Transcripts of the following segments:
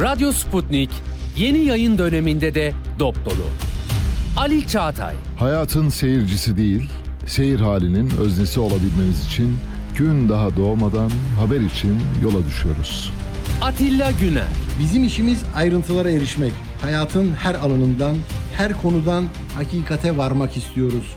Radyo Sputnik yeni yayın döneminde de dop dolu. Ali Çağatay, Hayatın seyircisi değil, seyir halinin öznesi olabilmemiz için gün daha doğmadan haber için yola düşüyoruz. Atilla Güner, Bizim işimiz ayrıntılara erişmek. Hayatın her alanından, her konudan hakikate varmak istiyoruz.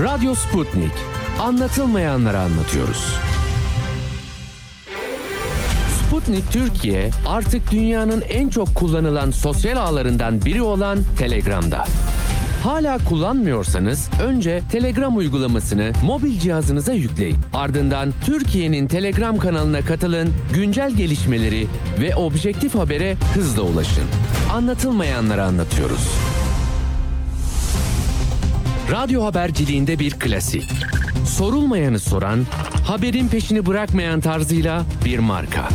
Radyo Sputnik. Anlatılmayanları anlatıyoruz. Sputnik Türkiye artık dünyanın en çok kullanılan sosyal ağlarından biri olan Telegram'da. Hala kullanmıyorsanız önce Telegram uygulamasını mobil cihazınıza yükleyin. Ardından Türkiye'nin Telegram kanalına katılın, güncel gelişmeleri ve objektif habere hızla ulaşın. Anlatılmayanları anlatıyoruz. Radyo haberciliğinde bir klasik. Sorulmayanı soran, haberin peşini bırakmayan tarzıyla bir marka.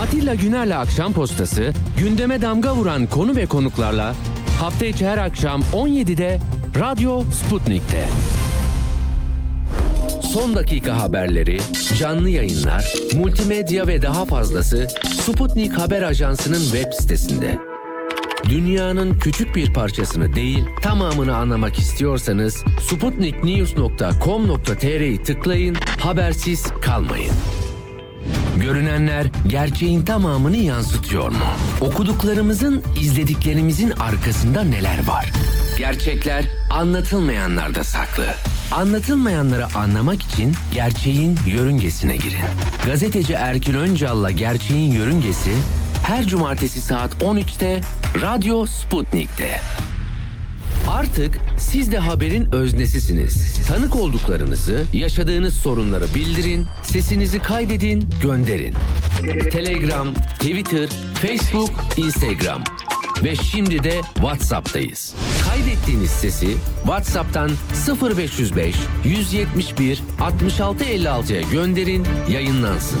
Atilla Güner'le Akşam Postası, gündeme damga vuran konu ve konuklarla hafta içi her akşam 17'de Radyo Sputnik'te. Son dakika haberleri, canlı yayınlar, multimedya ve daha fazlası Sputnik Haber Ajansı'nın web sitesinde. Dünyanın küçük bir parçasını değil, tamamını anlamak istiyorsanız sputniknews.com.tr'yi tıklayın, habersiz kalmayın. Görünenler gerçeğin tamamını yansıtıyor mu? Okuduklarımızın, izlediklerimizin arkasında neler var? Gerçekler anlatılmayanlarda saklı. Anlatılmayanları anlamak için gerçeğin yörüngesine girin. Gazeteci Erkin Öncal'la Gerçeğin Yörüngesi her cumartesi saat 13'te Radyo Sputnik'te. Artık siz de haberin öznesisiniz. Tanık olduklarınızı, yaşadığınız sorunları bildirin, sesinizi kaydedin, gönderin. Telegram, Twitter, Facebook, Instagram ve şimdi de WhatsApp'tayız. Kaydettiğiniz sesi WhatsApp'tan 0505 171 66 56'ya gönderin, yayınlansın.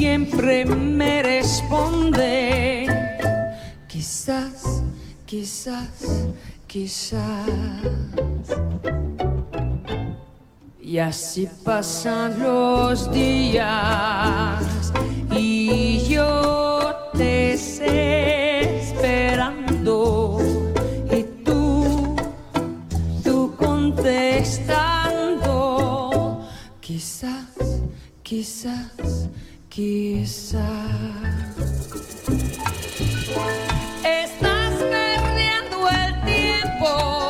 siempre me responde. Quizás, quizás, quizás. Y así pasan los días y yo te sé esperando y tú, tú contestando. Quizás, quizás, quizás. Estás perdiendo el tiempo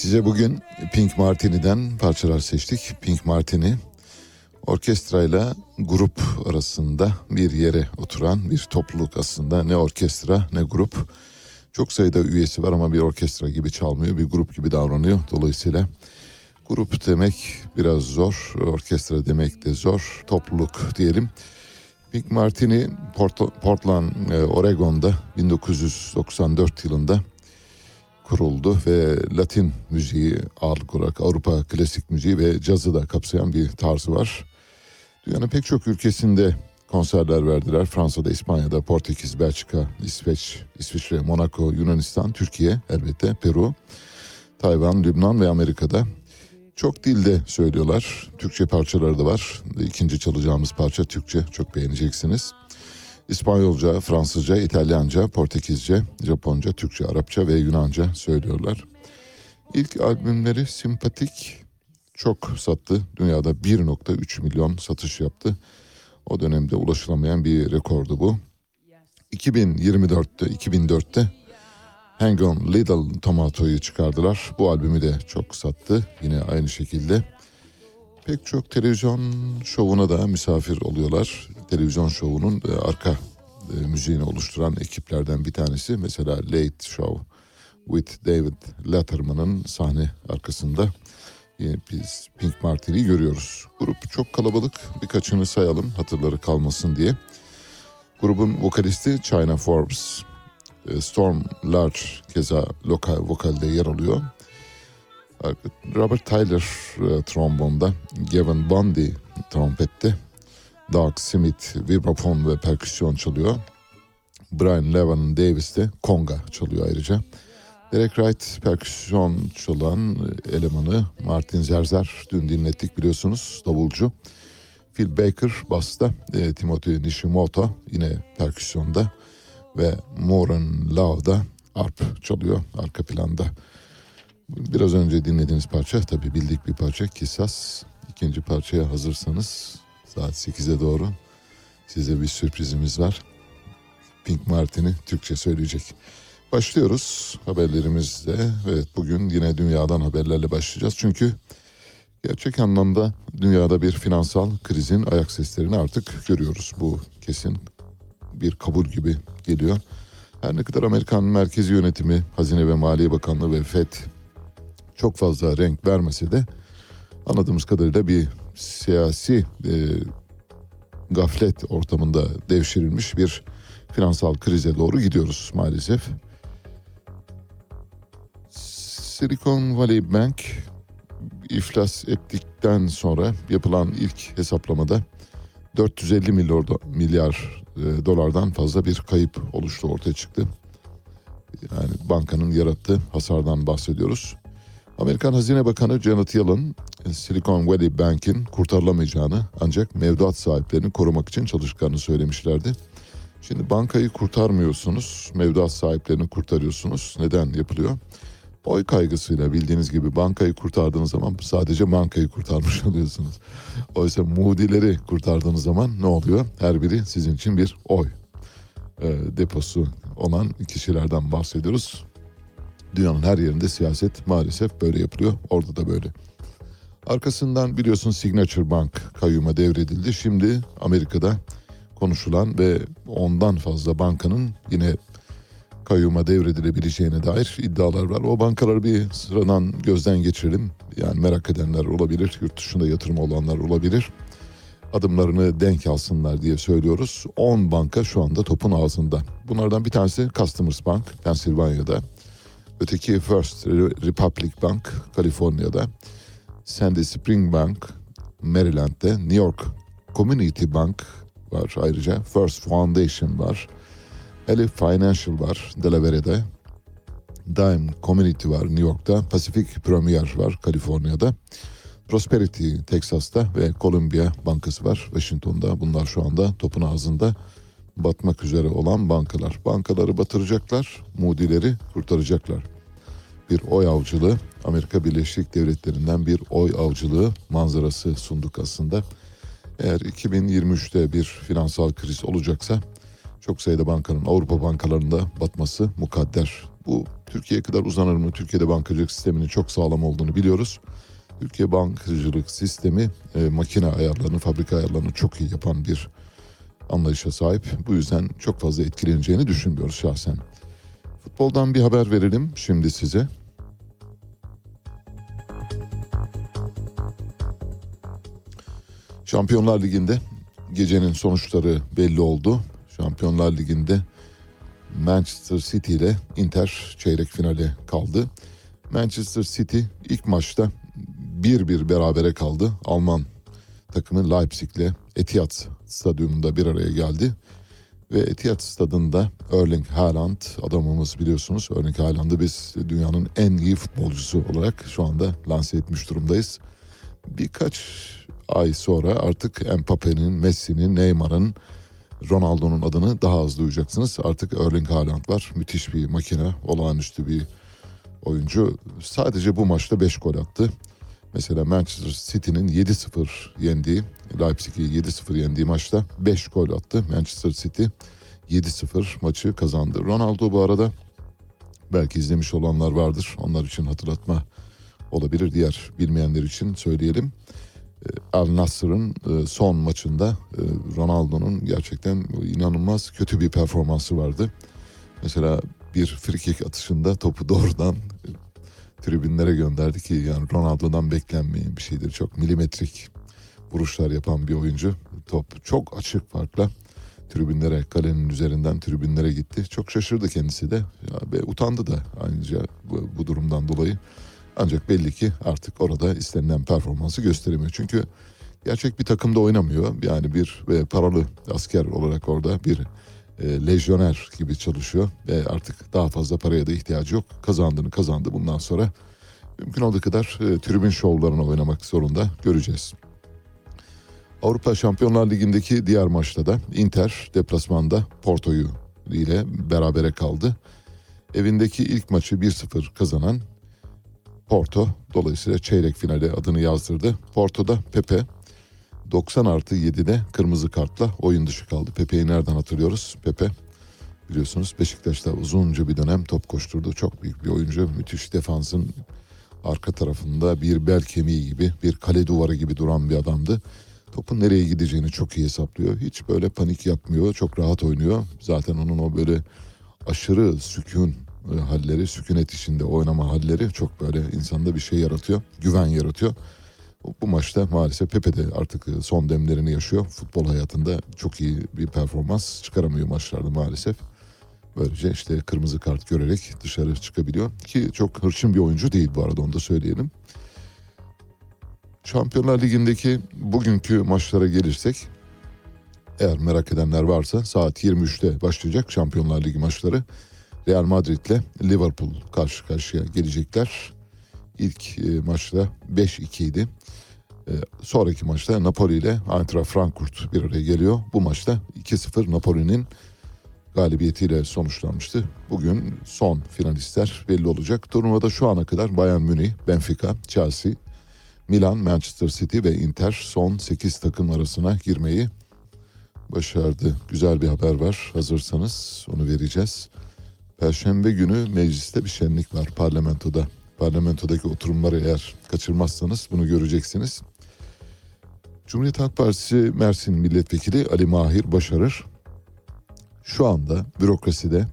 Size bugün Pink Martini'den parçalar seçtik. Pink Martini orkestrayla grup arasında bir yere oturan bir topluluk aslında. Ne orkestra ne grup. Çok sayıda üyesi var ama bir orkestra gibi çalmıyor. Bir grup gibi davranıyor. Dolayısıyla grup demek biraz zor. Orkestra demek de zor. Topluluk diyelim. Pink Martini Port- Portland, e, Oregon'da 1994 yılında kuruldu ve Latin müziği ağırlık olarak Avrupa klasik müziği ve cazı da kapsayan bir tarzı var. Dünyanın pek çok ülkesinde konserler verdiler. Fransa'da, İspanya'da, Portekiz, Belçika, İsveç, İsviçre, Monaco, Yunanistan, Türkiye elbette, Peru, Tayvan, Lübnan ve Amerika'da. Çok dilde söylüyorlar. Türkçe parçaları da var. İkinci çalacağımız parça Türkçe. Çok beğeneceksiniz. İspanyolca, Fransızca, İtalyanca, Portekizce, Japonca, Türkçe, Arapça ve Yunanca söylüyorlar. İlk albümleri Simpatik çok sattı. Dünyada 1.3 milyon satış yaptı. O dönemde ulaşılamayan bir rekordu bu. 2024'te, 2004'te Hang On Little Tomato'yu çıkardılar. Bu albümü de çok sattı. Yine aynı şekilde. Pek çok televizyon şovuna da misafir oluyorlar. Televizyon şovunun e, arka e, müziğini oluşturan ekiplerden bir tanesi. Mesela Late Show with David Letterman'ın sahne arkasında e, biz Pink Martini'yi görüyoruz. Grup çok kalabalık. Birkaçını sayalım hatırları kalmasın diye. Grubun vokalisti China Forbes. Storm Large keza lokal vokalde yer alıyor. Robert Tyler e, trombonda, Gavin Bundy trompette, Doug Smith vibrafon ve perküsyon çalıyor. Brian Levan Davis de konga çalıyor ayrıca. Derek Wright perküsyon çalan elemanı Martin Zerzer dün dinlettik biliyorsunuz davulcu. Phil Baker basta, e, Timothy Nishimoto yine perküsyonda ve Moran Lau da arp çalıyor arka planda. Biraz önce dinlediğiniz parça tabii bildik bir parça Kisas. İkinci parçaya hazırsanız saat 8'e doğru size bir sürprizimiz var. Pink Martin'i Türkçe söyleyecek. Başlıyoruz haberlerimizle. Evet bugün yine dünyadan haberlerle başlayacağız. Çünkü gerçek anlamda dünyada bir finansal krizin ayak seslerini artık görüyoruz. Bu kesin bir kabul gibi geliyor. Her ne kadar Amerikan merkezi yönetimi, Hazine ve Maliye Bakanlığı ve FED çok fazla renk vermese de anladığımız kadarıyla bir siyasi e, gaflet ortamında devşirilmiş bir finansal krize doğru gidiyoruz maalesef. Silicon Valley Bank iflas ettikten sonra yapılan ilk hesaplamada 450 milyar, milyar e, dolardan fazla bir kayıp oluştu ortaya çıktı. Yani bankanın yarattığı hasardan bahsediyoruz. Amerikan Hazine Bakanı Janet Yellen, Silicon Valley Bank'in kurtarılamayacağını ancak mevduat sahiplerini korumak için çalıştıklarını söylemişlerdi. Şimdi bankayı kurtarmıyorsunuz, mevduat sahiplerini kurtarıyorsunuz. Neden yapılıyor? Oy kaygısıyla bildiğiniz gibi bankayı kurtardığınız zaman sadece bankayı kurtarmış oluyorsunuz. Oysa Moody'leri kurtardığınız zaman ne oluyor? Her biri sizin için bir oy e, deposu olan kişilerden bahsediyoruz. Dünyanın her yerinde siyaset maalesef böyle yapılıyor. Orada da böyle. Arkasından biliyorsun Signature Bank kayyuma devredildi. Şimdi Amerika'da konuşulan ve ondan fazla bankanın yine kayyuma devredilebileceğine dair iddialar var. O bankaları bir sıradan gözden geçirelim. Yani merak edenler olabilir, yurt dışında yatırım olanlar olabilir. Adımlarını denk alsınlar diye söylüyoruz. 10 banka şu anda topun ağzında. Bunlardan bir tanesi Customers Bank, Pensilvanya'da. Öteki First Republic Bank, Kaliforniya'da. Sandy Spring Bank, Maryland'de. New York Community Bank var ayrıca. First Foundation var. Elif Financial var Delaware'de. Dime Community var New York'ta. Pacific Premier var Kaliforniya'da. Prosperity Texas'ta ve Columbia Bankası var Washington'da. Bunlar şu anda topun ağzında batmak üzere olan bankalar. Bankaları batıracaklar, Moody'leri kurtaracaklar. Bir oy avcılığı, Amerika Birleşik Devletleri'nden bir oy avcılığı manzarası sunduk aslında. Eğer 2023'te bir finansal kriz olacaksa çok sayıda bankanın Avrupa bankalarında batması mukadder. Bu Türkiye'ye kadar uzanır mı? Türkiye'de bankacılık sisteminin çok sağlam olduğunu biliyoruz. Türkiye bankacılık sistemi e, makine ayarlarını, fabrika ayarlarını çok iyi yapan bir anlayışa sahip. Bu yüzden çok fazla etkileneceğini düşünmüyoruz şahsen. Futboldan bir haber verelim şimdi size. Şampiyonlar Ligi'nde gecenin sonuçları belli oldu. Şampiyonlar Ligi'nde Manchester City ile Inter çeyrek finale kaldı. Manchester City ilk maçta 1-1 berabere kaldı. Alman takımı Leipzig'le Etihad stadyumunda bir araya geldi. Ve Etihad stadında Erling Haaland adamımız biliyorsunuz. Erling Haaland'ı biz dünyanın en iyi futbolcusu olarak şu anda lanse etmiş durumdayız. Birkaç ay sonra artık Mbappe'nin, Messi'nin, Neymar'ın, Ronaldo'nun adını daha az duyacaksınız. Artık Erling Haaland var. Müthiş bir makine, olağanüstü bir oyuncu. Sadece bu maçta 5 gol attı. Mesela Manchester City'nin 7-0 yendiği, Leipzig'i 7-0 yendiği maçta 5 gol attı. Manchester City 7-0 maçı kazandı. Ronaldo bu arada belki izlemiş olanlar vardır. Onlar için hatırlatma olabilir. Diğer bilmeyenler için söyleyelim. Al Nassr'ın e, son maçında e, Ronaldo'nun gerçekten inanılmaz kötü bir performansı vardı. Mesela bir frikik atışında topu doğrudan tribünlere gönderdi ki yani Ronaldo'dan beklenmeyen bir şeydir. Çok milimetrik vuruşlar yapan bir oyuncu. Top çok açık farkla tribünlere, kalenin üzerinden tribünlere gitti. Çok şaşırdı kendisi de ya, ve utandı da ayrıca bu, bu durumdan dolayı. Ancak belli ki artık orada istenilen performansı gösteremiyor. Çünkü gerçek bir takımda oynamıyor. Yani bir e, paralı asker olarak orada bir e, lejyoner gibi çalışıyor. Ve artık daha fazla paraya da ihtiyacı yok. Kazandığını kazandı. Bundan sonra mümkün olduğu kadar e, tribün şovlarına oynamak zorunda göreceğiz. Avrupa Şampiyonlar Ligi'ndeki diğer maçta da Inter deplasmanda Porto'yu ile berabere kaldı. Evindeki ilk maçı 1-0 kazanan Porto dolayısıyla çeyrek finale adını yazdırdı. Porto'da Pepe 90 artı 7'de kırmızı kartla oyun dışı kaldı. Pepe'yi nereden hatırlıyoruz? Pepe biliyorsunuz Beşiktaş'ta uzunca bir dönem top koşturdu. Çok büyük bir oyuncu. Müthiş defansın arka tarafında bir bel kemiği gibi, bir kale duvarı gibi duran bir adamdı. Topun nereye gideceğini çok iyi hesaplıyor. Hiç böyle panik yapmıyor. Çok rahat oynuyor. Zaten onun o böyle aşırı sükun e, halleri, sükunet içinde oynama halleri çok böyle insanda bir şey yaratıyor. Güven yaratıyor. Bu, maçta maalesef Pepe de artık e, son demlerini yaşıyor. Futbol hayatında çok iyi bir performans çıkaramıyor maçlarda maalesef. Böylece işte kırmızı kart görerek dışarı çıkabiliyor. Ki çok hırçın bir oyuncu değil bu arada onu da söyleyelim. Şampiyonlar Ligi'ndeki bugünkü maçlara gelirsek eğer merak edenler varsa saat 23'te başlayacak Şampiyonlar Ligi maçları. Real Madrid ile Liverpool karşı karşıya gelecekler. İlk e, maçta 5-2 idi. E, sonraki maçta Napoli ile Eintracht Frankfurt bir araya geliyor. Bu maçta 2-0 Napoli'nin galibiyetiyle sonuçlanmıştı. Bugün son finalistler belli olacak. Turnuvada şu ana kadar Bayern Münih, Benfica, Chelsea, Milan, Manchester City ve Inter son 8 takım arasına girmeyi başardı. Güzel bir haber var. Hazırsanız onu vereceğiz. Perşembe günü mecliste bir şenlik var parlamentoda. Parlamentodaki oturumları eğer kaçırmazsanız bunu göreceksiniz. Cumhuriyet Halk Partisi Mersin Milletvekili Ali Mahir Başarır şu anda bürokraside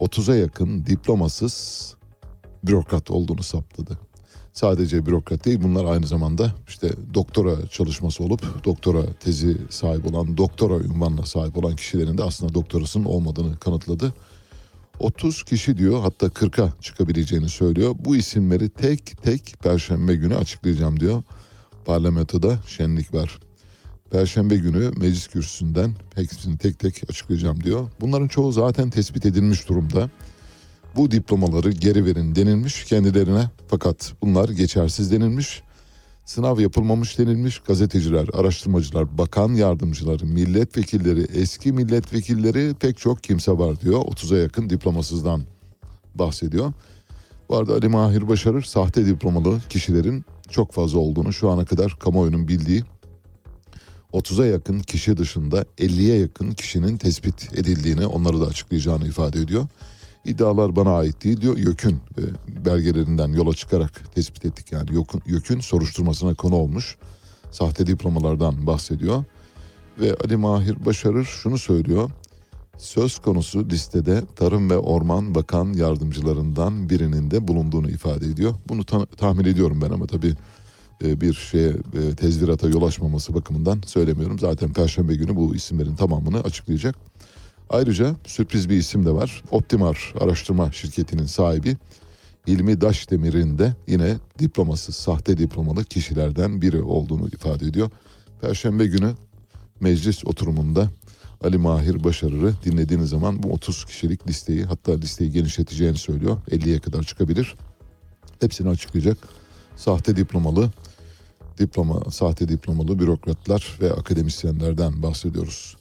30'a yakın diplomasız bürokrat olduğunu saptadı. Sadece bürokrat değil bunlar aynı zamanda işte doktora çalışması olup doktora tezi sahip olan doktora ünvanına sahip olan kişilerin de aslında doktorasının olmadığını kanıtladı. 30 kişi diyor hatta 40'a çıkabileceğini söylüyor. Bu isimleri tek tek perşembe günü açıklayacağım diyor. Parlamentoda şenlik var. Perşembe günü meclis kürsüsünden hepsini tek tek açıklayacağım diyor. Bunların çoğu zaten tespit edilmiş durumda. Bu diplomaları geri verin denilmiş kendilerine fakat bunlar geçersiz denilmiş. Sınav yapılmamış denilmiş. Gazeteciler, araştırmacılar, bakan yardımcıları, milletvekilleri, eski milletvekilleri pek çok kimse var diyor. 30'a yakın diplomasızdan bahsediyor. Bu arada Ali Mahir Başarır sahte diplomalı kişilerin çok fazla olduğunu şu ana kadar kamuoyunun bildiği 30'a yakın kişi dışında 50'ye yakın kişinin tespit edildiğini onları da açıklayacağını ifade ediyor. İddialar bana ait değil diyor. YÖK'ün e, belgelerinden yola çıkarak tespit ettik yani YÖK'ün, soruşturmasına konu olmuş sahte diplomalardan bahsediyor. Ve Ali Mahir Başarır şunu söylüyor. Söz konusu listede Tarım ve Orman Bakan yardımcılarından birinin de bulunduğunu ifade ediyor. Bunu ta- tahmin ediyorum ben ama tabii e, bir şeye e, tezvirata yol açmaması bakımından söylemiyorum. Zaten Perşembe günü bu isimlerin tamamını açıklayacak. Ayrıca sürpriz bir isim de var. Optimar araştırma şirketinin sahibi İlmi Daşdemir'in de yine diploması, sahte diplomalı kişilerden biri olduğunu ifade ediyor. Perşembe günü meclis oturumunda Ali Mahir Başarır'ı dinlediğiniz zaman bu 30 kişilik listeyi hatta listeyi genişleteceğini söylüyor. 50'ye kadar çıkabilir. Hepsini açıklayacak. Sahte diplomalı diploma, sahte diplomalı bürokratlar ve akademisyenlerden bahsediyoruz.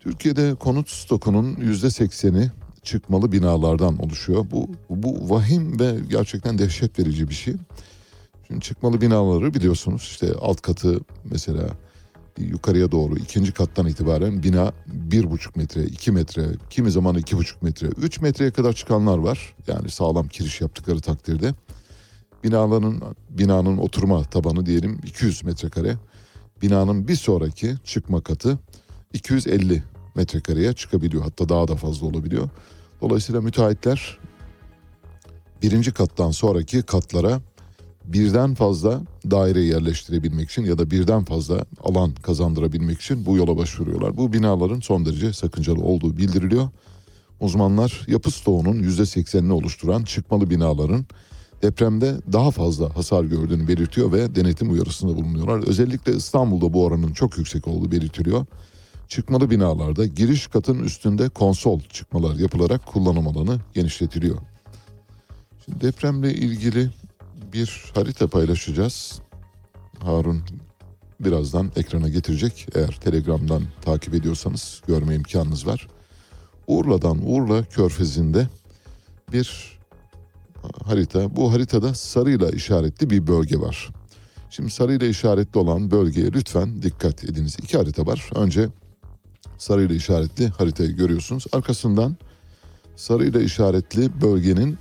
Türkiye'de konut stokunun yüzde sekseni çıkmalı binalardan oluşuyor. Bu, bu vahim ve gerçekten dehşet verici bir şey. Şimdi çıkmalı binaları biliyorsunuz işte alt katı mesela yukarıya doğru ikinci kattan itibaren bina bir buçuk metre, iki metre, kimi zaman iki buçuk metre, üç metreye kadar çıkanlar var. Yani sağlam kiriş yaptıkları takdirde. Binaların binanın oturma tabanı diyelim 200 metrekare. Binanın bir sonraki çıkma katı 250 metrekareye çıkabiliyor. Hatta daha da fazla olabiliyor. Dolayısıyla müteahhitler birinci kattan sonraki katlara birden fazla daire yerleştirebilmek için ya da birden fazla alan kazandırabilmek için bu yola başvuruyorlar. Bu binaların son derece sakıncalı olduğu bildiriliyor. Uzmanlar yapı stoğunun %80'ini oluşturan çıkmalı binaların depremde daha fazla hasar gördüğünü belirtiyor ve denetim uyarısında bulunuyorlar. Özellikle İstanbul'da bu oranın çok yüksek olduğu belirtiliyor. Çıkmalı binalarda giriş katın üstünde konsol çıkmalar yapılarak kullanım alanı genişletiliyor. Şimdi depremle ilgili bir harita paylaşacağız. Harun birazdan ekrana getirecek. Eğer Telegram'dan takip ediyorsanız görme imkanınız var. Urla'dan Urla Körfezi'nde bir harita. Bu haritada sarıyla işaretli bir bölge var. Şimdi sarıyla işaretli olan bölgeye lütfen dikkat ediniz. İki harita var. Önce sarıyla işaretli haritayı görüyorsunuz. Arkasından sarıyla işaretli bölgenin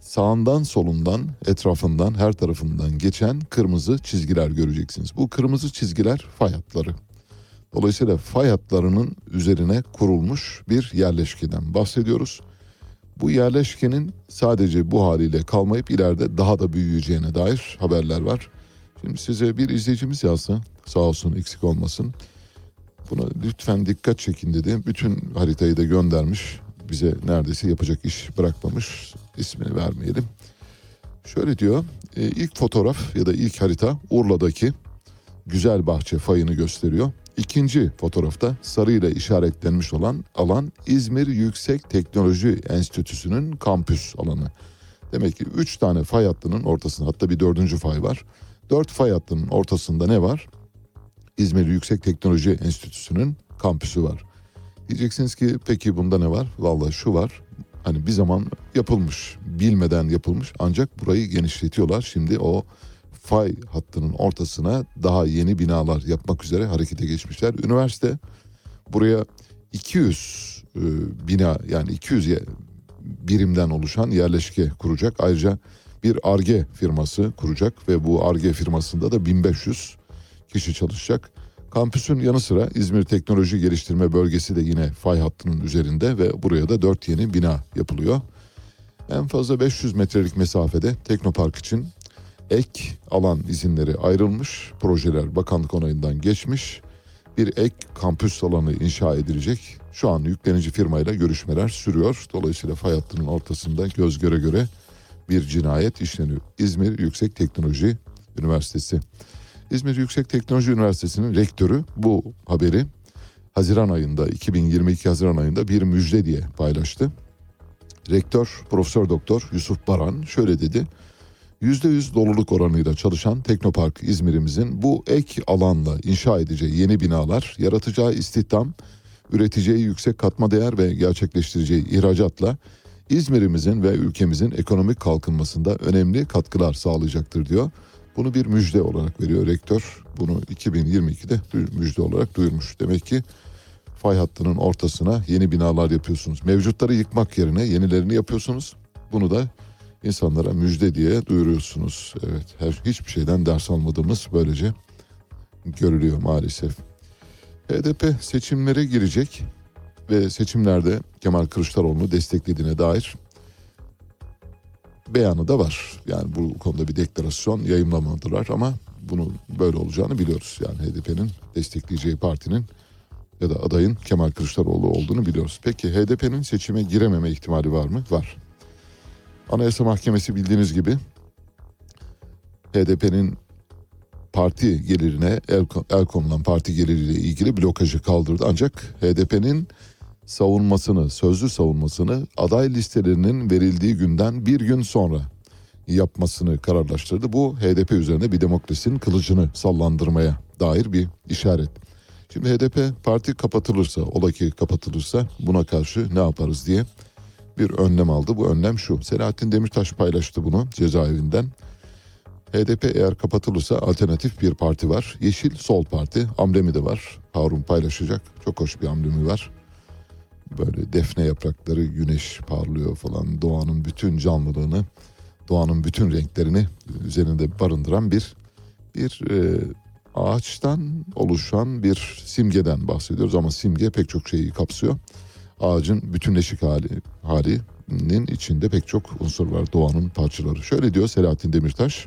sağından solundan etrafından her tarafından geçen kırmızı çizgiler göreceksiniz. Bu kırmızı çizgiler fay hatları. Dolayısıyla fay hatlarının üzerine kurulmuş bir yerleşkeden bahsediyoruz. Bu yerleşkenin sadece bu haliyle kalmayıp ileride daha da büyüyeceğine dair haberler var. Şimdi size bir izleyicimiz yazsa sağ olsun eksik olmasın. Buna lütfen dikkat çekin dedi. Bütün haritayı da göndermiş. Bize neredeyse yapacak iş bırakmamış. İsmini vermeyelim. Şöyle diyor. e, ilk fotoğraf ya da ilk harita Urla'daki güzel bahçe fayını gösteriyor. İkinci fotoğrafta sarıyla işaretlenmiş olan alan İzmir Yüksek Teknoloji Enstitüsü'nün kampüs alanı. Demek ki 3 tane fay hattının ortasında hatta bir dördüncü fay var. 4 fay hattının ortasında ne var? İzmir Yüksek Teknoloji Enstitüsü'nün kampüsü var. Diyeceksiniz ki peki bunda ne var? Vallahi şu var. Hani bir zaman yapılmış, bilmeden yapılmış ancak burayı genişletiyorlar. Şimdi o fay hattının ortasına daha yeni binalar yapmak üzere harekete geçmişler. Üniversite buraya 200 e, bina yani 200 ye- birimden oluşan yerleşke kuracak. Ayrıca bir ARGE firması kuracak ve bu ARGE firmasında da 1500 kişi çalışacak. Kampüsün yanı sıra İzmir Teknoloji Geliştirme Bölgesi de yine fay hattının üzerinde ve buraya da 4 yeni bina yapılıyor. En fazla 500 metrelik mesafede Teknopark için ek alan izinleri ayrılmış. Projeler bakanlık onayından geçmiş. Bir ek kampüs alanı inşa edilecek. Şu an yüklenici firmayla görüşmeler sürüyor. Dolayısıyla fay hattının ortasında göz göre göre bir cinayet işleniyor. İzmir Yüksek Teknoloji Üniversitesi. İzmir Yüksek Teknoloji Üniversitesi'nin rektörü bu haberi Haziran ayında 2022 Haziran ayında bir müjde diye paylaştı. Rektör Profesör Doktor Yusuf Baran şöyle dedi. %100 doluluk oranıyla çalışan Teknopark İzmir'imizin bu ek alanla inşa edeceği yeni binalar yaratacağı istihdam, üreteceği yüksek katma değer ve gerçekleştireceği ihracatla İzmir'imizin ve ülkemizin ekonomik kalkınmasında önemli katkılar sağlayacaktır diyor. Bunu bir müjde olarak veriyor rektör. Bunu 2022'de du- müjde olarak duyurmuş. Demek ki fay hattının ortasına yeni binalar yapıyorsunuz. Mevcutları yıkmak yerine yenilerini yapıyorsunuz. Bunu da insanlara müjde diye duyuruyorsunuz. Evet, her hiçbir şeyden ders almadığımız böylece görülüyor maalesef. HDP seçimlere girecek ve seçimlerde Kemal Kılıçdaroğlu'nu desteklediğine dair beyanı da var. Yani bu konuda bir deklarasyon yayımlamadılar ama bunu böyle olacağını biliyoruz. Yani HDP'nin destekleyeceği partinin ya da adayın Kemal Kılıçdaroğlu olduğunu biliyoruz. Peki HDP'nin seçime girememe ihtimali var mı? Var. Anayasa Mahkemesi bildiğiniz gibi HDP'nin parti gelirine el, el konulan parti geliriyle ilgili blokajı kaldırdı. Ancak HDP'nin savunmasını, sözlü savunmasını aday listelerinin verildiği günden bir gün sonra yapmasını kararlaştırdı. Bu HDP üzerine bir demokrasinin kılıcını sallandırmaya dair bir işaret. Şimdi HDP parti kapatılırsa, ola ki kapatılırsa buna karşı ne yaparız diye bir önlem aldı. Bu önlem şu. Selahattin Demirtaş paylaştı bunu cezaevinden. HDP eğer kapatılırsa alternatif bir parti var. Yeşil Sol Parti. Amblemi de var. Harun paylaşacak. Çok hoş bir amblemi var. Böyle defne yaprakları güneş parlıyor falan. Doğanın bütün canlılığını, doğanın bütün renklerini üzerinde barındıran bir bir e, ağaçtan oluşan bir simgeden bahsediyoruz ama simge pek çok şeyi kapsıyor. Ağacın bütünleşik hali halinin içinde pek çok unsur var doğanın parçaları. Şöyle diyor Selahattin Demirtaş.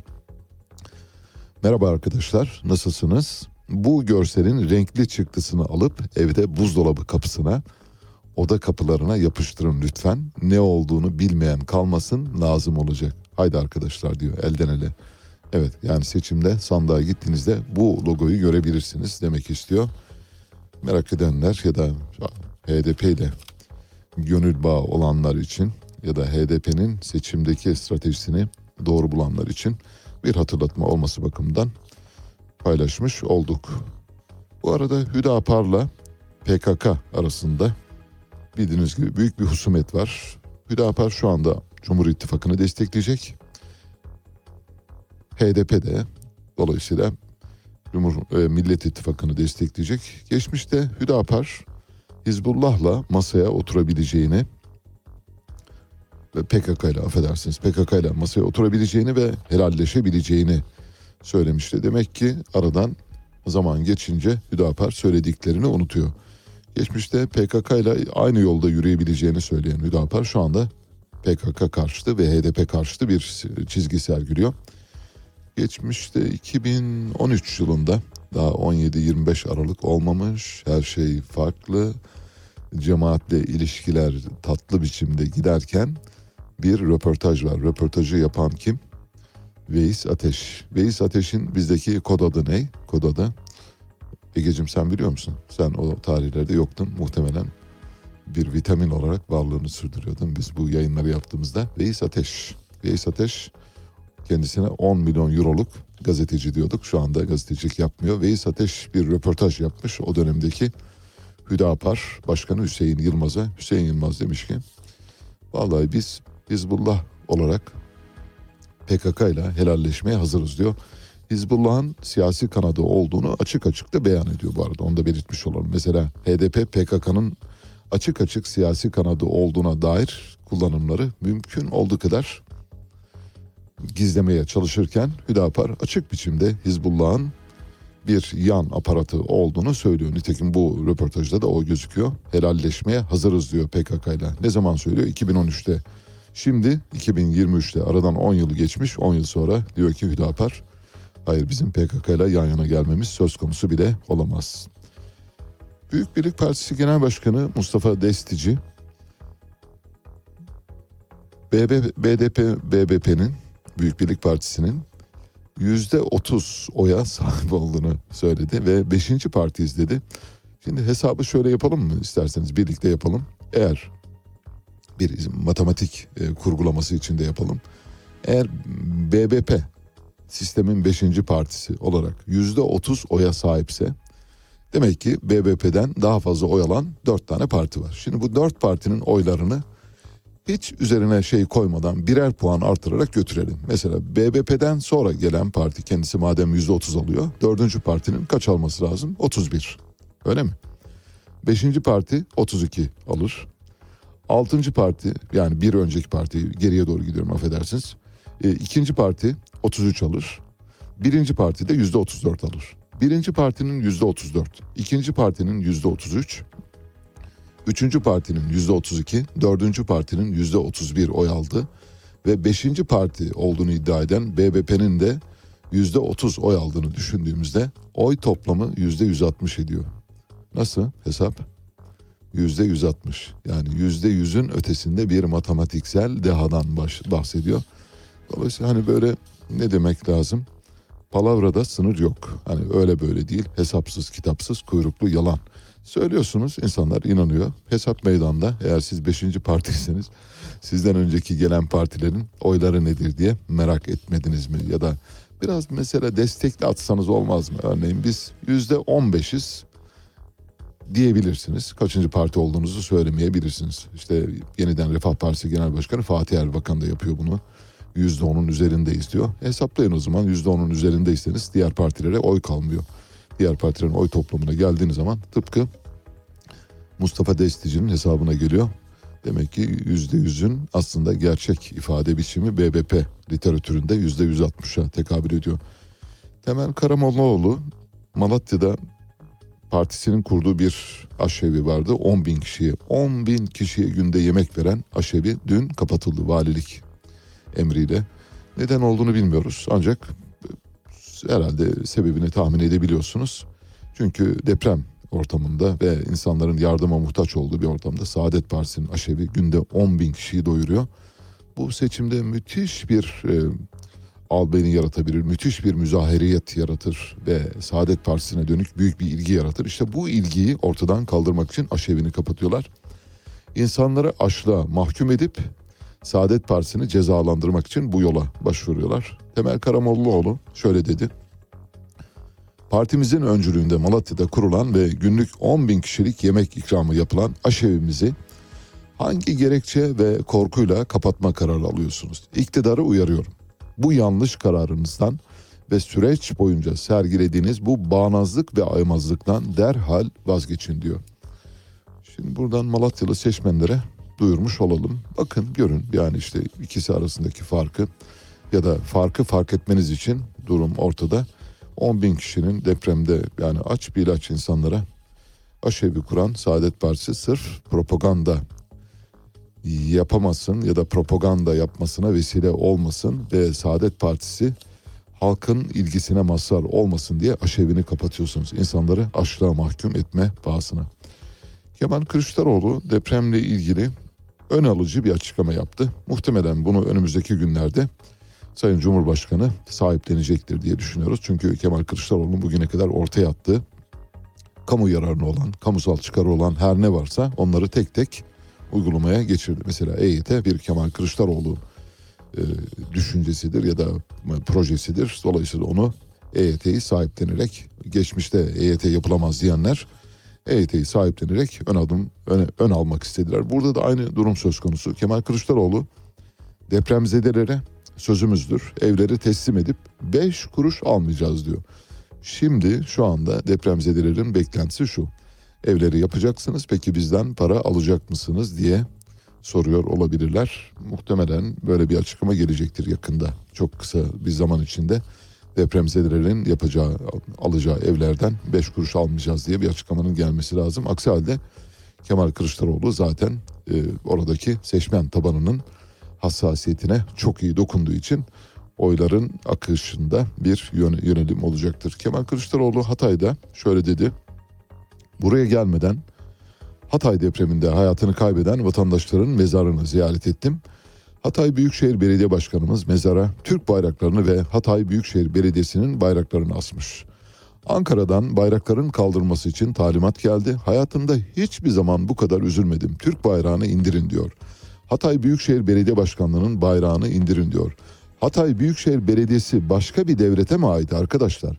Merhaba arkadaşlar, nasılsınız? Bu görselin renkli çıktısını alıp evde buzdolabı kapısına, oda kapılarına yapıştırın lütfen. Ne olduğunu bilmeyen kalmasın, lazım olacak. Haydi arkadaşlar diyor elden ele. Evet yani seçimde sandığa gittiğinizde bu logoyu görebilirsiniz demek istiyor. Merak edenler ya da HDP ile gönül bağı olanlar için ya da HDP'nin seçimdeki stratejisini doğru bulanlar için bir hatırlatma olması bakımından paylaşmış olduk. Bu arada Hüdapar'la PKK arasında bildiğiniz gibi büyük bir husumet var. Hüdapar şu anda Cumhur İttifakı'nı destekleyecek. HDP de dolayısıyla Cumhur e, Millet İttifakı'nı destekleyecek. Geçmişte Hüdapar Hizbullah'la masaya oturabileceğini ve PKK ile affedersiniz PKK ile masaya oturabileceğini ve helalleşebileceğini söylemişti. Demek ki aradan zaman geçince Hüdapar söylediklerini unutuyor. Geçmişte PKK ile aynı yolda yürüyebileceğini söyleyen Hüdapar şu anda PKK karşıtı ve HDP karşıtı bir çizgi sergiliyor. Geçmişte 2013 yılında daha 17-25 Aralık olmamış her şey farklı cemaatle ilişkiler tatlı biçimde giderken bir röportaj var. Röportajı yapan kim? Veys Ateş. Veys Ateş'in bizdeki kod adı ne? Kod adı Egeciğim sen biliyor musun? Sen o tarihlerde yoktun muhtemelen bir vitamin olarak varlığını sürdürüyordun. Biz bu yayınları yaptığımızda Veys Ateş Veys Ateş kendisine 10 milyon euroluk gazeteci diyorduk. Şu anda gazetecilik yapmıyor. Veys Ateş bir röportaj yapmış o dönemdeki Hüdapar Başkanı Hüseyin Yılmaz'a. Hüseyin Yılmaz demiş ki vallahi biz Hizbullah olarak PKK ile helalleşmeye hazırız diyor. Hizbullah'ın siyasi kanadı olduğunu açık açık da beyan ediyor bu arada. Onu da belirtmiş olalım. Mesela HDP PKK'nın açık açık siyasi kanadı olduğuna dair kullanımları mümkün olduğu kadar gizlemeye çalışırken Hüdapar açık biçimde Hizbullah'ın bir yan aparatı olduğunu söylüyor. Nitekim bu röportajda da o gözüküyor. Helalleşmeye hazırız diyor PKK ile. Ne zaman söylüyor? 2013'te. Şimdi 2023'te aradan 10 yıl geçmiş. 10 yıl sonra diyor ki Hüdapar hayır bizim PKK ile yan yana gelmemiz söz konusu bile olamaz. Büyük Birlik Partisi Genel Başkanı Mustafa Destici BB, BDP BBP'nin Büyük Birlik Partisi'nin yüzde otuz oya sahip olduğunu söyledi ve beşinci partiyiz dedi. Şimdi hesabı şöyle yapalım mı isterseniz birlikte yapalım. Eğer bir matematik e, kurgulaması içinde yapalım. Eğer BBP sistemin beşinci partisi olarak yüzde otuz oya sahipse demek ki BBP'den daha fazla oy alan dört tane parti var. Şimdi bu dört partinin oylarını hiç üzerine şey koymadan birer puan artırarak götürelim. Mesela BBP'den sonra gelen parti kendisi madem yüzde otuz alıyor. Dördüncü partinin kaç alması lazım? 31. Öyle mi? Beşinci parti 32 alır. Altıncı parti yani bir önceki parti geriye doğru gidiyorum affedersiniz. E, ikinci parti 33 alır. Birinci parti de yüzde 34 alır. Birinci partinin yüzde 34. ikinci partinin yüzde 33. Üçüncü partinin yüzde 32, dördüncü partinin yüzde 31 oy aldı ve beşinci parti olduğunu iddia eden BBP'nin de yüzde 30 oy aldığını düşündüğümüzde oy toplamı yüzde 160 ediyor. Nasıl hesap? Yüzde 160 yani yüzde yüzün ötesinde bir matematiksel dehadan bahsediyor. Dolayısıyla hani böyle ne demek lazım? Palavrada sınır yok. Hani öyle böyle değil. Hesapsız, kitapsız, kuyruklu yalan. Söylüyorsunuz insanlar inanıyor. Hesap meydanda eğer siz beşinci partiyseniz sizden önceki gelen partilerin oyları nedir diye merak etmediniz mi? Ya da biraz mesela destekli atsanız olmaz mı? Örneğin biz yüzde on beşiz diyebilirsiniz. Kaçıncı parti olduğunuzu söylemeyebilirsiniz. İşte yeniden Refah Partisi Genel Başkanı Fatih Erbakan da yapıyor bunu. Yüzde onun üzerindeyiz diyor. Hesaplayın o zaman yüzde onun üzerindeyseniz diğer partilere oy kalmıyor diğer partilerin oy toplamına geldiğiniz zaman tıpkı Mustafa Destici'nin hesabına geliyor. Demek ki yüzde yüzün aslında gerçek ifade biçimi BBP literatüründe yüzde yüz altmışa tekabül ediyor. Temel Karamollaoğlu Malatya'da partisinin kurduğu bir aşevi vardı. 10 bin kişiye, 10 bin kişiye günde yemek veren aşevi dün kapatıldı valilik emriyle. Neden olduğunu bilmiyoruz ancak herhalde sebebini tahmin edebiliyorsunuz. Çünkü deprem ortamında ve insanların yardıma muhtaç olduğu bir ortamda Saadet Partisi'nin aşevi günde 10 bin kişiyi doyuruyor. Bu seçimde müthiş bir e, albeni yaratabilir, müthiş bir müzaheriyet yaratır ve Saadet Partisi'ne dönük büyük bir ilgi yaratır. İşte bu ilgiyi ortadan kaldırmak için aşevini kapatıyorlar. İnsanları açlığa mahkum edip Saadet Partisi'ni cezalandırmak için bu yola başvuruyorlar. Temel Karamollaoğlu şöyle dedi. Partimizin öncülüğünde Malatya'da kurulan ve günlük 10 bin kişilik yemek ikramı yapılan aşevimizi hangi gerekçe ve korkuyla kapatma kararı alıyorsunuz? İktidarı uyarıyorum. Bu yanlış kararınızdan ve süreç boyunca sergilediğiniz bu bağnazlık ve aymazlıktan derhal vazgeçin diyor. Şimdi buradan Malatyalı seçmenlere duyurmuş olalım. Bakın görün yani işte ikisi arasındaki farkı ya da farkı fark etmeniz için durum ortada. 10 bin kişinin depremde yani aç bir ilaç insanlara aşevi kuran Saadet Partisi sırf propaganda yapamasın ya da propaganda yapmasına vesile olmasın ve Saadet Partisi halkın ilgisine mazhar olmasın diye aşevini kapatıyorsunuz. İnsanları açlığa mahkum etme pahasına. Kemal Kılıçdaroğlu depremle ilgili ön alıcı bir açıklama yaptı. Muhtemelen bunu önümüzdeki günlerde Sayın Cumhurbaşkanı sahiplenecektir diye düşünüyoruz. Çünkü Kemal Kılıçdaroğlu'nun bugüne kadar ortaya attığı kamu yararına olan, kamusal çıkarı olan her ne varsa onları tek tek uygulamaya geçirdi. Mesela EYT bir Kemal Kılıçdaroğlu e, düşüncesidir ya da projesidir. Dolayısıyla onu EYT'yi sahiplenerek geçmişte EYT yapılamaz diyenler EYT'yi sahiplenerek ön adım ön, ön almak istediler. Burada da aynı durum söz konusu. Kemal Kılıçdaroğlu depremzedelere sözümüzdür. Evleri teslim edip 5 kuruş almayacağız diyor. Şimdi şu anda depremzedelerin beklentisi şu. Evleri yapacaksınız peki bizden para alacak mısınız diye soruyor olabilirler. Muhtemelen böyle bir açıklama gelecektir yakında. Çok kısa bir zaman içinde depremzedelerin yapacağı, alacağı evlerden 5 kuruş almayacağız diye bir açıklamanın gelmesi lazım. Aksi halde Kemal Kılıçdaroğlu zaten e, oradaki seçmen tabanının hassasiyetine çok iyi dokunduğu için oyların akışında bir yön- yönelim olacaktır. Kemal Kılıçdaroğlu Hatay'da şöyle dedi. Buraya gelmeden Hatay depreminde hayatını kaybeden vatandaşların mezarını ziyaret ettim. Hatay Büyükşehir Belediye Başkanımız mezara Türk bayraklarını ve Hatay Büyükşehir Belediyesi'nin bayraklarını asmış. Ankara'dan bayrakların kaldırılması için talimat geldi. Hayatımda hiçbir zaman bu kadar üzülmedim. Türk bayrağını indirin diyor. Hatay Büyükşehir Belediye Başkanlığı'nın bayrağını indirin diyor. Hatay Büyükşehir Belediyesi başka bir devlete mi ait arkadaşlar?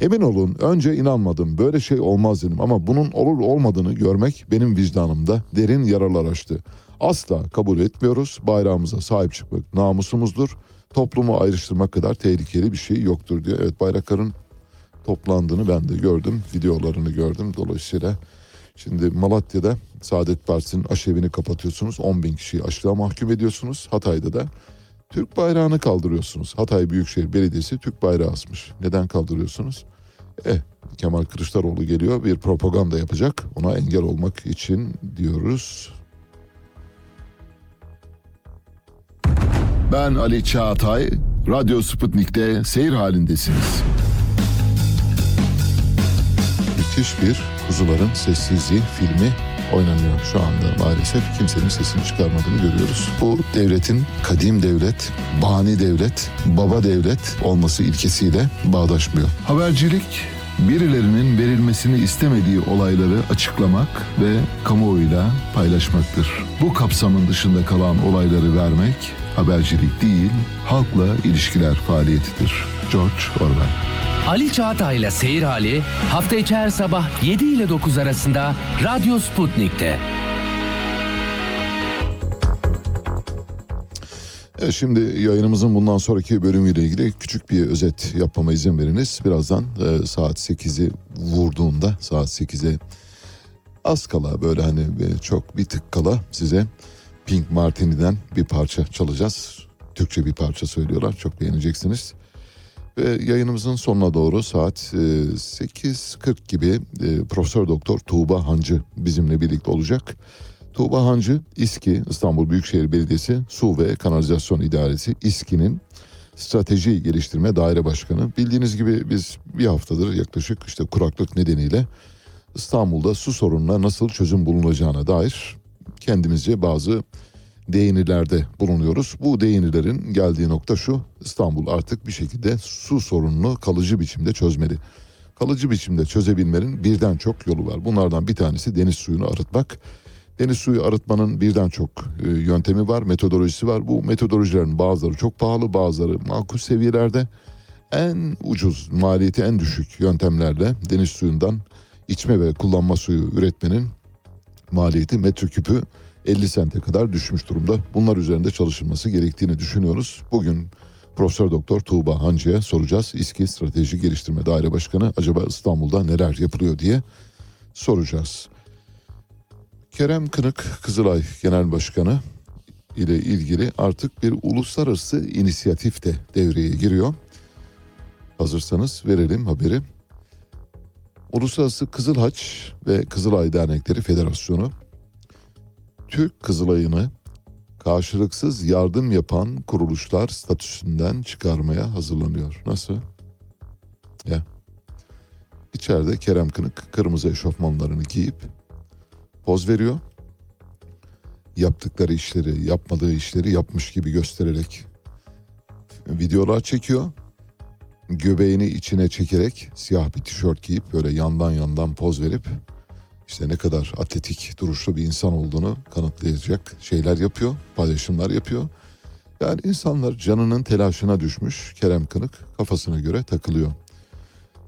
Emin olun önce inanmadım böyle şey olmaz dedim ama bunun olur olmadığını görmek benim vicdanımda derin yaralar açtı. Asla kabul etmiyoruz bayrağımıza sahip çıkmak namusumuzdur. Toplumu ayrıştırmak kadar tehlikeli bir şey yoktur diyor. Evet bayrakların toplandığını ben de gördüm videolarını gördüm dolayısıyla Şimdi Malatya'da Saadet Partisi'nin aşevini kapatıyorsunuz. 10 bin kişiyi açlığa mahkum ediyorsunuz. Hatay'da da Türk bayrağını kaldırıyorsunuz. Hatay Büyükşehir Belediyesi Türk bayrağı asmış. Neden kaldırıyorsunuz? Eh Kemal Kılıçdaroğlu geliyor bir propaganda yapacak. Ona engel olmak için diyoruz. Ben Ali Çağatay, Radyo Sputnik'te seyir halindesiniz. Müthiş bir Kuzuların Sessizliği filmi oynanıyor şu anda maalesef. Kimsenin sesini çıkarmadığını görüyoruz. Bu devletin kadim devlet, bani devlet, baba devlet olması ilkesiyle bağdaşmıyor. Habercilik, birilerinin verilmesini istemediği olayları açıklamak ve kamuoyuyla paylaşmaktır. Bu kapsamın dışında kalan olayları vermek habercilik değil, halkla ilişkiler faaliyetidir. George Orwell. Ali Çağatay'la Seyir Hali hafta içi her sabah 7 ile 9 arasında Radyo Sputnik'te. E, şimdi yayınımızın bundan sonraki bölümüyle ilgili küçük bir özet yapmama izin veriniz. Birazdan e, saat 8'i vurduğunda saat 8'e az kala böyle hani e, çok bir tık kala size Pink Martini'den bir parça çalacağız. Türkçe bir parça söylüyorlar çok beğeneceksiniz. Ve yayınımızın sonuna doğru saat e, 8.40 gibi e, Profesör Doktor Tuğba Hancı bizimle birlikte olacak. Tuğba Hancı İSKİ İstanbul Büyükşehir Belediyesi Su ve Kanalizasyon İdaresi İSKİ'nin Strateji Geliştirme Daire Başkanı. Bildiğiniz gibi biz bir haftadır yaklaşık işte kuraklık nedeniyle İstanbul'da su sorununa nasıl çözüm bulunacağına dair kendimizce bazı değinilerde bulunuyoruz. Bu değinilerin geldiği nokta şu İstanbul artık bir şekilde su sorununu kalıcı biçimde çözmeli. Kalıcı biçimde çözebilmenin birden çok yolu var. Bunlardan bir tanesi deniz suyunu arıtmak. Deniz suyu arıtmanın birden çok e, yöntemi var, metodolojisi var. Bu metodolojilerin bazıları çok pahalı, bazıları makul seviyelerde. En ucuz, maliyeti en düşük yöntemlerle deniz suyundan içme ve kullanma suyu üretmenin maliyeti metreküpü 50 sente kadar düşmüş durumda. Bunlar üzerinde çalışılması gerektiğini düşünüyoruz. Bugün Profesör Doktor Tuğba Hancı'ya soracağız. İSKİ Strateji Geliştirme Daire Başkanı acaba İstanbul'da neler yapılıyor diye soracağız. Kerem Kınık Kızılay Genel Başkanı ile ilgili artık bir uluslararası inisiyatif de devreye giriyor. Hazırsanız verelim haberi. Uluslararası Kızıl Haç ve Kızılay Dernekleri Federasyonu Türk Kızılay'ını karşılıksız yardım yapan kuruluşlar statüsünden çıkarmaya hazırlanıyor. Nasıl? Ya. İçeride Kerem Kınık kırmızı eşofmanlarını giyip poz veriyor. Yaptıkları işleri, yapmadığı işleri yapmış gibi göstererek videolar çekiyor. Göbeğini içine çekerek siyah bir tişört giyip böyle yandan yandan poz verip işte ne kadar atletik duruşlu bir insan olduğunu kanıtlayacak şeyler yapıyor, paylaşımlar yapıyor. Yani insanlar canının telaşına düşmüş Kerem Kınık kafasına göre takılıyor.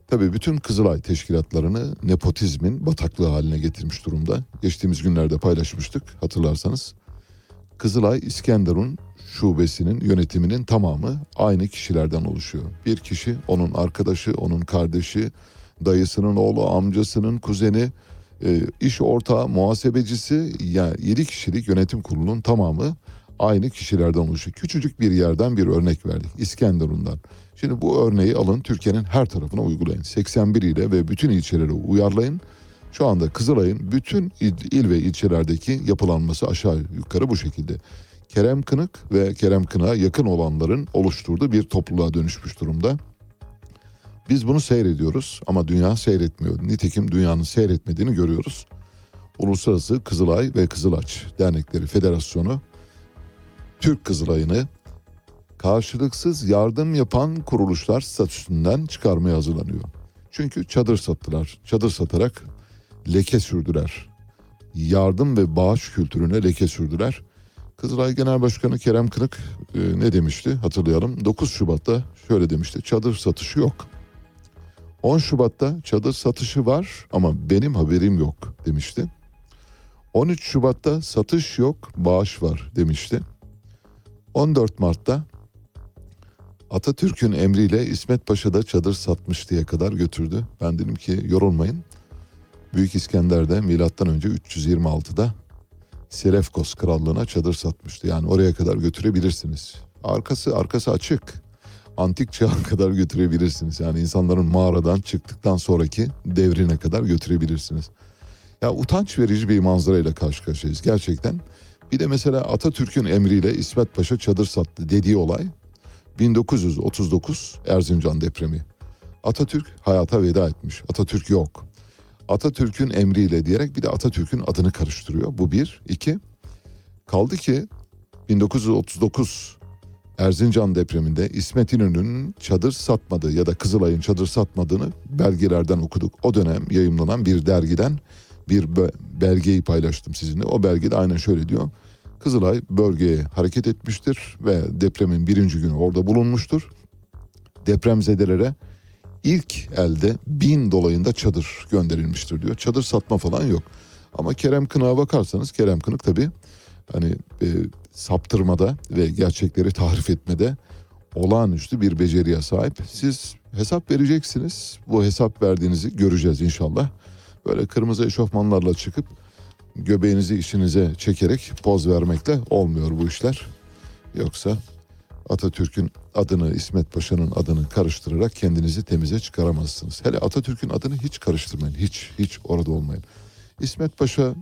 Tabii bütün Kızılay teşkilatlarını nepotizmin bataklığı haline getirmiş durumda. Geçtiğimiz günlerde paylaşmıştık hatırlarsanız. Kızılay İskenderun şubesinin yönetiminin tamamı aynı kişilerden oluşuyor. Bir kişi onun arkadaşı, onun kardeşi, dayısının oğlu, amcasının kuzeni, e, iş ortağı, muhasebecisi yani 7 kişilik yönetim kurulunun tamamı aynı kişilerden oluşuyor. Küçücük bir yerden bir örnek verdik İskenderun'dan. Şimdi bu örneği alın Türkiye'nin her tarafına uygulayın. 81 ile ve bütün ilçelere uyarlayın. Şu anda Kızılay'ın bütün il, il ve ilçelerdeki yapılanması aşağı yukarı bu şekilde. Kerem Kınık ve Kerem Kınık'a yakın olanların oluşturduğu bir topluluğa dönüşmüş durumda. Biz bunu seyrediyoruz ama dünya seyretmiyor. Nitekim dünyanın seyretmediğini görüyoruz. Uluslararası Kızılay ve Kızılaç Dernekleri Federasyonu Türk Kızılay'ını karşılıksız yardım yapan kuruluşlar statüsünden çıkarmaya hazırlanıyor. Çünkü çadır sattılar. Çadır satarak leke sürdüler. Yardım ve bağış kültürüne leke sürdüler. Kızılay Genel Başkanı Kerem Kınık e, ne demişti hatırlayalım. 9 Şubat'ta şöyle demişti. Çadır satışı yok. 10 Şubat'ta çadır satışı var ama benim haberim yok demişti. 13 Şubat'ta satış yok, bağış var demişti. 14 Mart'ta Atatürk'ün emriyle İsmet Paşa da çadır satmış diye kadar götürdü. Ben dedim ki yorulmayın. Büyük İskender de milattan önce 326'da Selefkos krallığına çadır satmıştı. Yani oraya kadar götürebilirsiniz. Arkası arkası açık. Antik çağa kadar götürebilirsiniz. Yani insanların mağaradan çıktıktan sonraki devrine kadar götürebilirsiniz. Ya utanç verici bir manzarayla karşı karşıyayız gerçekten. Bir de mesela Atatürk'ün emriyle İsmet Paşa çadır sattı dediği olay 1939 Erzincan depremi. Atatürk hayata veda etmiş. Atatürk yok. Atatürk'ün emriyle diyerek bir de Atatürk'ün adını karıştırıyor. Bu bir. iki. Kaldı ki 1939 Erzincan depreminde İsmet İnönü'nün çadır satmadığı ya da Kızılay'ın çadır satmadığını belgelerden okuduk. O dönem yayımlanan bir dergiden bir be- belgeyi paylaştım sizinle. O belgede aynen şöyle diyor. Kızılay bölgeye hareket etmiştir ve depremin birinci günü orada bulunmuştur. Depremzedelere ilk elde bin dolayında çadır gönderilmiştir diyor. Çadır satma falan yok. Ama Kerem Kınık'a bakarsanız Kerem Kınık tabii hani e, saptırmada ve gerçekleri tahrif etmede olağanüstü bir beceriye sahip. Siz hesap vereceksiniz. Bu hesap verdiğinizi göreceğiz inşallah. Böyle kırmızı eşofmanlarla çıkıp göbeğinizi işinize çekerek poz vermekle olmuyor bu işler. Yoksa Atatürk'ün adını, İsmet Paşa'nın adını karıştırarak kendinizi temize çıkaramazsınız. Hele Atatürk'ün adını hiç karıştırmayın. Hiç, hiç orada olmayın. İsmet Paşa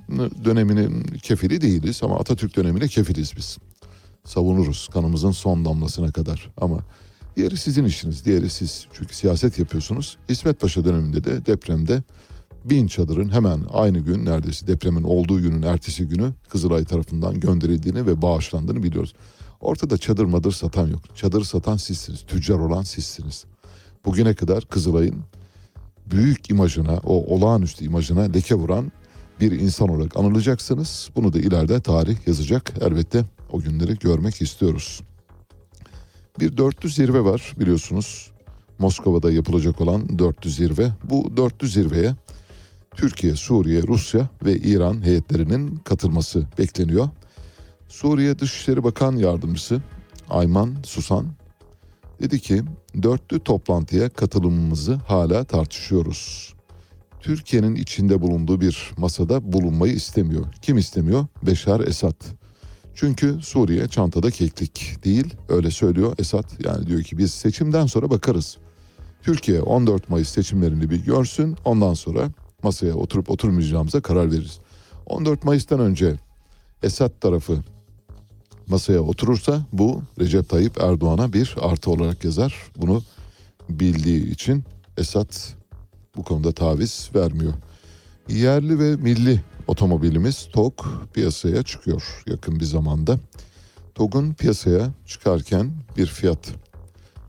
döneminin kefili değiliz ama Atatürk dönemine kefiliz biz. Savunuruz kanımızın son damlasına kadar ama diğeri sizin işiniz, diğeri siz. Çünkü siyaset yapıyorsunuz. İsmet Paşa döneminde de depremde bin çadırın hemen aynı gün neredeyse depremin olduğu günün ertesi günü Kızılay tarafından gönderildiğini ve bağışlandığını biliyoruz. Ortada çadır madır satan yok. Çadır satan sizsiniz. Tüccar olan sizsiniz. Bugüne kadar Kızılay'ın büyük imajına, o olağanüstü imajına leke vuran bir insan olarak anılacaksınız. Bunu da ileride tarih yazacak. Elbette o günleri görmek istiyoruz. Bir dörtlü zirve var biliyorsunuz. Moskova'da yapılacak olan dörtlü zirve. Bu dörtlü zirveye Türkiye, Suriye, Rusya ve İran heyetlerinin katılması bekleniyor. Suriye Dışişleri Bakan Yardımcısı Ayman Susan dedi ki dörtlü toplantıya katılımımızı hala tartışıyoruz. Türkiye'nin içinde bulunduğu bir masada bulunmayı istemiyor. Kim istemiyor? Beşar Esad. Çünkü Suriye çantada keklik değil öyle söylüyor Esad. Yani diyor ki biz seçimden sonra bakarız. Türkiye 14 Mayıs seçimlerini bir görsün ondan sonra masaya oturup oturmayacağımıza karar veririz. 14 Mayıs'tan önce Esad tarafı masaya oturursa bu Recep Tayyip Erdoğan'a bir artı olarak yazar. Bunu bildiği için Esad bu konuda taviz vermiyor. Yerli ve milli otomobilimiz TOG piyasaya çıkıyor yakın bir zamanda. TOG'un piyasaya çıkarken bir fiyat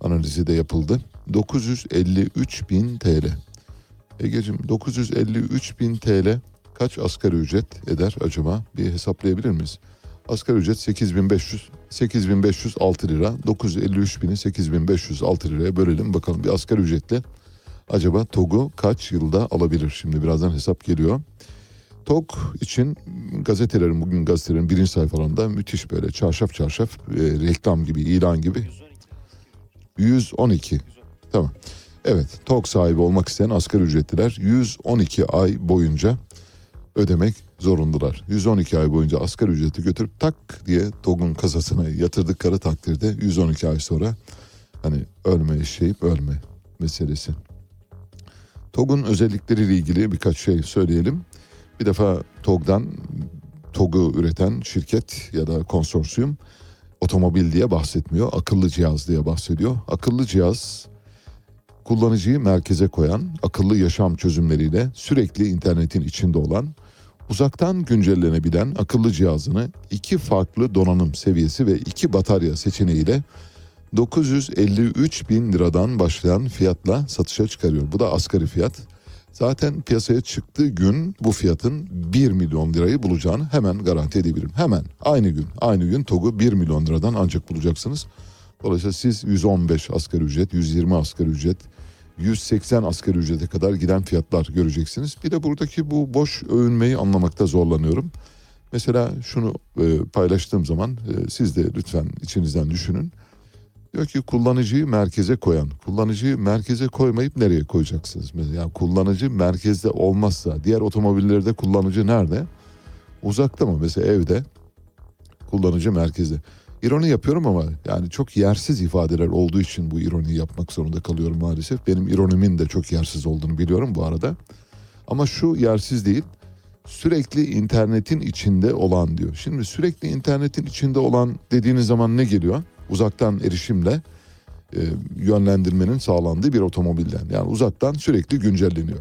analizi de yapıldı. 953 bin TL. Egeciğim 953 bin TL kaç asgari ücret eder acaba? Bir hesaplayabilir miyiz? Asgari ücret 8500 8506 lira. 953 bini 8506 liraya bölelim bakalım bir asgari ücretle acaba TOG'u kaç yılda alabilir? Şimdi birazdan hesap geliyor. TOG için gazetelerin bugün gazetelerin birinci sayfalarında müthiş böyle çarşaf çarşaf e, reklam gibi ilan gibi 112 tamam. Evet TOG sahibi olmak isteyen asgari ücretliler 112 ay boyunca ödemek zorundalar. 112 ay boyunca asgari ücreti götürüp tak diye TOG'un kasasına yatırdıkları takdirde 112 ay sonra hani ölme işleyip ölme meselesi. TOG'un özellikleriyle ilgili birkaç şey söyleyelim. Bir defa TOG'dan TOG'u üreten şirket ya da konsorsiyum otomobil diye bahsetmiyor. Akıllı cihaz diye bahsediyor. Akıllı cihaz kullanıcıyı merkeze koyan akıllı yaşam çözümleriyle sürekli internetin içinde olan uzaktan güncellenebilen akıllı cihazını iki farklı donanım seviyesi ve iki batarya seçeneğiyle 953 bin liradan başlayan fiyatla satışa çıkarıyor. Bu da asgari fiyat. Zaten piyasaya çıktığı gün bu fiyatın 1 milyon lirayı bulacağını hemen garanti edebilirim. Hemen aynı gün aynı gün TOG'u 1 milyon liradan ancak bulacaksınız. Dolayısıyla siz 115 asgari ücret, 120 asgari ücret, 180 asgari ücrete kadar giden fiyatlar göreceksiniz. Bir de buradaki bu boş övünmeyi anlamakta zorlanıyorum. Mesela şunu e, paylaştığım zaman e, siz de lütfen içinizden düşünün. Diyor ki kullanıcıyı merkeze koyan. Kullanıcıyı merkeze koymayıp nereye koyacaksınız? Mesela yani kullanıcı merkezde olmazsa diğer otomobillerde kullanıcı nerede? Uzakta mı? Mesela evde kullanıcı merkezde. İroni yapıyorum ama yani çok yersiz ifadeler olduğu için bu ironiyi yapmak zorunda kalıyorum maalesef. Benim ironimin de çok yersiz olduğunu biliyorum bu arada. Ama şu yersiz değil. Sürekli internetin içinde olan diyor. Şimdi sürekli internetin içinde olan dediğiniz zaman ne geliyor? Uzaktan erişimle e, yönlendirmenin sağlandığı bir otomobilden. Yani uzaktan sürekli güncelleniyor.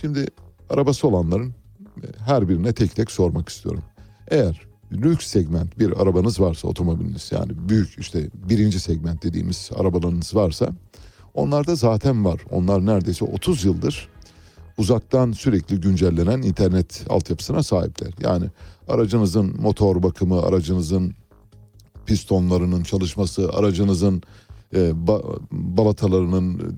Şimdi arabası olanların e, her birine tek tek sormak istiyorum. Eğer lüks segment bir arabanız varsa otomobiliniz yani büyük işte birinci segment dediğimiz arabalarınız varsa onlarda zaten var. Onlar neredeyse 30 yıldır uzaktan sürekli güncellenen internet altyapısına sahipler. Yani aracınızın motor bakımı, aracınızın pistonlarının çalışması, aracınızın e, ba- balatalarının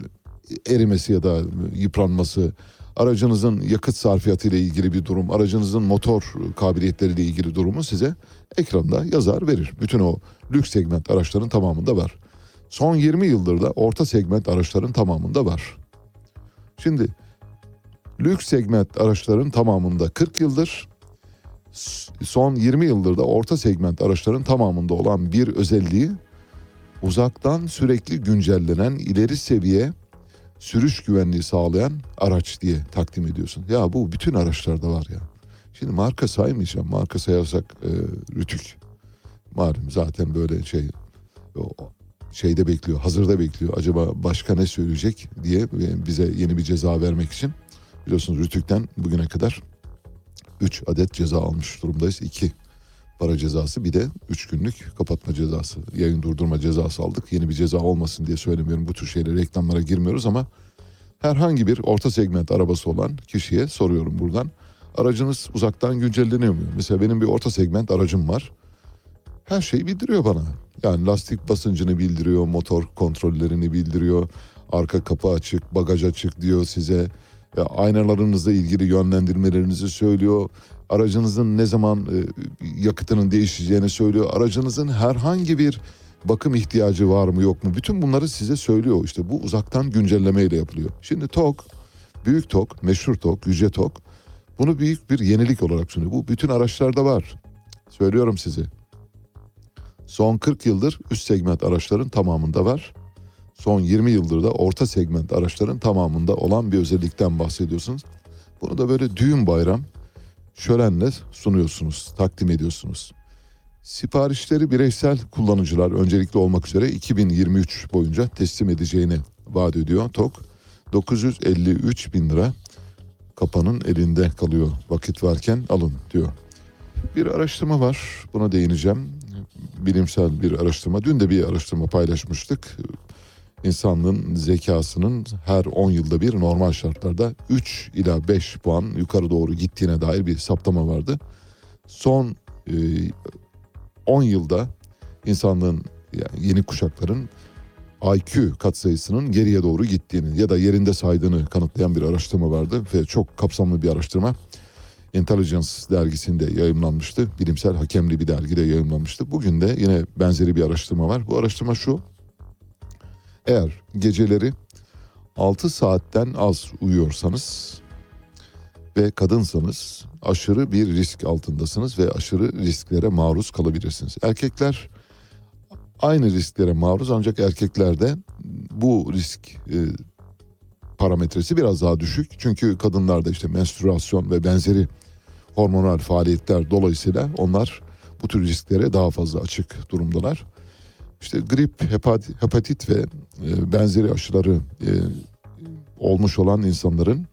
erimesi ya da yıpranması, aracınızın yakıt sarfiyatı ile ilgili bir durum, aracınızın motor kabiliyetleriyle ilgili durumu size ekranda yazar verir. Bütün o lüks segment araçların tamamında var. Son 20 yıldır da orta segment araçların tamamında var. Şimdi lüks segment araçların tamamında 40 yıldır, son 20 yıldır da orta segment araçların tamamında olan bir özelliği uzaktan sürekli güncellenen ileri seviye sürüş güvenliği sağlayan araç diye takdim ediyorsun. Ya bu bütün araçlarda var ya. Şimdi marka saymayacağım. Marka sayarsak e, Rütük. Malum zaten böyle şey şeyde bekliyor, hazırda bekliyor. Acaba başka ne söyleyecek diye bize yeni bir ceza vermek için. Biliyorsunuz Rütük'ten bugüne kadar 3 adet ceza almış durumdayız. 2 para cezası bir de 3 günlük kapatma cezası. Yayın durdurma cezası aldık. Yeni bir ceza olmasın diye söylemiyorum. Bu tür şeylere reklamlara girmiyoruz ama herhangi bir orta segment arabası olan kişiye soruyorum buradan. Aracınız uzaktan güncelleniyor mu? Mesela benim bir orta segment aracım var. Her şeyi bildiriyor bana. Yani lastik basıncını bildiriyor, motor kontrollerini bildiriyor. Arka kapı açık, bagaj açık diyor size. Ya, aynalarınızla ilgili yönlendirmelerinizi söylüyor. Aracınızın ne zaman e, yakıtının değişeceğini söylüyor. Aracınızın herhangi bir bakım ihtiyacı var mı yok mu? Bütün bunları size söylüyor. İşte bu uzaktan güncellemeyle yapılıyor. Şimdi TOG, büyük TOG, meşhur TOG, Yüce TOG bunu büyük bir yenilik olarak sunuyor. Bu bütün araçlarda var. Söylüyorum size. Son 40 yıldır üst segment araçların tamamında var. Son 20 yıldır da orta segment araçların tamamında olan bir özellikten bahsediyorsunuz. Bunu da böyle düğün bayram şölenle sunuyorsunuz, takdim ediyorsunuz. Siparişleri bireysel kullanıcılar öncelikli olmak üzere 2023 boyunca teslim edeceğini vaat ediyor TOK. 953 bin lira kapanın elinde kalıyor. Vakit varken alın diyor. Bir araştırma var. Buna değineceğim. Bilimsel bir araştırma. Dün de bir araştırma paylaşmıştık. İnsanlığın zekasının her 10 yılda bir normal şartlarda 3 ila 5 puan yukarı doğru gittiğine dair bir saptama vardı. Son e, 10 yılda insanlığın yani yeni kuşakların IQ katsayısının geriye doğru gittiğini ya da yerinde saydığını kanıtlayan bir araştırma vardı ve çok kapsamlı bir araştırma. Intelligence dergisinde yayınlanmıştı. Bilimsel hakemli bir dergide yayınlanmıştı. Bugün de yine benzeri bir araştırma var. Bu araştırma şu. Eğer geceleri 6 saatten az uyuyorsanız ve kadınsanız aşırı bir risk altındasınız ve aşırı risklere maruz kalabilirsiniz. Erkekler aynı risklere maruz ancak erkeklerde bu risk e, parametresi biraz daha düşük. Çünkü kadınlarda işte menstruasyon ve benzeri hormonal faaliyetler dolayısıyla onlar bu tür risklere daha fazla açık durumdalar. İşte grip, hepat- hepatit ve e, benzeri aşıları e, olmuş olan insanların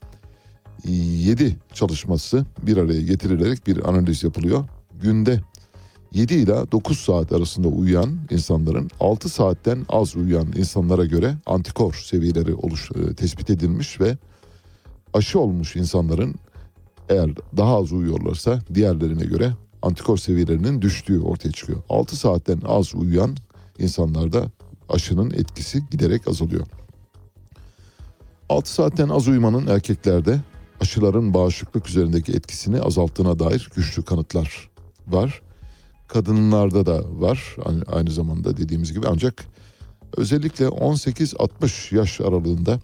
7 çalışması bir araya getirilerek bir analiz yapılıyor. Günde 7 ila 9 saat arasında uyuyan insanların 6 saatten az uyuyan insanlara göre antikor seviyeleri oluş, e, tespit edilmiş ve aşı olmuş insanların eğer daha az uyuyorlarsa diğerlerine göre antikor seviyelerinin düştüğü ortaya çıkıyor. 6 saatten az uyuyan insanlarda aşının etkisi giderek azalıyor. 6 saatten az uyumanın erkeklerde aşıların bağışıklık üzerindeki etkisini azalttığına dair güçlü kanıtlar var. Kadınlarda da var aynı, zamanda dediğimiz gibi ancak özellikle 18-60 yaş aralığında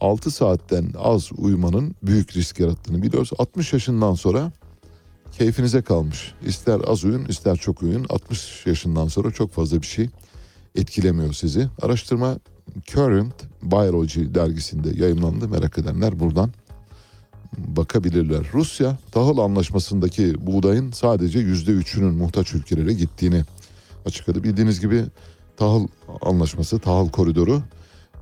6 saatten az uyumanın büyük risk yarattığını biliyoruz. 60 yaşından sonra keyfinize kalmış. İster az uyuyun ister çok uyuyun. 60 yaşından sonra çok fazla bir şey etkilemiyor sizi. Araştırma Current Biology dergisinde yayınlandı. Merak edenler buradan bakabilirler. Rusya tahıl anlaşmasındaki buğdayın sadece yüzde üçünün muhtaç ülkelere gittiğini açıkladı. Bildiğiniz gibi tahıl anlaşması, tahıl koridoru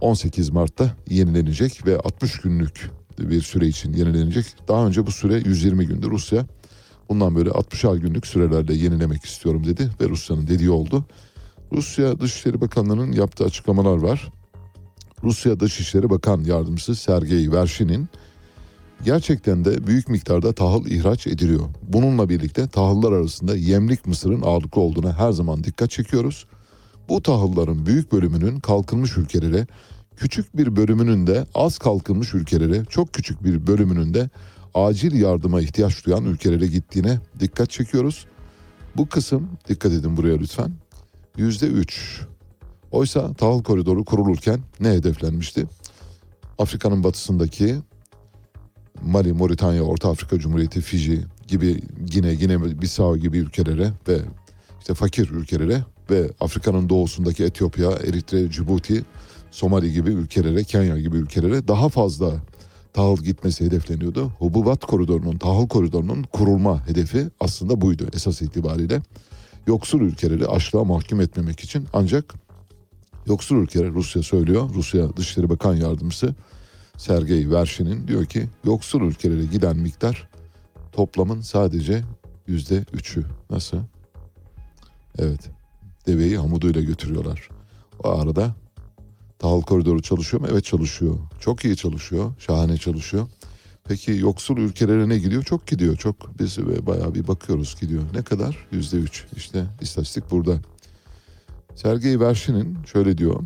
18 Mart'ta yenilenecek ve 60 günlük bir süre için yenilenecek. Daha önce bu süre 120 gündü. Rusya bundan böyle 60'ar günlük sürelerle yenilemek istiyorum dedi ve Rusya'nın dediği oldu. Rusya Dışişleri Bakanlığı'nın yaptığı açıklamalar var. Rusya Dışişleri Bakan Yardımcısı Sergey Vershin'in gerçekten de büyük miktarda tahıl ihraç ediliyor. Bununla birlikte tahıllar arasında yemlik mısırın ağırlıklı olduğuna her zaman dikkat çekiyoruz. Bu tahılların büyük bölümünün kalkınmış ülkelere, küçük bir bölümünün de az kalkınmış ülkelere, çok küçük bir bölümünün de acil yardıma ihtiyaç duyan ülkelere gittiğine dikkat çekiyoruz. Bu kısım, dikkat edin buraya lütfen, yüzde üç. Oysa tahıl koridoru kurulurken ne hedeflenmişti? Afrika'nın batısındaki Mali, Moritanya, Orta Afrika Cumhuriyeti, Fiji gibi Gine, Gine Bissau gibi ülkelere ve işte fakir ülkelere ve Afrika'nın doğusundaki Etiyopya, Eritre, Cibuti, Somali gibi ülkelere, Kenya gibi ülkelere daha fazla tahıl gitmesi hedefleniyordu. Hububat koridorunun, tahıl koridorunun kurulma hedefi aslında buydu esas itibariyle. Yoksul ülkeleri açlığa mahkum etmemek için ancak yoksul ülkeler Rusya söylüyor. Rusya Dışişleri Bakan Yardımcısı Sergey Vershin'in diyor ki yoksul ülkelere giden miktar toplamın sadece yüzde üçü. Nasıl? Evet. Deveyi hamuduyla götürüyorlar. O arada tahıl koridoru çalışıyor mu? Evet çalışıyor. Çok iyi çalışıyor. Şahane çalışıyor. Peki yoksul ülkelere ne gidiyor? Çok gidiyor. Çok biz bayağı bir bakıyoruz gidiyor. Ne kadar? Yüzde üç. İşte istatistik burada. Sergey Vershin'in şöyle diyor.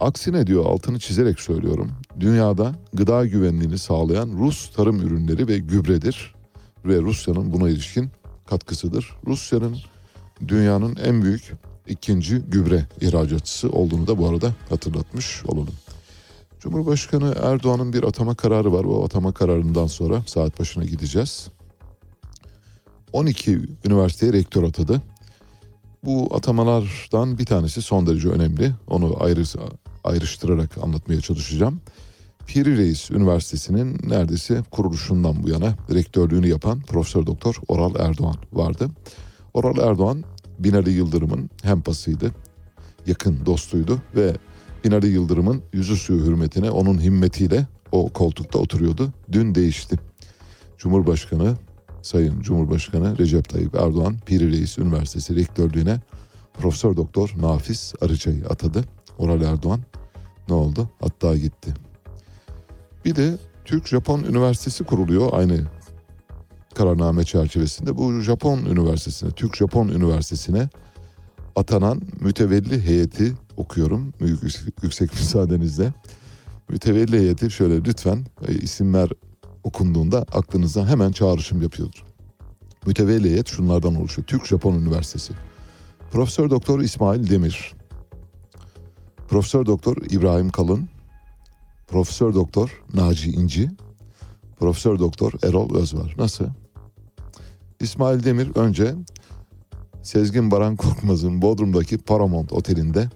Aksine diyor altını çizerek söylüyorum. Dünyada gıda güvenliğini sağlayan Rus tarım ürünleri ve gübredir. Ve Rusya'nın buna ilişkin katkısıdır. Rusya'nın dünyanın en büyük ikinci gübre ihracatçısı olduğunu da bu arada hatırlatmış olalım. Cumhurbaşkanı Erdoğan'ın bir atama kararı var. O atama kararından sonra saat başına gideceğiz. 12 üniversiteye rektör atadı. Bu atamalardan bir tanesi son derece önemli. Onu ayrı, ayrıştırarak anlatmaya çalışacağım. Piri Reis Üniversitesi'nin neredeyse kuruluşundan bu yana rektörlüğünü yapan Profesör Doktor Oral Erdoğan vardı. Oral Erdoğan Binali Yıldırım'ın hempasıydı, yakın dostuydu ve Binali Yıldırım'ın yüzü suyu hürmetine onun himmetiyle o koltukta oturuyordu. Dün değişti. Cumhurbaşkanı Sayın Cumhurbaşkanı Recep Tayyip Erdoğan Piri Reis Üniversitesi rektörlüğüne Profesör Doktor Nafiz Arıca'yı atadı. Oral Erdoğan ne oldu? Hatta gitti. Bir de Türk-Japon Üniversitesi kuruluyor aynı kararname çerçevesinde bu Japon üniversitesine, Türk Japon Üniversitesi'ne atanan mütevelli heyeti okuyorum yüksek, müsaadenizle. Mütevelli heyeti şöyle lütfen e, isimler okunduğunda aklınıza hemen çağrışım yapıyordur. Mütevelli heyet şunlardan oluşuyor. Türk Japon Üniversitesi. Profesör Doktor İsmail Demir. Profesör Doktor İbrahim Kalın. Profesör Doktor Naci İnci. Profesör Doktor Erol Özvar. Nasıl? İsmail Demir önce Sezgin Baran Korkmaz'ın Bodrum'daki Paramount Oteli'nde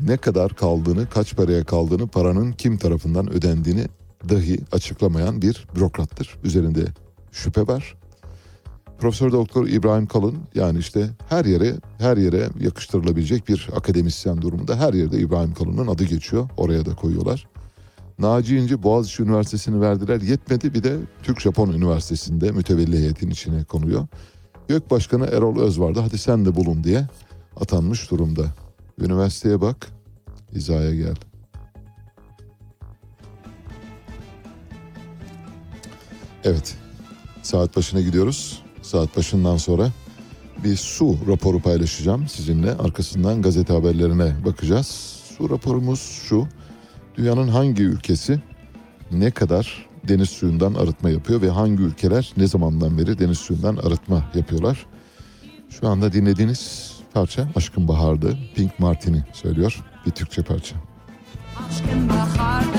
ne kadar kaldığını, kaç paraya kaldığını, paranın kim tarafından ödendiğini dahi açıklamayan bir bürokrattır. Üzerinde şüphe var. Profesör Doktor İbrahim Kalın yani işte her yere her yere yakıştırılabilecek bir akademisyen durumunda her yerde İbrahim Kalın'ın adı geçiyor. Oraya da koyuyorlar. Naci İnci Boğaziçi Üniversitesi'ni verdiler. Yetmedi bir de Türk Japon Üniversitesi'nde mütevelli heyetin içine konuyor. Gök Başkanı Erol Özvar da hadi sen de bulun diye atanmış durumda. Üniversiteye bak, hizaya gel. Evet, saat başına gidiyoruz. Saat başından sonra bir su raporu paylaşacağım sizinle. Arkasından gazete haberlerine bakacağız. Su raporumuz şu. Dünyanın hangi ülkesi ne kadar deniz suyundan arıtma yapıyor ve hangi ülkeler ne zamandan beri deniz suyundan arıtma yapıyorlar? Şu anda dinlediğiniz parça Aşkın Bahar'dı. Pink Martini söylüyor. Bir Türkçe parça. Aşkın bahardı,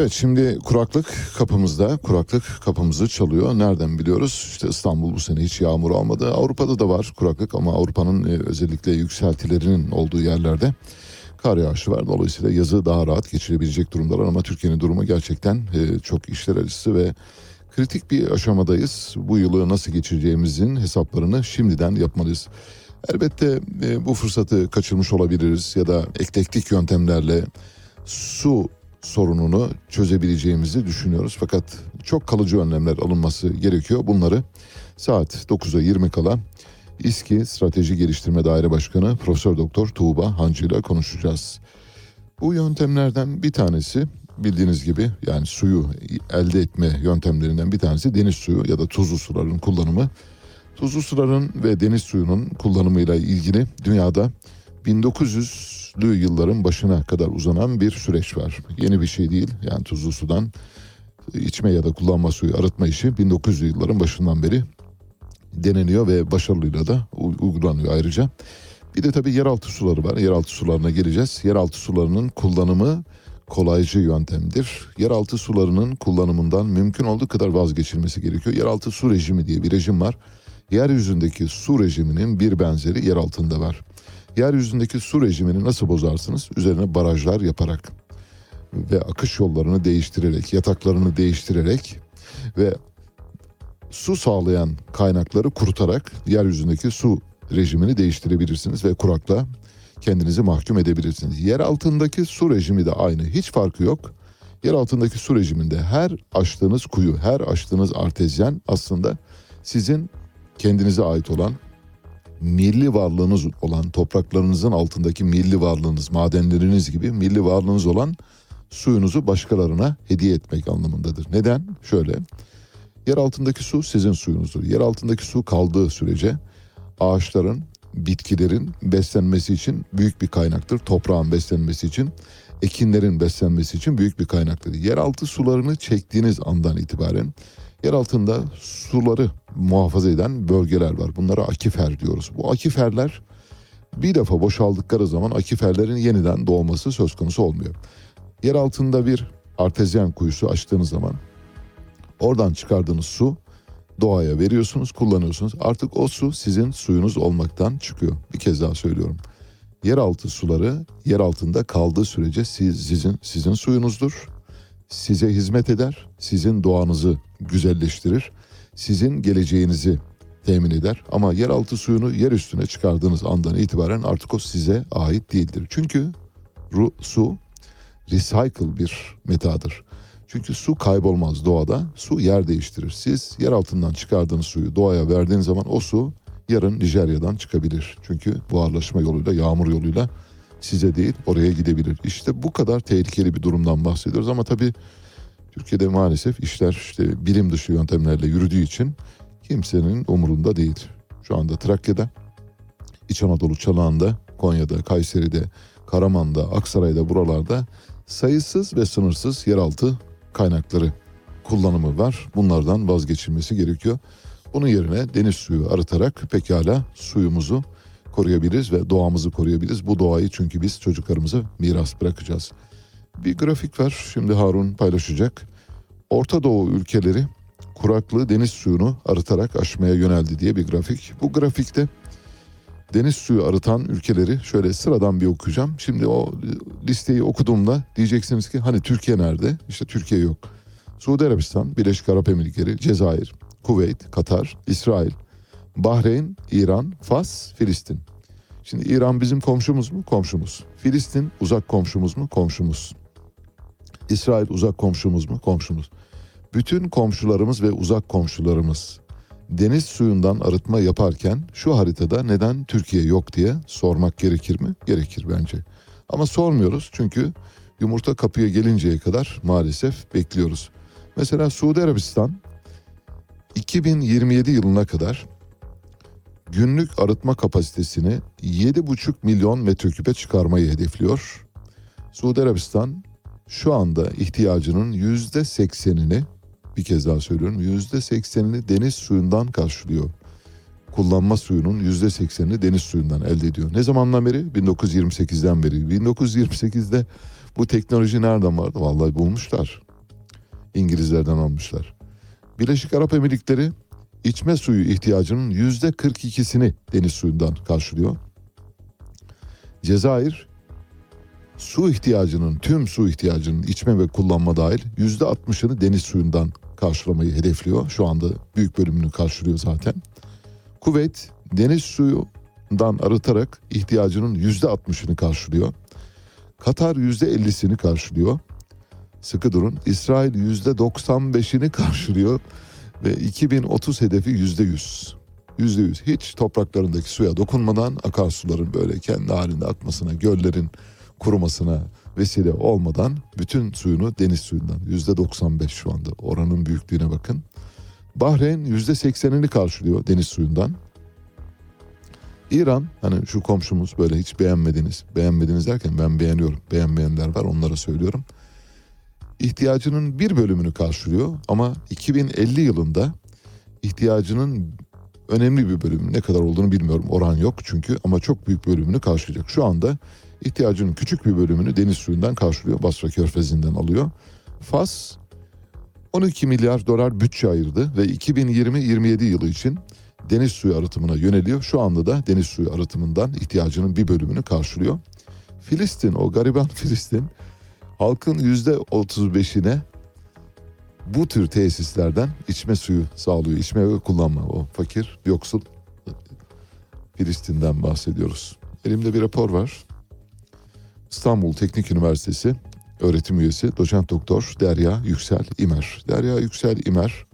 Evet şimdi kuraklık kapımızda. Kuraklık kapımızı çalıyor. Nereden biliyoruz? İşte İstanbul bu sene hiç yağmur almadı. Avrupa'da da var kuraklık ama Avrupa'nın e, özellikle yükseltilerinin olduğu yerlerde kar yağışı var. Dolayısıyla yazı daha rahat geçirebilecek durumdalar ama Türkiye'nin durumu gerçekten e, çok işler acısı ve kritik bir aşamadayız. Bu yılı nasıl geçireceğimizin hesaplarını şimdiden yapmalıyız. Elbette e, bu fırsatı kaçırmış olabiliriz ya da eklektik yöntemlerle su sorununu çözebileceğimizi düşünüyoruz. Fakat çok kalıcı önlemler alınması gerekiyor. Bunları saat 9'a 20 kala İSKİ Strateji Geliştirme Daire Başkanı Profesör Doktor Tuğba Hancı ile konuşacağız. Bu yöntemlerden bir tanesi bildiğiniz gibi yani suyu elde etme yöntemlerinden bir tanesi deniz suyu ya da tuzlu suların kullanımı. Tuzlu suların ve deniz suyunun kullanımıyla ilgili dünyada 1900'lü yılların başına kadar uzanan bir süreç var. Yeni bir şey değil. Yani tuzlu sudan içme ya da kullanma suyu arıtma işi 1900'lü yılların başından beri deneniyor ve başarılıyla da uygulanıyor ayrıca. Bir de tabii yeraltı suları var. Yeraltı sularına geleceğiz. Yeraltı sularının kullanımı kolaycı yöntemdir. Yeraltı sularının kullanımından mümkün olduğu kadar vazgeçilmesi gerekiyor. Yeraltı su rejimi diye bir rejim var. Yeryüzündeki su rejiminin bir benzeri yer altında var. Yeryüzündeki su rejimini nasıl bozarsınız? Üzerine barajlar yaparak ve akış yollarını değiştirerek, yataklarını değiştirerek ve su sağlayan kaynakları kurutarak yeryüzündeki su rejimini değiştirebilirsiniz ve kuraklığa kendinizi mahkum edebilirsiniz. Yer altındaki su rejimi de aynı. Hiç farkı yok. Yer altındaki su rejiminde her açtığınız kuyu, her açtığınız artezyen aslında sizin kendinize ait olan milli varlığınız olan topraklarınızın altındaki milli varlığınız, madenleriniz gibi milli varlığınız olan suyunuzu başkalarına hediye etmek anlamındadır. Neden? Şöyle. Yer altındaki su sizin suyunuzdur. Yer altındaki su kaldığı sürece ağaçların, bitkilerin beslenmesi için büyük bir kaynaktır. Toprağın beslenmesi için, ekinlerin beslenmesi için büyük bir kaynaktır. Yeraltı sularını çektiğiniz andan itibaren yer altında suları muhafaza eden bölgeler var. Bunlara akifer diyoruz. Bu akiferler bir defa boşaldıkları zaman akiferlerin yeniden doğması söz konusu olmuyor. Yer altında bir artezyen kuyusu açtığınız zaman oradan çıkardığınız su doğaya veriyorsunuz, kullanıyorsunuz. Artık o su sizin suyunuz olmaktan çıkıyor. Bir kez daha söylüyorum. Yeraltı suları yer altında kaldığı sürece siz, sizin sizin suyunuzdur. Size hizmet eder, sizin doğanızı güzelleştirir, sizin geleceğinizi temin eder. Ama yeraltı suyunu yer üstüne çıkardığınız andan itibaren artık o size ait değildir. Çünkü ru, su recycle bir metadır. Çünkü su kaybolmaz doğada. Su yer değiştirir. Siz yer altından çıkardığınız suyu doğaya verdiğiniz zaman o su yarın Nijerya'dan çıkabilir. Çünkü buharlaşma yoluyla, yağmur yoluyla size değil oraya gidebilir. İşte bu kadar tehlikeli bir durumdan bahsediyoruz ama tabii Türkiye'de maalesef işler işte bilim dışı yöntemlerle yürüdüğü için kimsenin umurunda değil. Şu anda Trakya'da, İç Anadolu çanağında, Konya'da, Kayseri'de, Karaman'da, Aksaray'da buralarda sayısız ve sınırsız yeraltı kaynakları kullanımı var. Bunlardan vazgeçilmesi gerekiyor. Bunun yerine deniz suyu arıtarak pekala suyumuzu koruyabiliriz ve doğamızı koruyabiliriz. Bu doğayı çünkü biz çocuklarımıza miras bırakacağız. Bir grafik var şimdi Harun paylaşacak. Orta Doğu ülkeleri kuraklığı deniz suyunu arıtarak aşmaya yöneldi diye bir grafik. Bu grafikte deniz suyu arıtan ülkeleri şöyle sıradan bir okuyacağım. Şimdi o listeyi okuduğumda diyeceksiniz ki hani Türkiye nerede? İşte Türkiye yok. Suudi Arabistan, Birleşik Arap Emirlikleri, Cezayir, Kuveyt, Katar, İsrail, Bahreyn, İran, Fas, Filistin. Şimdi İran bizim komşumuz mu? Komşumuz. Filistin uzak komşumuz mu? Komşumuz. İsrail uzak komşumuz mu? Komşumuz. Bütün komşularımız ve uzak komşularımız deniz suyundan arıtma yaparken şu haritada neden Türkiye yok diye sormak gerekir mi? Gerekir bence. Ama sormuyoruz çünkü yumurta kapıya gelinceye kadar maalesef bekliyoruz. Mesela Suudi Arabistan 2027 yılına kadar günlük arıtma kapasitesini 7,5 milyon metreküpe çıkarmayı hedefliyor. Suudi Arabistan şu anda ihtiyacının yüzde seksenini bir kez daha söylüyorum yüzde seksenini deniz suyundan karşılıyor. Kullanma suyunun yüzde seksenini deniz suyundan elde ediyor. Ne zamandan beri? 1928'den beri. 1928'de bu teknoloji nereden vardı? Vallahi bulmuşlar. İngilizlerden almışlar. Birleşik Arap Emirlikleri içme suyu ihtiyacının yüzde 42'sini deniz suyundan karşılıyor. Cezayir su ihtiyacının tüm su ihtiyacının içme ve kullanma dahil yüzde 60'ını deniz suyundan karşılamayı hedefliyor. Şu anda büyük bölümünü karşılıyor zaten. Kuveyt deniz suyundan arıtarak ihtiyacının yüzde 60'ını karşılıyor. Katar yüzde 50'sini karşılıyor. Sıkı durun. İsrail yüzde 95'ini karşılıyor ve 2030 hedefi yüzde 100. Yüzde 100. Hiç topraklarındaki suya dokunmadan akarsuların böyle kendi halinde akmasına, göllerin kurumasına vesile olmadan bütün suyunu deniz suyundan yüzde 95 şu anda oranın büyüklüğüne bakın. Bahreyn yüzde 80'ini karşılıyor deniz suyundan. İran hani şu komşumuz böyle hiç beğenmediniz. Beğenmediniz derken ben beğeniyorum. Beğenmeyenler var onlara söylüyorum. İhtiyacının bir bölümünü karşılıyor ama 2050 yılında ihtiyacının önemli bir bölümü ne kadar olduğunu bilmiyorum. Oran yok çünkü ama çok büyük bölümünü karşılayacak. Şu anda ihtiyacının küçük bir bölümünü deniz suyundan karşılıyor. Basra Körfezi'nden alıyor. Fas 12 milyar dolar bütçe ayırdı ve 2020-27 yılı için deniz suyu arıtımına yöneliyor. Şu anda da deniz suyu arıtımından ihtiyacının bir bölümünü karşılıyor. Filistin, o gariban Filistin halkın yüzde 35'ine bu tür tesislerden içme suyu sağlıyor. İçme ve kullanma. O fakir, yoksul Filistin'den bahsediyoruz. Elimde bir rapor var. İstanbul Teknik Üniversitesi öğretim üyesi doçent doktor Derya Yüksel İmer. Derya Yüksel İmer,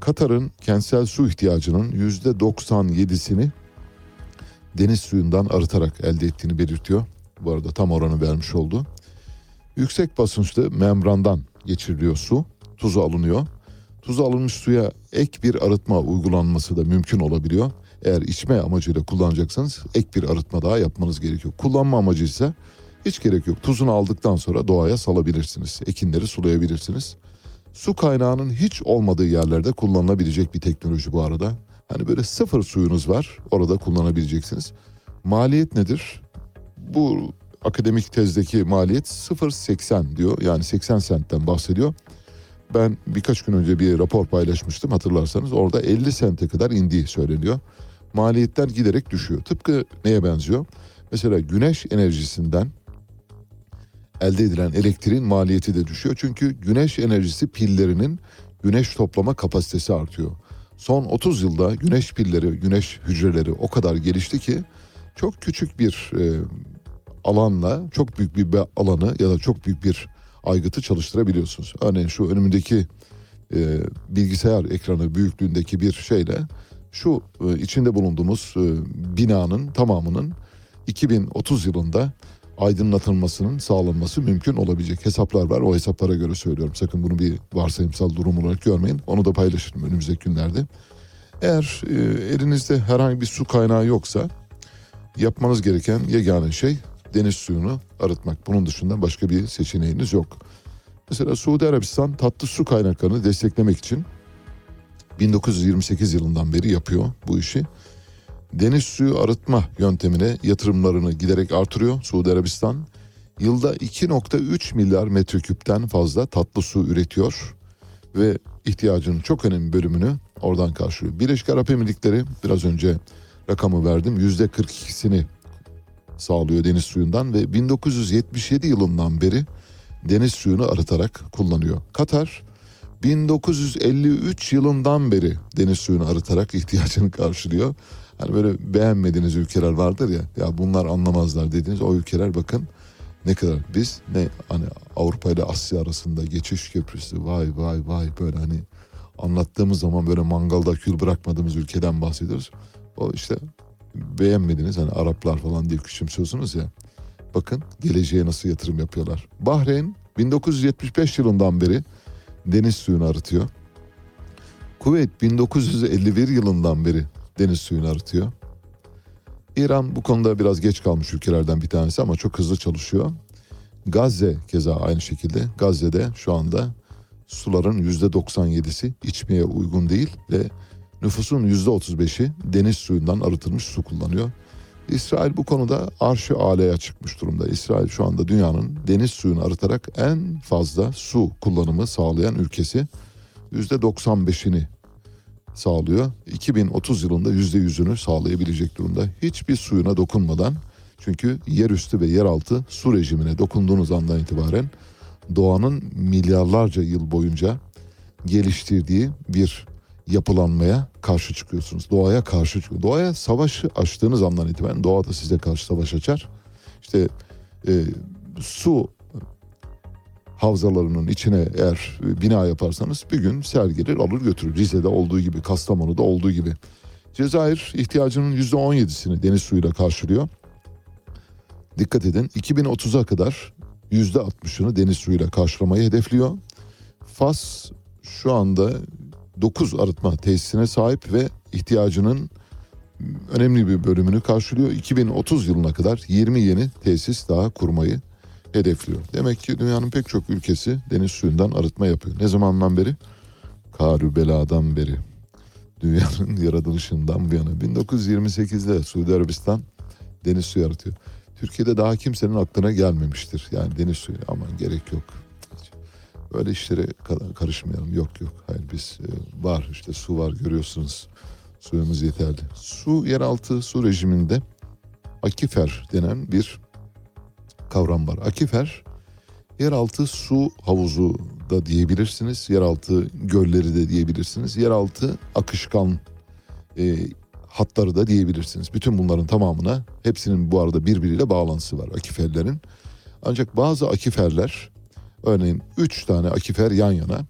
Katar'ın kentsel su ihtiyacının yüzde 97'sini deniz suyundan arıtarak elde ettiğini belirtiyor. Bu arada tam oranı vermiş oldu. Yüksek basınçlı membrandan geçiriliyor su. Tuzu alınıyor. Tuzu alınmış suya ek bir arıtma uygulanması da mümkün olabiliyor. Eğer içme amacıyla kullanacaksanız ek bir arıtma daha yapmanız gerekiyor. Kullanma amacı ise hiç gerek yok. Tuzunu aldıktan sonra doğaya salabilirsiniz. Ekinleri sulayabilirsiniz. Su kaynağının hiç olmadığı yerlerde kullanılabilecek bir teknoloji bu arada. Hani böyle sıfır suyunuz var orada kullanabileceksiniz. Maliyet nedir? Bu akademik tezdeki maliyet 0.80 diyor. Yani 80 sentten bahsediyor. Ben birkaç gün önce bir rapor paylaşmıştım hatırlarsanız. Orada 50 sente kadar indiği söyleniyor. Maliyetler giderek düşüyor. Tıpkı neye benziyor? Mesela güneş enerjisinden elde edilen elektriğin maliyeti de düşüyor. Çünkü güneş enerjisi pillerinin güneş toplama kapasitesi artıyor. Son 30 yılda güneş pilleri, güneş hücreleri o kadar gelişti ki çok küçük bir e, alanla çok büyük bir alanı ya da çok büyük bir aygıtı çalıştırabiliyorsunuz. Örneğin şu önümündeki e, bilgisayar ekranı büyüklüğündeki bir şeyle şu e, içinde bulunduğumuz e, binanın tamamının 2030 yılında aydınlatılmasının sağlanması mümkün olabilecek hesaplar var. O hesaplara göre söylüyorum. Sakın bunu bir varsayımsal durum olarak görmeyin. Onu da paylaşırım önümüzdeki günlerde. Eğer e, elinizde herhangi bir su kaynağı yoksa yapmanız gereken yegane şey deniz suyunu arıtmak. Bunun dışında başka bir seçeneğiniz yok. Mesela Suudi Arabistan tatlı su kaynaklarını desteklemek için 1928 yılından beri yapıyor bu işi. Deniz suyu arıtma yöntemine yatırımlarını giderek artırıyor Suudi Arabistan. Yılda 2.3 milyar metreküpten fazla tatlı su üretiyor ve ihtiyacının çok önemli bölümünü oradan karşılıyor. Birleşik Arap Emirlikleri biraz önce rakamı verdim %42'sini sağlıyor deniz suyundan ve 1977 yılından beri deniz suyunu arıtarak kullanıyor. Katar 1953 yılından beri deniz suyunu arıtarak ihtiyacını karşılıyor. Hani böyle beğenmediğiniz ülkeler vardır ya ya bunlar anlamazlar dediğiniz o ülkeler bakın ne kadar biz ne hani Avrupa ile Asya arasında geçiş köprüsü vay vay vay böyle hani anlattığımız zaman böyle mangalda kül bırakmadığımız ülkeden bahsediyoruz. O işte beğenmediniz hani Araplar falan diye küçümsüyorsunuz ya. Bakın geleceğe nasıl yatırım yapıyorlar. Bahreyn 1975 yılından beri deniz suyunu arıtıyor. Kuveyt 1951 yılından beri deniz suyunu arıtıyor. İran bu konuda biraz geç kalmış ülkelerden bir tanesi ama çok hızlı çalışıyor. Gazze keza aynı şekilde. Gazze'de şu anda suların %97'si içmeye uygun değil ve nüfusun %35'i deniz suyundan arıtılmış su kullanıyor. İsrail bu konuda arşı aleye çıkmış durumda. İsrail şu anda dünyanın deniz suyunu arıtarak en fazla su kullanımı sağlayan ülkesi. %95'ini sağlıyor. 2030 yılında %100'ünü sağlayabilecek durumda. Hiçbir suyuna dokunmadan çünkü yerüstü ve yeraltı su rejimine dokunduğunuz andan itibaren doğanın milyarlarca yıl boyunca geliştirdiği bir yapılanmaya karşı çıkıyorsunuz. Doğaya karşı çıkıyor. Doğaya savaşı açtığınız andan itibaren doğa da size karşı savaş açar. İşte e, su havzalarının içine eğer e, bina yaparsanız bir gün sel gelir alır götürür. Rize'de olduğu gibi, Kastamonu'da olduğu gibi. Cezayir ihtiyacının %17'sini deniz suyuyla karşılıyor. Dikkat edin 2030'a kadar %60'ını deniz suyuyla karşılamayı hedefliyor. Fas şu anda 9 arıtma tesisine sahip ve ihtiyacının önemli bir bölümünü karşılıyor. 2030 yılına kadar 20 yeni tesis daha kurmayı hedefliyor. Demek ki dünyanın pek çok ülkesi deniz suyundan arıtma yapıyor. Ne zamandan beri? Karü beladan beri. Dünyanın yaratılışından bu yana. 1928'de Suudi Arabistan deniz suyu arıtıyor. Türkiye'de daha kimsenin aklına gelmemiştir. Yani deniz suyu aman gerek yok. Böyle işlere ka- karışmayalım. Yok yok. Hayır biz e, var işte su var görüyorsunuz. Suyumuz yeterli. Su yeraltı su rejiminde akifer denen bir kavram var. Akifer yeraltı su havuzu da diyebilirsiniz. Yeraltı gölleri de diyebilirsiniz. Yeraltı akışkan e, hatları da diyebilirsiniz. Bütün bunların tamamına hepsinin bu arada birbiriyle bağlantısı var akiferlerin. Ancak bazı akiferler örneğin 3 tane akifer yan yana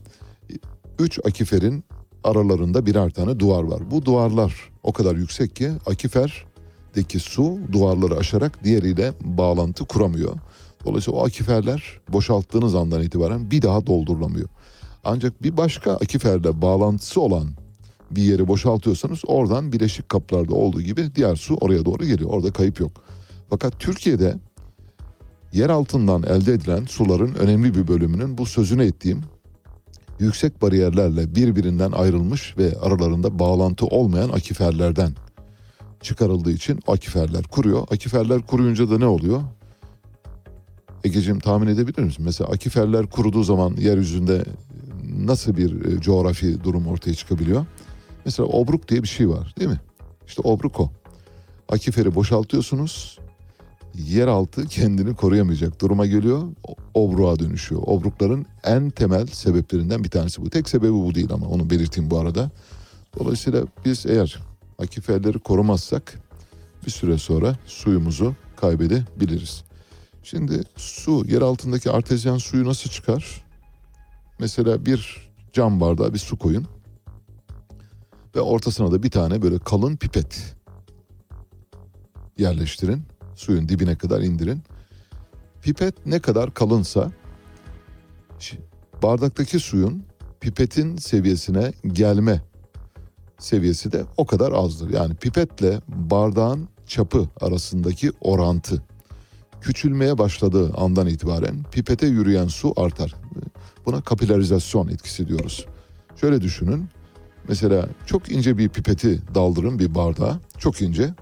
3 akiferin aralarında birer tane duvar var. Bu duvarlar o kadar yüksek ki akiferdeki su duvarları aşarak diğeriyle bağlantı kuramıyor. Dolayısıyla o akiferler boşalttığınız andan itibaren bir daha doldurulamıyor. Ancak bir başka akiferle bağlantısı olan bir yeri boşaltıyorsanız oradan bileşik kaplarda olduğu gibi diğer su oraya doğru geliyor. Orada kayıp yok. Fakat Türkiye'de yer altından elde edilen suların önemli bir bölümünün bu sözünü ettiğim yüksek bariyerlerle birbirinden ayrılmış ve aralarında bağlantı olmayan akiferlerden çıkarıldığı için akiferler kuruyor. Akiferler kuruyunca da ne oluyor? Egeciğim tahmin edebilir misin? Mesela akiferler kuruduğu zaman yeryüzünde nasıl bir e, coğrafi durum ortaya çıkabiliyor? Mesela obruk diye bir şey var değil mi? İşte obruk o. Akiferi boşaltıyorsunuz. Yeraltı kendini koruyamayacak duruma geliyor. Obruğa dönüşüyor. Obrukların en temel sebeplerinden bir tanesi bu. Tek sebebi bu değil ama onu belirteyim bu arada. Dolayısıyla biz eğer akiferleri korumazsak bir süre sonra suyumuzu kaybedebiliriz. Şimdi su, yer altındaki artezyen suyu nasıl çıkar? Mesela bir cam bardağa bir su koyun ve ortasına da bir tane böyle kalın pipet yerleştirin. Suyun dibine kadar indirin. Pipet ne kadar kalınsa bardaktaki suyun pipetin seviyesine gelme seviyesi de o kadar azdır. Yani pipetle bardağın çapı arasındaki orantı küçülmeye başladığı andan itibaren pipete yürüyen su artar. Buna kapilarizasyon etkisi diyoruz. Şöyle düşünün. Mesela çok ince bir pipeti daldırın bir bardağa. Çok ince.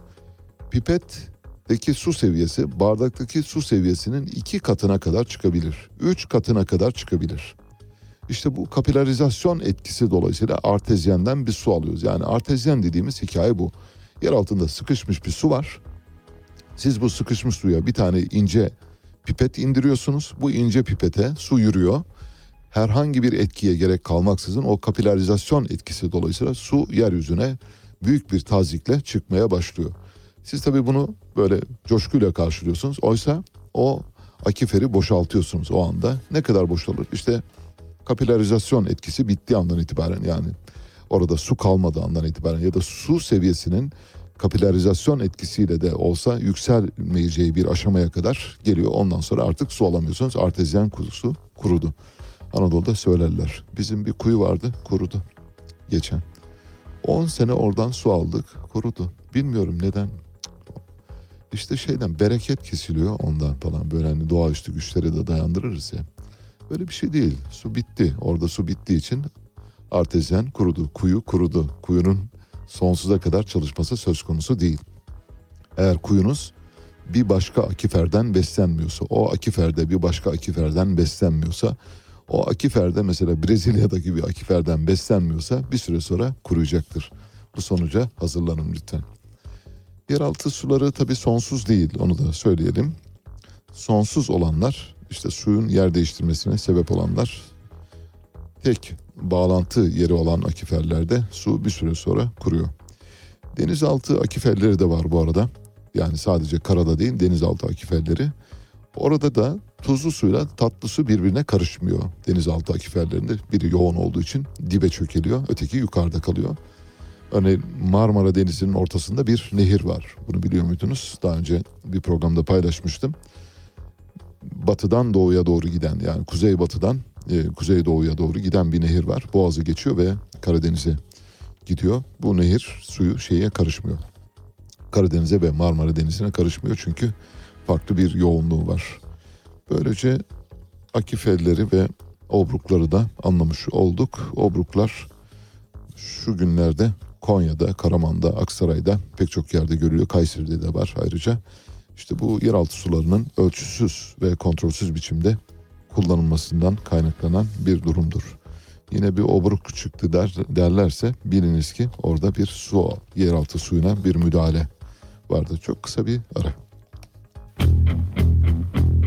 Pipetteki su seviyesi bardaktaki su seviyesinin iki katına kadar çıkabilir. Üç katına kadar çıkabilir. İşte bu kapilarizasyon etkisi dolayısıyla artezyenden bir su alıyoruz. Yani artezyen dediğimiz hikaye bu. Yer altında sıkışmış bir su var. Siz bu sıkışmış suya bir tane ince pipet indiriyorsunuz. Bu ince pipete su yürüyor. Herhangi bir etkiye gerek kalmaksızın o kapilarizasyon etkisi dolayısıyla su yeryüzüne büyük bir tazikle çıkmaya başlıyor. Siz tabii bunu böyle coşkuyla karşılıyorsunuz. Oysa o akiferi boşaltıyorsunuz o anda. Ne kadar boşalır? İşte kapilarizasyon etkisi bittiği andan itibaren yani orada su kalmadığı andan itibaren ya da su seviyesinin kapilarizasyon etkisiyle de olsa yükselmeyeceği bir aşamaya kadar geliyor. Ondan sonra artık su alamıyorsunuz. Artezyen kuyusu kurudu. Anadolu'da söylerler. Bizim bir kuyu vardı kurudu geçen. 10 sene oradan su aldık kurudu. Bilmiyorum neden. İşte şeyden bereket kesiliyor ondan falan böyle hani doğaüstü güçlere de dayandırırız ya. Böyle bir şey değil. Su bitti. Orada su bittiği için artezyen kurudu. Kuyu kurudu. Kuyunun sonsuza kadar çalışması söz konusu değil. Eğer kuyunuz bir başka akiferden beslenmiyorsa, o akiferde bir başka akiferden beslenmiyorsa, o akiferde mesela Brezilya'daki bir akiferden beslenmiyorsa bir süre sonra kuruyacaktır. Bu sonuca hazırlanın lütfen. Yeraltı suları tabii sonsuz değil onu da söyleyelim. Sonsuz olanlar işte suyun yer değiştirmesine sebep olanlar tek bağlantı yeri olan akiferlerde su bir süre sonra kuruyor. Denizaltı akiferleri de var bu arada. Yani sadece karada değil denizaltı akiferleri. Orada da tuzlu suyla tatlı su birbirine karışmıyor. Denizaltı akiferlerinde biri yoğun olduğu için dibe çökeliyor, öteki yukarıda kalıyor. Örneğin Marmara Denizi'nin ortasında bir nehir var. Bunu biliyor muydunuz? Daha önce bir programda paylaşmıştım. Batıdan doğuya doğru giden yani kuzey batıdan e, kuzey doğuya doğru giden bir nehir var. Boğazı geçiyor ve Karadeniz'e gidiyor. Bu nehir suyu şeye karışmıyor. Karadeniz'e ve Marmara Denizi'ne karışmıyor çünkü farklı bir yoğunluğu var. Böylece akifelleri ve obrukları da anlamış olduk. Obruklar şu günlerde Konya'da, Karaman'da, Aksaray'da pek çok yerde görülüyor. Kayseri'de de var ayrıca. İşte bu yeraltı sularının ölçüsüz ve kontrolsüz biçimde kullanılmasından kaynaklanan bir durumdur. Yine bir obruk çıktı der, derlerse biliniz ki orada bir su, yeraltı suyuna bir müdahale vardı. Çok kısa bir ara. E,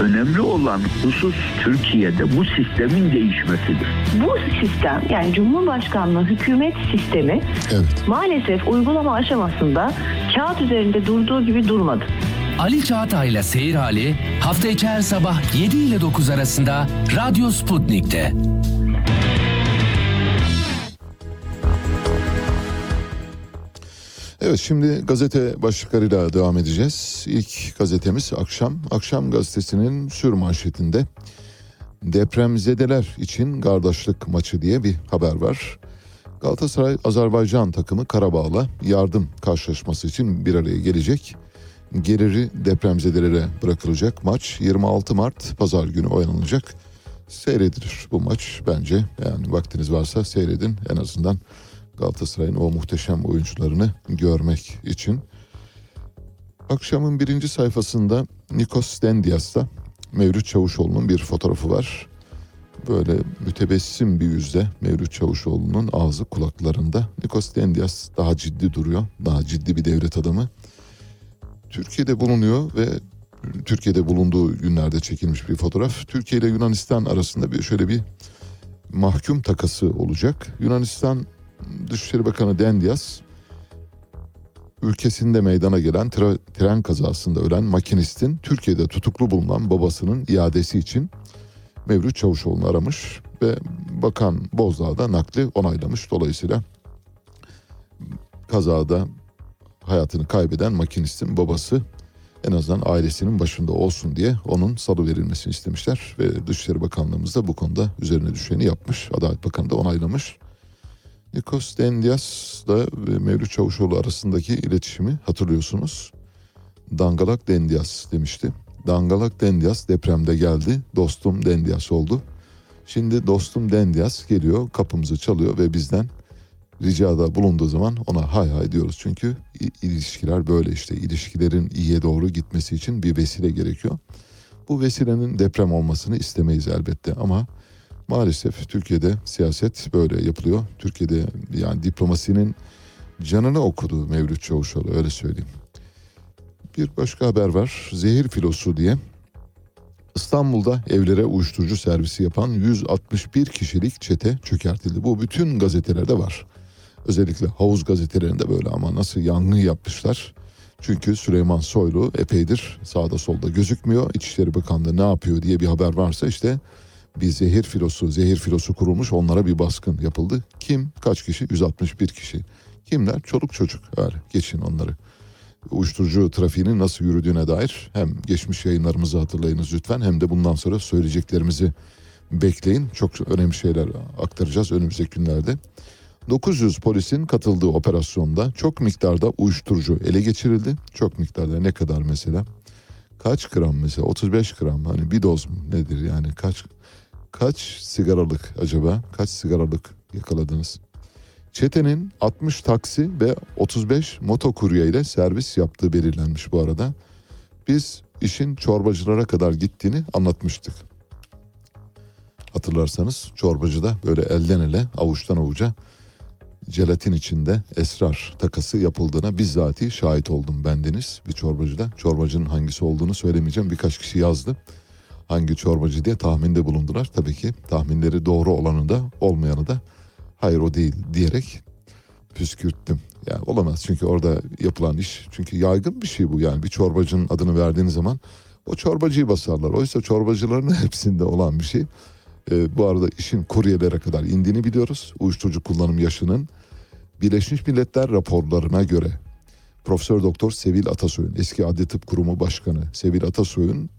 önemli olan husus Türkiye'de bu sistemin değişmesidir. Bu sistem yani Cumhurbaşkanlığı hükümet sistemi Evet. maalesef uygulama aşamasında kağıt üzerinde durduğu gibi durmadı. Ali Çağatay'la Seyir Hali hafta içi her sabah 7 ile 9 arasında Radyo Sputnik'te. Evet şimdi gazete başlıklarıyla devam edeceğiz. İlk gazetemiz Akşam. Akşam gazetesinin sür manşetinde depremzedeler için kardeşlik maçı diye bir haber var. Galatasaray Azerbaycan takımı Karabağ'la yardım karşılaşması için bir araya gelecek. Geliri depremzedelere bırakılacak maç 26 Mart pazar günü oynanacak. Seyredilir bu maç bence. Yani vaktiniz varsa seyredin en azından Galatasaray'ın o muhteşem oyuncularını görmek için. Akşamın birinci sayfasında Nikos Dendias'ta Mevlüt Çavuşoğlu'nun bir fotoğrafı var. Böyle mütebessim bir yüzde Mevlüt Çavuşoğlu'nun ağzı kulaklarında. Nikos Dendias daha ciddi duruyor. Daha ciddi bir devlet adamı. Türkiye'de bulunuyor ve Türkiye'de bulunduğu günlerde çekilmiş bir fotoğraf. Türkiye ile Yunanistan arasında bir şöyle bir mahkum takası olacak. Yunanistan Dışişleri Bakanı Dendias ülkesinde meydana gelen tra- tren kazasında ölen makinistin Türkiye'de tutuklu bulunan babasının iadesi için Mevlüt Çavuşoğlu'nu aramış ve Bakan Bozdağ da nakli onaylamış. Dolayısıyla kazada hayatını kaybeden makinistin babası en azından ailesinin başında olsun diye onun salı verilmesini istemişler ve Dışişleri Bakanlığımız da bu konuda üzerine düşeni yapmış. Adalet Bakanı da onaylamış. Nikos Dendias'la ve Mevlüt Çavuşoğlu arasındaki iletişimi hatırlıyorsunuz. Dangalak Dendias demişti. Dangalak Dendias depremde geldi. Dostum Dendias oldu. Şimdi dostum Dendias geliyor kapımızı çalıyor ve bizden ricada bulunduğu zaman ona hay hay diyoruz. Çünkü ilişkiler böyle işte ilişkilerin iyiye doğru gitmesi için bir vesile gerekiyor. Bu vesilenin deprem olmasını istemeyiz elbette ama maalesef Türkiye'de siyaset böyle yapılıyor. Türkiye'de yani diplomasinin canını okudu Mevlüt Çavuşoğlu öyle söyleyeyim. Bir başka haber var. Zehir filosu diye. İstanbul'da evlere uyuşturucu servisi yapan 161 kişilik çete çökertildi. Bu bütün gazetelerde var. Özellikle havuz gazetelerinde böyle ama nasıl yangın yapmışlar. Çünkü Süleyman Soylu epeydir sağda solda gözükmüyor. İçişleri Bakanlığı ne yapıyor diye bir haber varsa işte bir zehir filosu, zehir filosu kurulmuş onlara bir baskın yapıldı. Kim? Kaç kişi? 161 kişi. Kimler? Çoluk çocuk. Öyle geçin onları. Uyuşturucu trafiğinin nasıl yürüdüğüne dair hem geçmiş yayınlarımızı hatırlayınız lütfen hem de bundan sonra söyleyeceklerimizi bekleyin. Çok önemli şeyler aktaracağız önümüzdeki günlerde. 900 polisin katıldığı operasyonda çok miktarda uyuşturucu ele geçirildi. Çok miktarda ne kadar mesela? Kaç gram mesela? 35 gram hani bir doz nedir yani kaç kaç sigaralık acaba? Kaç sigaralık yakaladınız? Çetenin 60 taksi ve 35 motokurye ile servis yaptığı belirlenmiş bu arada. Biz işin çorbacılara kadar gittiğini anlatmıştık. Hatırlarsanız çorbacıda böyle elden ele avuçtan avuca jelatin içinde esrar takası yapıldığına bizzati şahit oldum bendeniz bir çorbacıda. Çorbacının hangisi olduğunu söylemeyeceğim birkaç kişi yazdı. Hangi çorbacı diye tahminde bulundular. Tabii ki tahminleri doğru olanı da olmayanı da hayır o değil diyerek püskürttüm. Yani olamaz çünkü orada yapılan iş çünkü yaygın bir şey bu yani bir çorbacının adını verdiğiniz zaman o çorbacıyı basarlar. Oysa çorbacıların hepsinde olan bir şey. Ee, bu arada işin kuryelere kadar indiğini biliyoruz. Uyuşturucu kullanım yaşının Birleşmiş Milletler raporlarına göre Profesör Doktor Sevil Atasoy'un eski Adli Tıp Kurumu Başkanı Sevil Atasoy'un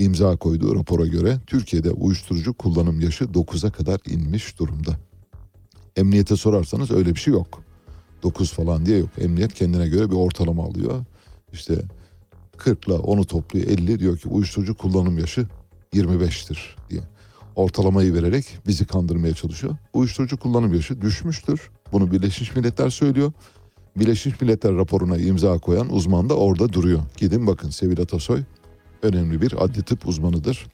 imza koyduğu rapora göre Türkiye'de uyuşturucu kullanım yaşı 9'a kadar inmiş durumda. Emniyete sorarsanız öyle bir şey yok. 9 falan diye yok. Emniyet kendine göre bir ortalama alıyor. İşte 40 ile 10'u topluyor 50 diyor ki uyuşturucu kullanım yaşı 25'tir diye. Ortalamayı vererek bizi kandırmaya çalışıyor. Uyuşturucu kullanım yaşı düşmüştür. Bunu Birleşmiş Milletler söylüyor. Birleşmiş Milletler raporuna imza koyan uzman da orada duruyor. Gidin bakın Sevil Atasoy önemli bir adli tıp uzmanıdır.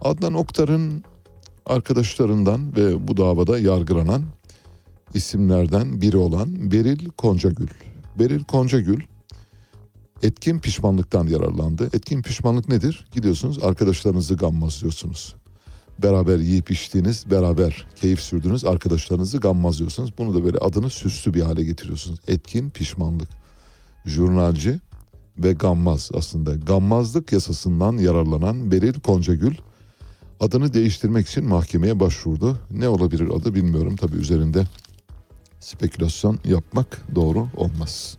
Adnan Oktar'ın arkadaşlarından ve bu davada yargılanan isimlerden biri olan Beril Koncagül. Beril Koncagül etkin pişmanlıktan yararlandı. Etkin pişmanlık nedir? Gidiyorsunuz arkadaşlarınızı gammazlıyorsunuz. Beraber yiyip içtiğiniz, beraber keyif sürdüğünüz arkadaşlarınızı gammazlıyorsunuz. Bunu da böyle adını süslü bir hale getiriyorsunuz. Etkin pişmanlık. Jurnalci ve gammaz aslında. Gammazlık yasasından yararlanan Beril Koncagül adını değiştirmek için mahkemeye başvurdu. Ne olabilir adı bilmiyorum. Tabii üzerinde spekülasyon yapmak doğru olmaz.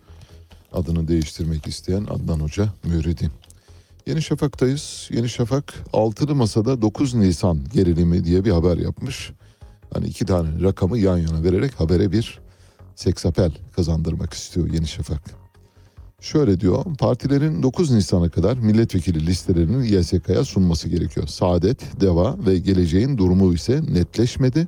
Adını değiştirmek isteyen Adnan Hoca Müridi. Yeni Şafak'tayız. Yeni Şafak altılı masada 9 Nisan gerilimi diye bir haber yapmış. Hani iki tane rakamı yan yana vererek habere bir seksapel kazandırmak istiyor Yeni Şafak. Şöyle diyor, partilerin 9 Nisan'a kadar milletvekili listelerini YSK'ya sunması gerekiyor. Saadet, Deva ve Geleceğin durumu ise netleşmedi.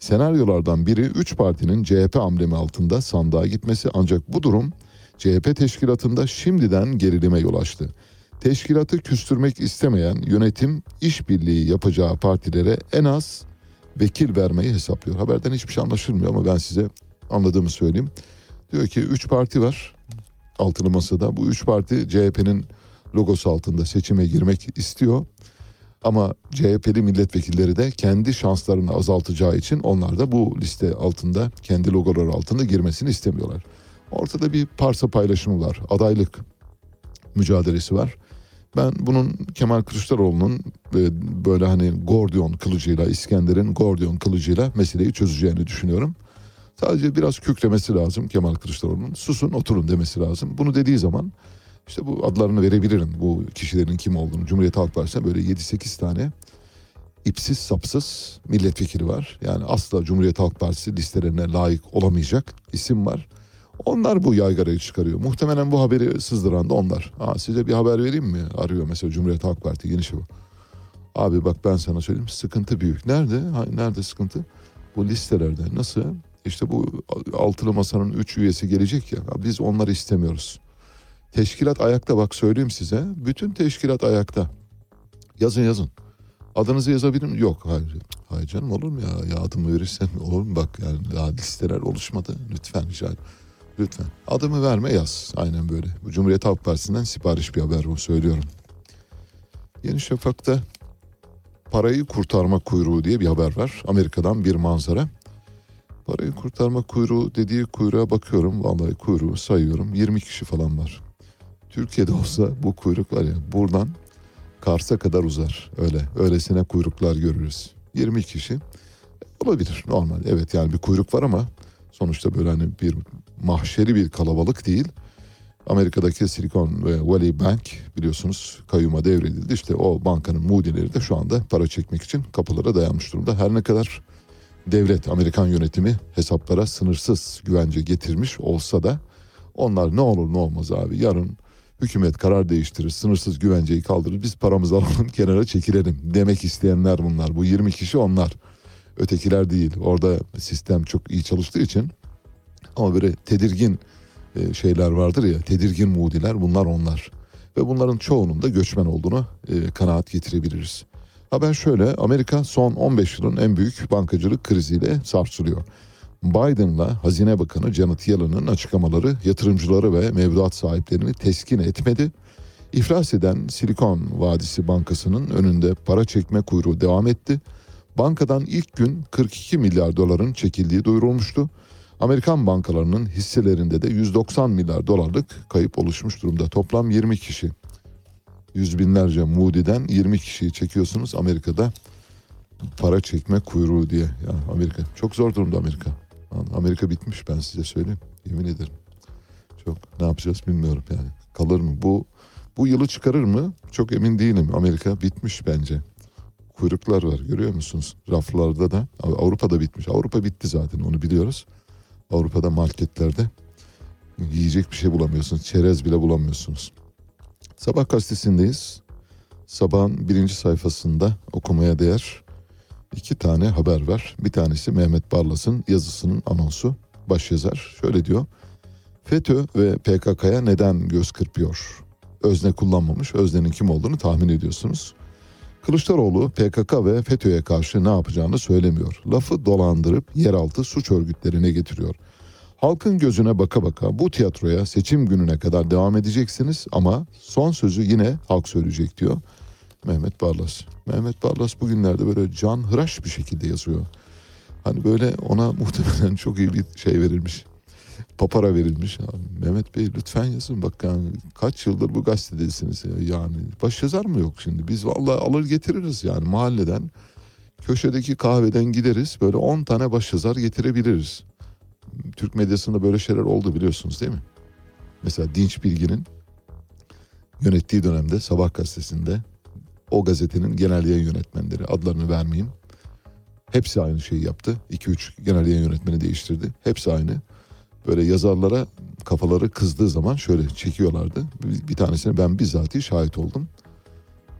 Senaryolardan biri 3 partinin CHP amblemi altında sandığa gitmesi ancak bu durum CHP teşkilatında şimdiden gerilime yol açtı. Teşkilatı küstürmek istemeyen yönetim işbirliği yapacağı partilere en az vekil vermeyi hesaplıyor. Haberden hiçbir şey anlaşılmıyor ama ben size anladığımı söyleyeyim. Diyor ki 3 parti var altılı masada. Bu üç parti CHP'nin logosu altında seçime girmek istiyor. Ama CHP'li milletvekilleri de kendi şanslarını azaltacağı için onlar da bu liste altında kendi logoları altında girmesini istemiyorlar. Ortada bir parça paylaşımı var. Adaylık mücadelesi var. Ben bunun Kemal Kılıçdaroğlu'nun e, böyle hani Gordiyon kılıcıyla İskender'in Gordiyon kılıcıyla meseleyi çözeceğini düşünüyorum. Sadece biraz kükremesi lazım Kemal Kılıçdaroğlu'nun. Susun oturun demesi lazım. Bunu dediği zaman işte bu adlarını verebilirim bu kişilerin kim olduğunu. Cumhuriyet Halk Partisi'ne böyle 7-8 tane ipsiz sapsız milletvekili var. Yani asla Cumhuriyet Halk Partisi listelerine layık olamayacak isim var. Onlar bu yaygarayı çıkarıyor. Muhtemelen bu haberi sızdıran da onlar. Aa, size bir haber vereyim mi? Arıyor mesela Cumhuriyet Halk Parti geniş bu. Abi bak ben sana söyleyeyim sıkıntı büyük. Nerede? Ha, nerede sıkıntı? Bu listelerde. Nasıl? İşte bu altılı masanın üç üyesi gelecek ya. Biz onları istemiyoruz. Teşkilat ayakta bak söyleyeyim size. Bütün teşkilat ayakta. Yazın yazın. Adınızı yazabilirim. Yok hayır. Hayır canım olur mu ya? Ya adımı verirsen olur mu? Bak yani daha listeler oluşmadı. Lütfen rica. Lütfen. Adımı verme yaz. Aynen böyle. Bu Cumhuriyet Halk Partisi'nden sipariş bir haber bu söylüyorum. Yeni Şafak'ta parayı kurtarma kuyruğu diye bir haber var. Amerika'dan bir manzara. Parayı kurtarma kuyruğu dediği kuyruğa bakıyorum. Vallahi kuyruğu sayıyorum. 20 kişi falan var. Türkiye'de olsa bu kuyruk var ya buradan Kars'a kadar uzar. Öyle. Öylesine kuyruklar görürüz. 20 kişi olabilir normal. Evet yani bir kuyruk var ama sonuçta böyle hani bir mahşeri bir kalabalık değil. Amerika'daki Silicon Valley Bank biliyorsunuz kayyuma devredildi. İşte o bankanın mudileri de şu anda para çekmek için kapılara dayanmış durumda. Her ne kadar devlet, Amerikan yönetimi hesaplara sınırsız güvence getirmiş olsa da onlar ne olur ne olmaz abi yarın hükümet karar değiştirir, sınırsız güvenceyi kaldırır, biz paramızı alalım kenara çekilelim demek isteyenler bunlar. Bu 20 kişi onlar. Ötekiler değil. Orada sistem çok iyi çalıştığı için ama böyle tedirgin e, şeyler vardır ya, tedirgin mudiler bunlar onlar. Ve bunların çoğunun da göçmen olduğunu e, kanaat getirebiliriz. Haber şöyle, Amerika son 15 yılın en büyük bankacılık kriziyle sarsılıyor. Biden'la Hazine Bakanı Janet Yellen'ın açıklamaları yatırımcıları ve mevduat sahiplerini teskin etmedi. İflas eden Silikon Vadisi Bankası'nın önünde para çekme kuyruğu devam etti. Bankadan ilk gün 42 milyar doların çekildiği duyurulmuştu. Amerikan bankalarının hisselerinde de 190 milyar dolarlık kayıp oluşmuş durumda. Toplam 20 kişi. Yüz binlerce Moody'den 20 kişiyi çekiyorsunuz Amerika'da para çekme kuyruğu diye. Ya Amerika çok zor durumda Amerika. Amerika bitmiş ben size söyleyeyim. Yemin ederim. Çok ne yapacağız bilmiyorum yani. Kalır mı? Bu bu yılı çıkarır mı? Çok emin değilim. Amerika bitmiş bence. Kuyruklar var görüyor musunuz? Raflarda da Avrupa'da bitmiş. Avrupa bitti zaten onu biliyoruz. Avrupa'da marketlerde yiyecek bir şey bulamıyorsunuz. Çerez bile bulamıyorsunuz. Sabah gazetesindeyiz. Sabahın birinci sayfasında okumaya değer iki tane haber var. Bir tanesi Mehmet Barlas'ın yazısının anonsu. Başyazar şöyle diyor. FETÖ ve PKK'ya neden göz kırpıyor? Özne kullanmamış. Özne'nin kim olduğunu tahmin ediyorsunuz. Kılıçdaroğlu PKK ve FETÖ'ye karşı ne yapacağını söylemiyor. Lafı dolandırıp yeraltı suç örgütlerine getiriyor. Halkın gözüne baka baka bu tiyatroya seçim gününe kadar devam edeceksiniz ama son sözü yine halk söyleyecek diyor Mehmet Barlas. Mehmet Barlas bugünlerde böyle can hıraş bir şekilde yazıyor. Hani böyle ona muhtemelen çok iyi bir şey verilmiş. Papara verilmiş. Mehmet Bey lütfen yazın bak yani kaç yıldır bu gazetedesiniz ya. yani. Baş yazar mı yok şimdi? Biz vallahi alır getiririz yani mahalleden. Köşedeki kahveden gideriz böyle 10 tane baş yazar getirebiliriz. Türk medyasında böyle şeyler oldu biliyorsunuz değil mi? Mesela Dinç Bilgin'in yönettiği dönemde Sabah gazetesinde o gazetenin genel yayın yönetmenleri adlarını vermeyeyim. Hepsi aynı şeyi yaptı. 2-3 genel yayın yönetmeni değiştirdi. Hepsi aynı. Böyle yazarlara kafaları kızdığı zaman şöyle çekiyorlardı. Bir, tanesine ben bizzat şahit oldum.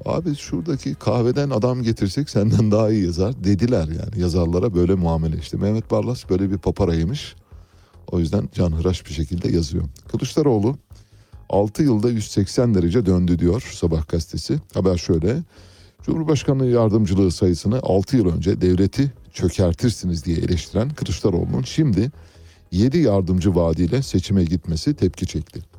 Abi şuradaki kahveden adam getirsek senden daha iyi yazar dediler yani yazarlara böyle muamele işte. Mehmet Barlas böyle bir paparaymış. O yüzden canhıraş bir şekilde yazıyor. Kılıçdaroğlu 6 yılda 180 derece döndü diyor Sabah gazetesi. Haber şöyle. Cumhurbaşkanlığı yardımcılığı sayısını 6 yıl önce devleti çökertirsiniz diye eleştiren Kılıçdaroğlu'nun şimdi 7 yardımcı vaadiyle seçime gitmesi tepki çekti.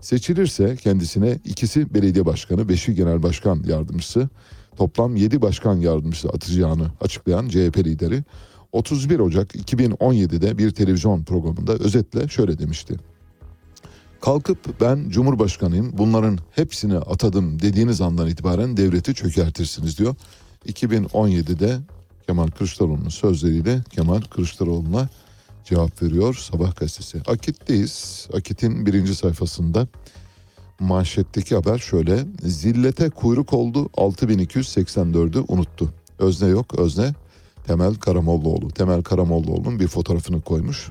Seçilirse kendisine ikisi belediye başkanı, beşi genel başkan yardımcısı, toplam 7 başkan yardımcısı atacağını açıklayan CHP lideri 31 Ocak 2017'de bir televizyon programında özetle şöyle demişti. Kalkıp ben Cumhurbaşkanıyım bunların hepsini atadım dediğiniz andan itibaren devleti çökertirsiniz diyor. 2017'de Kemal Kılıçdaroğlu'nun sözleriyle Kemal Kılıçdaroğlu'na cevap veriyor Sabah gazetesi. Akit'teyiz. Akit'in birinci sayfasında manşetteki haber şöyle. Zillete kuyruk oldu 6284'ü unuttu. Özne yok özne Temel Karamollaoğlu. Temel Karamollaoğlu'nun bir fotoğrafını koymuş.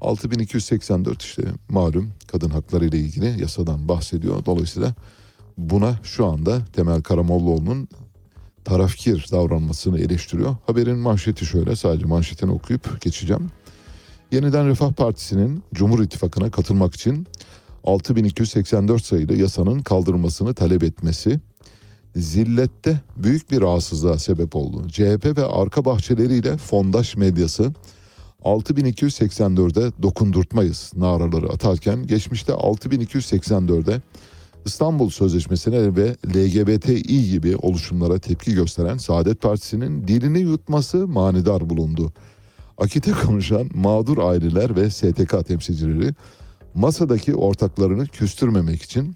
6284 işte malum kadın hakları ile ilgili yasadan bahsediyor. Dolayısıyla buna şu anda Temel Karamollaoğlu'nun tarafkir davranmasını eleştiriyor. Haberin manşeti şöyle sadece manşetini okuyup geçeceğim. Yeniden Refah Partisi'nin Cumhur İttifakı'na katılmak için 6284 sayılı yasanın kaldırılmasını talep etmesi zillette büyük bir rahatsızlığa sebep oldu. CHP ve arka bahçeleriyle fondaş medyası 6284'e dokundurtmayız naraları atarken geçmişte 6284'e İstanbul Sözleşmesi'ne ve LGBTİ gibi oluşumlara tepki gösteren Saadet Partisi'nin dilini yutması manidar bulundu. Akit'e konuşan mağdur aileler ve STK temsilcileri masadaki ortaklarını küstürmemek için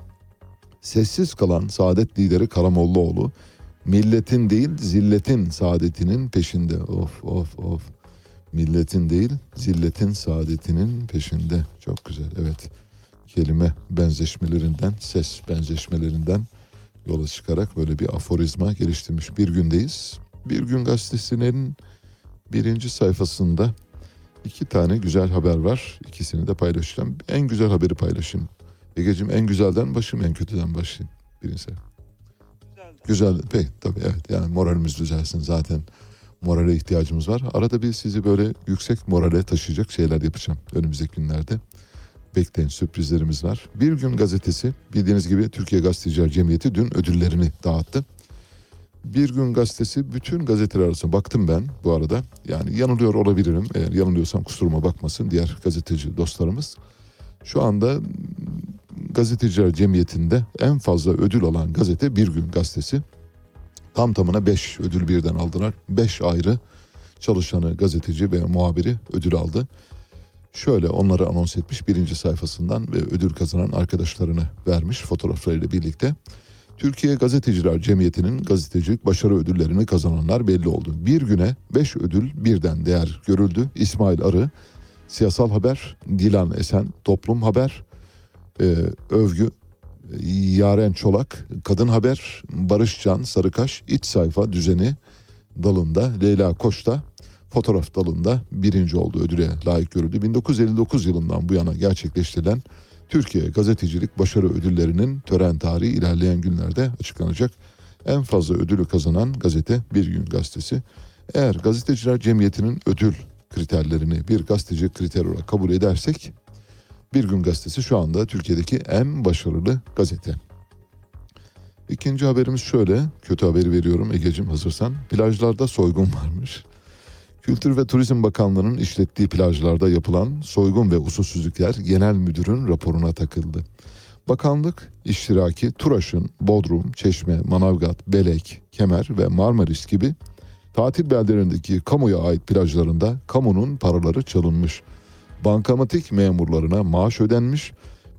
sessiz kalan Saadet lideri Karamollaoğlu milletin değil zilletin saadetinin peşinde. Of of of. Milletin değil zilletin saadetinin peşinde. Çok güzel evet. Kelime benzeşmelerinden, ses benzeşmelerinden yola çıkarak böyle bir aforizma geliştirmiş. Bir gündeyiz. Bir gün gazetesinin birinci sayfasında iki tane güzel haber var. İkisini de paylaşacağım. En güzel haberi paylaşayım. Egeciğim en güzelden başım en kötüden başlayayım. Birinci Güzel. Peki tabii evet yani moralimiz düzelsin zaten. Morale ihtiyacımız var. Arada bir sizi böyle yüksek morale taşıyacak şeyler yapacağım önümüzdeki günlerde. Bekleyin sürprizlerimiz var. Bir gün gazetesi bildiğiniz gibi Türkiye Gazeteciler Cemiyeti dün ödüllerini dağıttı. Bir gün gazetesi bütün gazeteler arasında baktım ben bu arada. Yani yanılıyor olabilirim. Eğer yanılıyorsam kusuruma bakmasın diğer gazeteci dostlarımız. Şu anda gazeteciler cemiyetinde en fazla ödül alan gazete Bir Gün gazetesi. Tam tamına 5 ödül birden aldılar. 5 ayrı çalışanı, gazeteci ve muhabiri ödül aldı. Şöyle onları anons etmiş birinci sayfasından ve ödül kazanan arkadaşlarını vermiş fotoğraflarıyla birlikte. Türkiye Gazeteciler Cemiyeti'nin gazetecilik başarı ödüllerini kazananlar belli oldu. Bir güne 5 ödül birden değer görüldü. İsmail Arı, Siyasal Haber, Dilan Esen, Toplum Haber, e, Övgü, Yaren Çolak, Kadın Haber, Barış Can Sarıkaş, İç Sayfa Düzeni dalında, Leyla Koç da fotoğraf dalında birinci oldu ödüle layık görüldü. 1959 yılından bu yana gerçekleştirilen Türkiye Gazetecilik Başarı Ödülleri'nin tören tarihi ilerleyen günlerde açıklanacak. En fazla ödülü kazanan gazete Bir Gün Gazetesi. Eğer Gazeteciler Cemiyeti'nin ödül kriterlerini bir gazeteci kriter olarak kabul edersek Bir Gün Gazetesi şu anda Türkiye'deki en başarılı gazete. İkinci haberimiz şöyle, kötü haberi veriyorum Ege'cim hazırsan. Plajlarda soygun varmış. Kültür ve Turizm Bakanlığı'nın işlettiği plajlarda yapılan soygun ve usulsüzlükler genel müdürün raporuna takıldı. Bakanlık iştiraki Turaş'ın Bodrum, Çeşme, Manavgat, Belek, Kemer ve Marmaris gibi tatil beldelerindeki kamuya ait plajlarında kamunun paraları çalınmış. Bankamatik memurlarına maaş ödenmiş,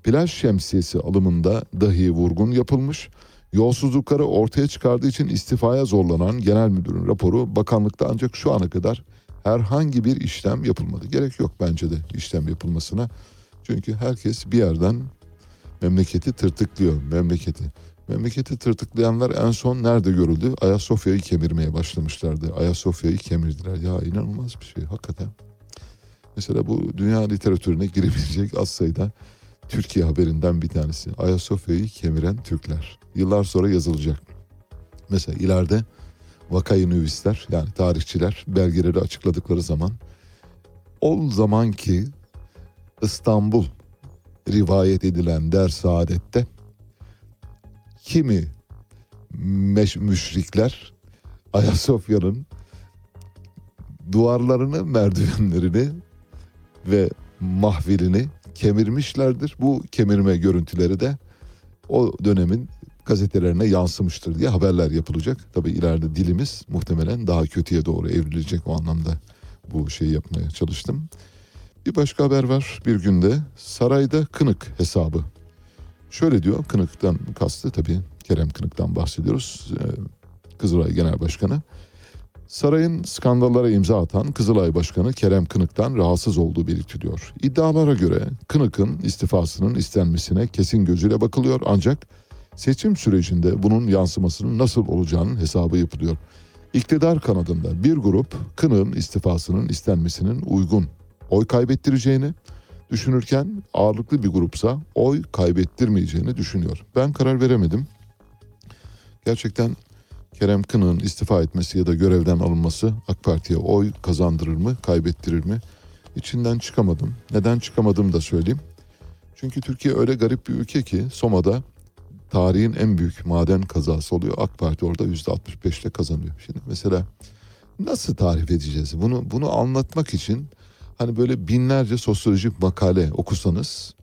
plaj şemsiyesi alımında dahi vurgun yapılmış, yolsuzlukları ortaya çıkardığı için istifaya zorlanan genel müdürün raporu bakanlıkta ancak şu ana kadar herhangi bir işlem yapılmadı. Gerek yok bence de işlem yapılmasına. Çünkü herkes bir yerden memleketi tırtıklıyor memleketi. Memleketi tırtıklayanlar en son nerede görüldü? Ayasofya'yı kemirmeye başlamışlardı. Ayasofya'yı kemirdiler. Ya inanılmaz bir şey hakikaten. Mesela bu dünya literatürüne girebilecek az sayıda Türkiye haberinden bir tanesi. Ayasofya'yı kemiren Türkler. Yıllar sonra yazılacak. Mesela ileride vakayı nüvisler yani tarihçiler belgeleri açıkladıkları zaman o zamanki İstanbul rivayet edilen der saadette kimi meş- müşrikler Ayasofya'nın duvarlarını, merdivenlerini ve mahvilini kemirmişlerdir. Bu kemirme görüntüleri de o dönemin gazetelerine yansımıştır diye haberler yapılacak. Tabii ileride dilimiz muhtemelen daha kötüye doğru evrilecek o anlamda bu şeyi yapmaya çalıştım. Bir başka haber var bir günde sarayda kınık hesabı. Şöyle diyor kınıktan kastı tabii Kerem Kınık'tan bahsediyoruz. Ee, Kızılay Genel Başkanı. Sarayın skandallara imza atan Kızılay Başkanı Kerem Kınık'tan rahatsız olduğu belirtiliyor. İddialara göre Kınık'ın istifasının istenmesine kesin gözüyle bakılıyor ancak seçim sürecinde bunun yansımasının nasıl olacağının hesabı yapılıyor. İktidar kanadında bir grup Kınık'ın istifasının istenmesinin uygun oy kaybettireceğini düşünürken ağırlıklı bir grupsa oy kaybettirmeyeceğini düşünüyor. Ben karar veremedim. Gerçekten Kerem Kınık'ın istifa etmesi ya da görevden alınması AK Parti'ye oy kazandırır mı, kaybettirir mi? İçinden çıkamadım. Neden çıkamadım da söyleyeyim. Çünkü Türkiye öyle garip bir ülke ki Soma'da tarihin en büyük maden kazası oluyor. AK Parti orada %65'le kazanıyor. Şimdi mesela nasıl tarif edeceğiz? Bunu bunu anlatmak için hani böyle binlerce sosyolojik makale okusanız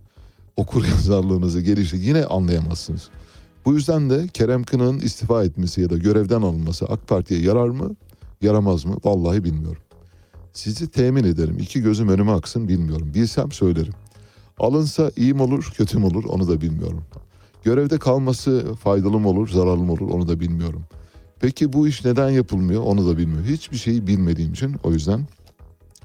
okur yazarlığınızı geliştir yine anlayamazsınız. Bu yüzden de Kerem Kınık'ın istifa etmesi ya da görevden alınması AK Parti'ye yarar mı, yaramaz mı? Vallahi bilmiyorum. Sizi temin ederim. İki gözüm önüme aksın bilmiyorum. Bilsem söylerim. Alınsa iyi mi olur, kötü mü olur onu da bilmiyorum. Görevde kalması faydalı mı olur, zararlı mı olur onu da bilmiyorum. Peki bu iş neden yapılmıyor onu da bilmiyorum. Hiçbir şeyi bilmediğim için o yüzden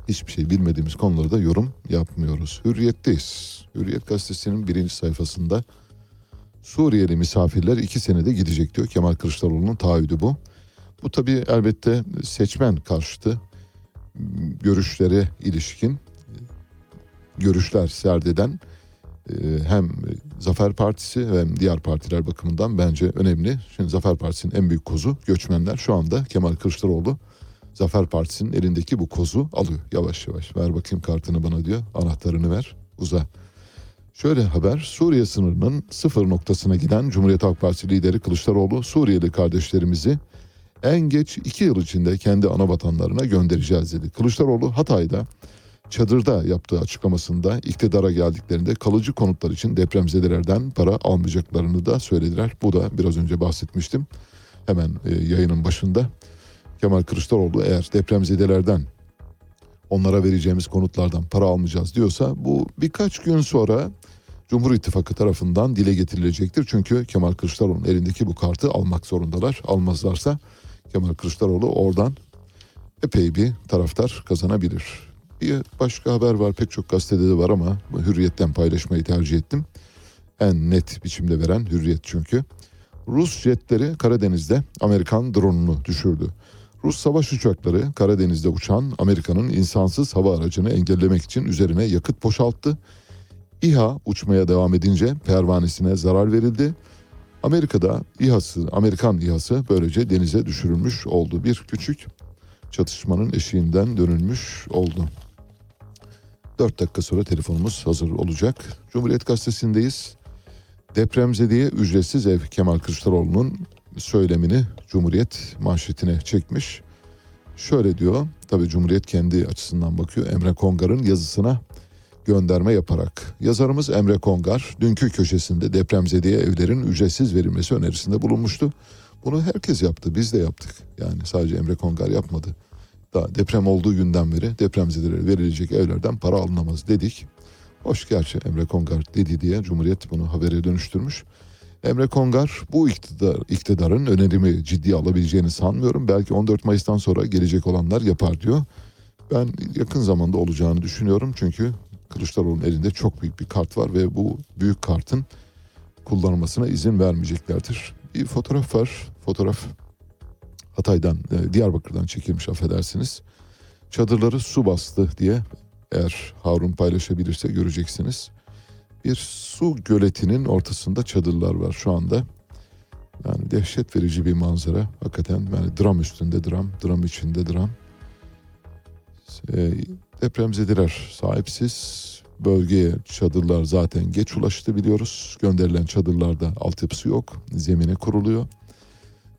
hiçbir şey bilmediğimiz konularda yorum yapmıyoruz. Hürriyetteyiz. Hürriyet gazetesinin birinci sayfasında Suriyeli misafirler iki senede gidecek diyor. Kemal Kılıçdaroğlu'nun taahhüdü bu. Bu tabii elbette seçmen karşıtı görüşlere ilişkin görüşler serdeden e, hem Zafer Partisi hem diğer partiler bakımından bence önemli. Şimdi Zafer Partisi'nin en büyük kozu göçmenler. Şu anda Kemal Kılıçdaroğlu Zafer Partisi'nin elindeki bu kozu alıyor yavaş yavaş. Ver bakayım kartını bana diyor. Anahtarını ver uza. Şöyle haber Suriye sınırının sıfır noktasına giden Cumhuriyet Halk Partisi lideri Kılıçdaroğlu Suriyeli kardeşlerimizi en geç iki yıl içinde kendi ana vatanlarına göndereceğiz dedi. Kılıçdaroğlu Hatay'da çadırda yaptığı açıklamasında iktidara geldiklerinde kalıcı konutlar için depremzedelerden para almayacaklarını da söylediler. Bu da biraz önce bahsetmiştim. Hemen e, yayının başında Kemal Kılıçdaroğlu eğer depremzedelerden onlara vereceğimiz konutlardan para almayacağız diyorsa bu birkaç gün sonra Cumhur İttifakı tarafından dile getirilecektir. Çünkü Kemal Kılıçdaroğlu'nun elindeki bu kartı almak zorundalar. Almazlarsa Kemal Kılıçdaroğlu oradan epey bir taraftar kazanabilir. Bir başka haber var pek çok gazetede de var ama hürriyetten paylaşmayı tercih ettim. En net biçimde veren hürriyet çünkü. Rus jetleri Karadeniz'de Amerikan drone'unu düşürdü. Rus savaş uçakları Karadeniz'de uçan Amerika'nın insansız hava aracını engellemek için üzerine yakıt boşalttı. İHA uçmaya devam edince pervanesine zarar verildi. Amerika'da İHA'sı, Amerikan İHA'sı böylece denize düşürülmüş oldu. Bir küçük çatışmanın eşiğinden dönülmüş oldu. 4 dakika sonra telefonumuz hazır olacak. Cumhuriyet Gazetesi'ndeyiz. Depremzedeye ücretsiz ev Kemal Kılıçdaroğlu'nun söylemini Cumhuriyet manşetine çekmiş. Şöyle diyor, tabii Cumhuriyet kendi açısından bakıyor. Emre Kongar'ın yazısına gönderme yaparak. Yazarımız Emre Kongar dünkü köşesinde depremzedeye evlerin ücretsiz verilmesi önerisinde bulunmuştu. Bunu herkes yaptı, biz de yaptık. Yani sadece Emre Kongar yapmadı. Daha deprem olduğu günden beri depremzedelere verilecek evlerden para alınamaz dedik. Hoş gerçi Emre Kongar dedi diye Cumhuriyet bunu habere dönüştürmüş. Emre Kongar bu iktidar, iktidarın önerimi ciddiye alabileceğini sanmıyorum. Belki 14 Mayıs'tan sonra gelecek olanlar yapar diyor. Ben yakın zamanda olacağını düşünüyorum çünkü Kılıçdaroğlu'nun elinde çok büyük bir kart var ve bu büyük kartın kullanılmasına izin vermeyeceklerdir. Bir fotoğraf var. Fotoğraf Hatay'dan, e, Diyarbakır'dan çekilmiş affedersiniz. Çadırları su bastı diye eğer Harun paylaşabilirse göreceksiniz. Bir su göletinin ortasında çadırlar var şu anda. Yani dehşet verici bir manzara. Hakikaten yani dram üstünde dram, dram içinde dram. E, depremzedeler sahipsiz. Bölgeye çadırlar zaten geç ulaştı biliyoruz. Gönderilen çadırlarda altyapısı yok. Zemine kuruluyor.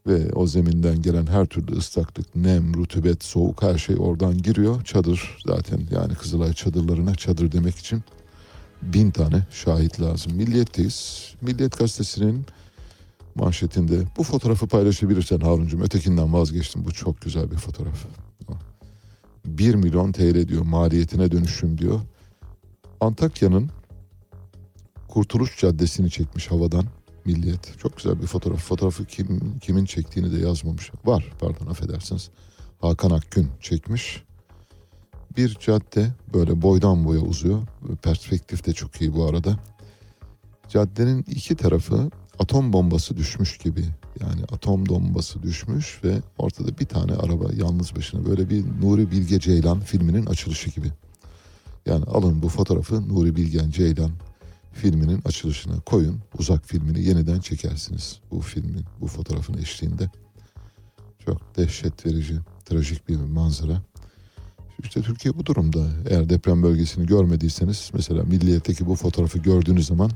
Ve o zeminden gelen her türlü ıslaklık, nem, rutubet, soğuk her şey oradan giriyor. Çadır zaten yani Kızılay çadırlarına çadır demek için bin tane şahit lazım. Milliyetteyiz. Milliyet gazetesinin manşetinde bu fotoğrafı paylaşabilirsen Haruncum ötekinden vazgeçtim. Bu çok güzel bir fotoğraf. 1 milyon TL diyor maliyetine dönüşüm diyor. Antakya'nın Kurtuluş Caddesi'ni çekmiş havadan Milliyet. Çok güzel bir fotoğraf. Fotoğrafı kim, kimin çektiğini de yazmamış. Var pardon affedersiniz. Hakan Akgün çekmiş. Bir cadde böyle boydan boya uzuyor. Perspektif de çok iyi bu arada. Caddenin iki tarafı atom bombası düşmüş gibi. Yani atom bombası düşmüş ve ortada bir tane araba yalnız başına. Böyle bir Nuri Bilge Ceylan filminin açılışı gibi. Yani alın bu fotoğrafı Nuri Bilge Ceylan filminin açılışına koyun. Uzak filmini yeniden çekersiniz. Bu filmin, bu fotoğrafın eşliğinde. Çok dehşet verici, trajik bir manzara. İşte Türkiye bu durumda. Eğer deprem bölgesini görmediyseniz mesela Milliyet'teki bu fotoğrafı gördüğünüz zaman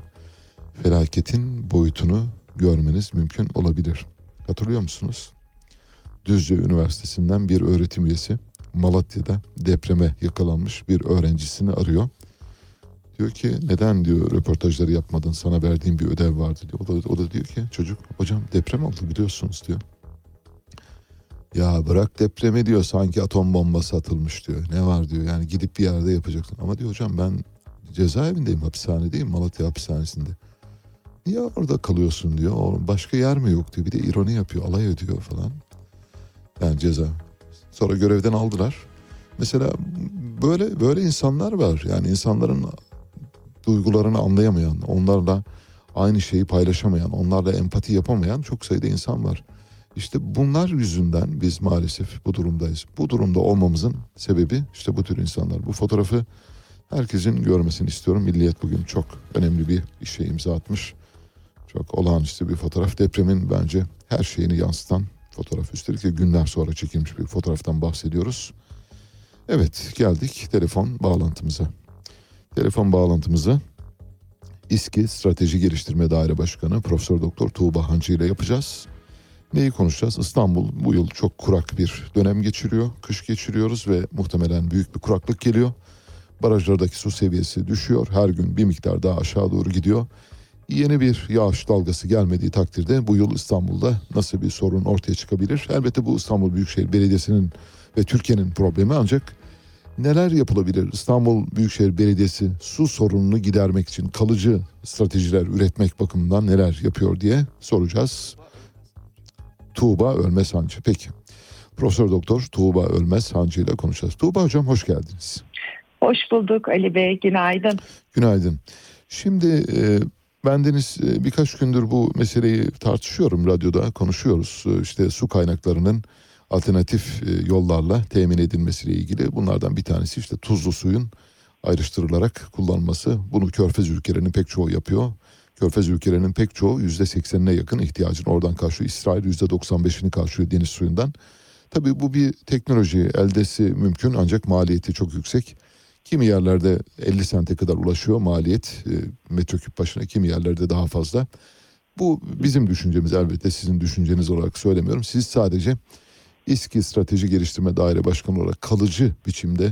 felaketin boyutunu görmeniz mümkün olabilir. Hatırlıyor musunuz? Düzce Üniversitesi'nden bir öğretim üyesi Malatya'da depreme yakalanmış bir öğrencisini arıyor. Diyor ki neden diyor röportajları yapmadın sana verdiğim bir ödev vardı diyor. O da, o da diyor ki çocuk hocam deprem oldu biliyorsunuz diyor. Ya bırak depremi diyor sanki atom bombası atılmış diyor. Ne var diyor yani gidip bir yerde yapacaksın. Ama diyor hocam ben cezaevindeyim hapishanedeyim Malatya hapishanesinde. Niye orada kalıyorsun diyor. O başka yer mi yok diyor. Bir de ironi yapıyor alay ediyor falan. Yani ceza. Sonra görevden aldılar. Mesela böyle böyle insanlar var. Yani insanların duygularını anlayamayan, onlarla aynı şeyi paylaşamayan, onlarla empati yapamayan çok sayıda insan var. İşte bunlar yüzünden biz maalesef bu durumdayız. Bu durumda olmamızın sebebi işte bu tür insanlar. Bu fotoğrafı herkesin görmesini istiyorum. Milliyet bugün çok önemli bir işe imza atmış. Çok olağanüstü bir fotoğraf. Depremin bence her şeyini yansıtan fotoğraf. Üstelik de günler sonra çekilmiş bir fotoğraftan bahsediyoruz. Evet geldik telefon bağlantımıza. Telefon bağlantımızı İSKİ Strateji Geliştirme Daire Başkanı Profesör Doktor Tuğba Hancı ile yapacağız. Neyi konuşacağız? İstanbul bu yıl çok kurak bir dönem geçiriyor. Kış geçiriyoruz ve muhtemelen büyük bir kuraklık geliyor. Barajlardaki su seviyesi düşüyor. Her gün bir miktar daha aşağı doğru gidiyor. Yeni bir yağış dalgası gelmediği takdirde bu yıl İstanbul'da nasıl bir sorun ortaya çıkabilir? Elbette bu İstanbul Büyükşehir Belediyesi'nin ve Türkiye'nin problemi ancak neler yapılabilir? İstanbul Büyükşehir Belediyesi su sorununu gidermek için kalıcı stratejiler üretmek bakımından neler yapıyor diye soracağız. Tuğba Ölmez Hancı. Peki. Profesör Doktor Tuğba Ölmez Hancı ile konuşacağız. Tuğba Hocam hoş geldiniz. Hoş bulduk Ali Bey, günaydın. Günaydın. Şimdi e, bendeniz e, birkaç gündür bu meseleyi tartışıyorum radyoda konuşuyoruz. E, işte su kaynaklarının alternatif e, yollarla temin edilmesiyle ilgili. Bunlardan bir tanesi işte tuzlu suyun ayrıştırılarak kullanılması. Bunu körfez ülkelerinin pek çoğu yapıyor. Körfez ülkelerinin pek çoğu %80'ine yakın ihtiyacını oradan karşılıyor. İsrail %95'ini karşılıyor deniz suyundan. Tabii bu bir teknoloji eldesi mümkün ancak maliyeti çok yüksek. Kimi yerlerde 50 sente kadar ulaşıyor maliyet e, metreküp başına kimi yerlerde daha fazla. Bu bizim düşüncemiz elbette sizin düşünceniz olarak söylemiyorum. Siz sadece İSKİ Strateji Geliştirme Daire Başkanı olarak kalıcı biçimde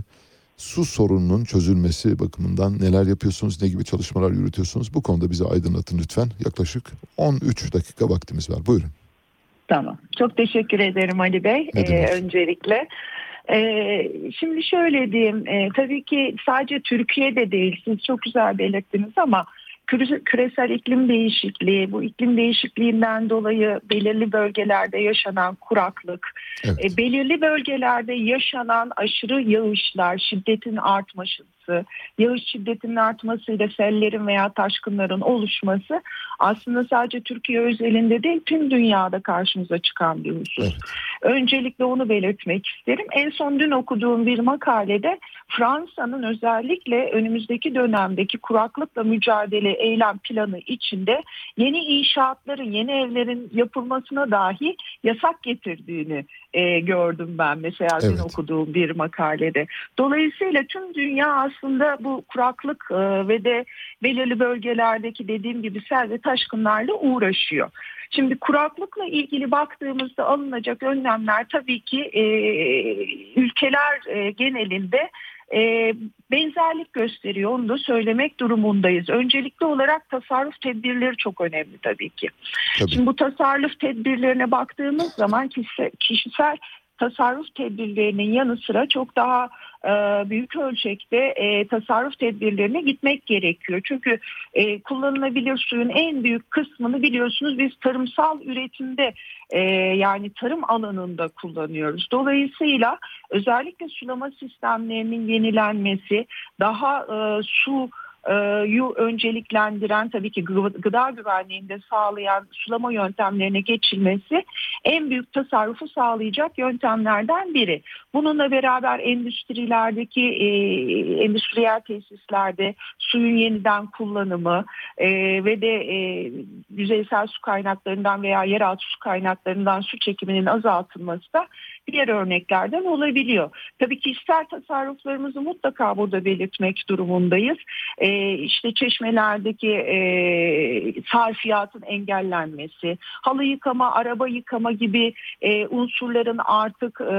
su sorununun çözülmesi bakımından neler yapıyorsunuz, ne gibi çalışmalar yürütüyorsunuz? Bu konuda bize aydınlatın lütfen. Yaklaşık 13 dakika vaktimiz var. Buyurun. Tamam. Çok teşekkür ederim Ali Bey ee, öncelikle. Ee, şimdi şöyle diyeyim, e, tabii ki sadece Türkiye'de değil, siz çok güzel belirttiniz ama küresel iklim değişikliği, bu iklim değişikliğinden dolayı belirli bölgelerde yaşanan kuraklık, Evet. e, belirli bölgelerde yaşanan aşırı yağışlar, şiddetin artması, yağış şiddetinin artmasıyla sellerin veya taşkınların oluşması aslında sadece Türkiye özelinde değil tüm dünyada karşımıza çıkan bir husus. Evet. Öncelikle onu belirtmek isterim. En son dün okuduğum bir makalede Fransa'nın özellikle önümüzdeki dönemdeki kuraklıkla mücadele eylem planı içinde yeni inşaatların, yeni evlerin yapılmasına dahi yasak getirdiğini e, gördüm ben mesela dün Evet. okuduğum bir makalede. Dolayısıyla tüm dünya aslında bu kuraklık e, ve de belirli bölgelerdeki dediğim gibi sel ve taşkınlarla uğraşıyor. Şimdi kuraklıkla ilgili baktığımızda alınacak önlemler tabii ki e, ülkeler e, genelinde e, benzerlik gösteriyor. Onu da söylemek durumundayız. Öncelikli olarak tasarruf tedbirleri çok önemli tabii ki. Tabii. Şimdi bu tasarruf tedbirlerine baktığımız zaman kişisel, kişisel tasarruf tedbirlerinin yanı sıra çok daha e, büyük ölçekte e, tasarruf tedbirlerine gitmek gerekiyor. Çünkü e, kullanılabilir suyun en büyük kısmını biliyorsunuz biz tarımsal üretimde e, yani tarım alanında kullanıyoruz. Dolayısıyla özellikle sulama sistemlerinin yenilenmesi, daha e, su yu önceliklendiren tabii ki gı- gıda güvenliğini de sağlayan sulama yöntemlerine geçilmesi en büyük tasarrufu sağlayacak yöntemlerden biri. Bununla beraber endüstrilerdeki e, endüstriyel tesislerde suyun yeniden kullanımı e, ve de e, yüzeysel su kaynaklarından veya yeraltı su kaynaklarından su çekiminin azaltılması da diğer örneklerden olabiliyor. Tabii kişisel tasarruflarımızı mutlaka burada belirtmek durumundayız. E, işte çeşmelerdeki e, sarfiyatın engellenmesi, halı yıkama, araba yıkama gibi e, unsurların artık e,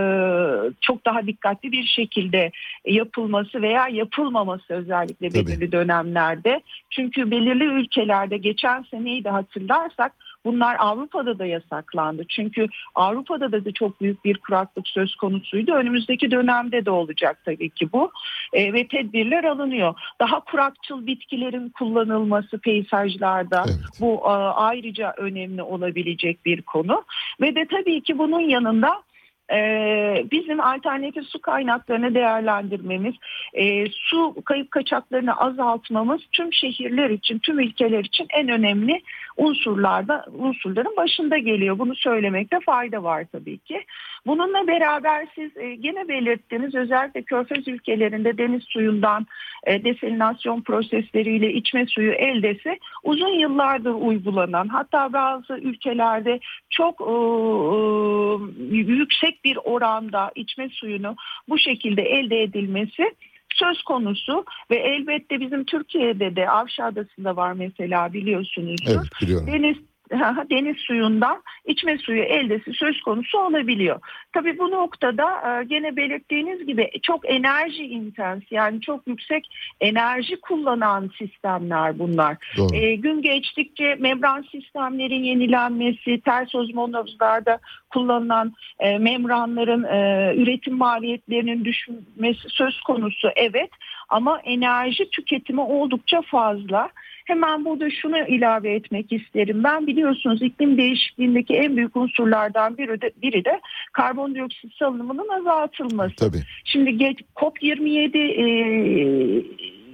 çok daha dikkatli bir şekilde yapılması veya yapılmaması özellikle Tabii. belirli dönemlerde. Çünkü belirli ülkelerde geçen seneyi de hatırlarsak Bunlar Avrupa'da da yasaklandı. Çünkü Avrupa'da da, da çok büyük bir kuraklık söz konusuydu. Önümüzdeki dönemde de olacak tabii ki bu. E, ve tedbirler alınıyor. Daha kurakçıl bitkilerin kullanılması peyzajlarda Evet. bu e, ayrıca önemli olabilecek bir konu. Ve de tabii ki bunun yanında bizim alternatif su kaynaklarını değerlendirmemiz, e, su kayıp kaçaklarını azaltmamız tüm şehirler için, tüm ülkeler için en önemli unsurlarda unsurların başında geliyor. Bunu söylemekte fayda var tabii ki. Bununla beraber siz e, gene belirttiniz özellikle körfez ülkelerinde deniz suyundan e, desalinasyon prosesleriyle içme suyu eldesi uzun yıllardır uygulanan hatta bazı ülkelerde çok e, yüksek bir oranda içme suyunu bu şekilde elde edilmesi söz konusu ve elbette bizim Türkiye'de de Avşa Adası'nda var mesela biliyorsunuzdur. Evet biliyorum. Deniz deniz suyundan içme suyu eldesi söz konusu olabiliyor. Tabii bu noktada e, gene belirttiğiniz gibi çok enerji intens yani çok yüksek enerji kullanan sistemler bunlar. Doğru. E, gün geçtikçe membran sistemlerin yenilenmesi, ters ozmonozlarda kullanılan e, membranların e, üretim maliyetlerinin düşmesi söz konusu evet ama enerji tüketimi oldukça fazla. Hemen burada şunu ilave etmek isterim. Ben biliyorsunuz iklim değişikliğindeki en büyük unsurlardan biri de, biri de karbondioksit salınımının azaltılması. Tabii. Şimdi geç, COP27 e,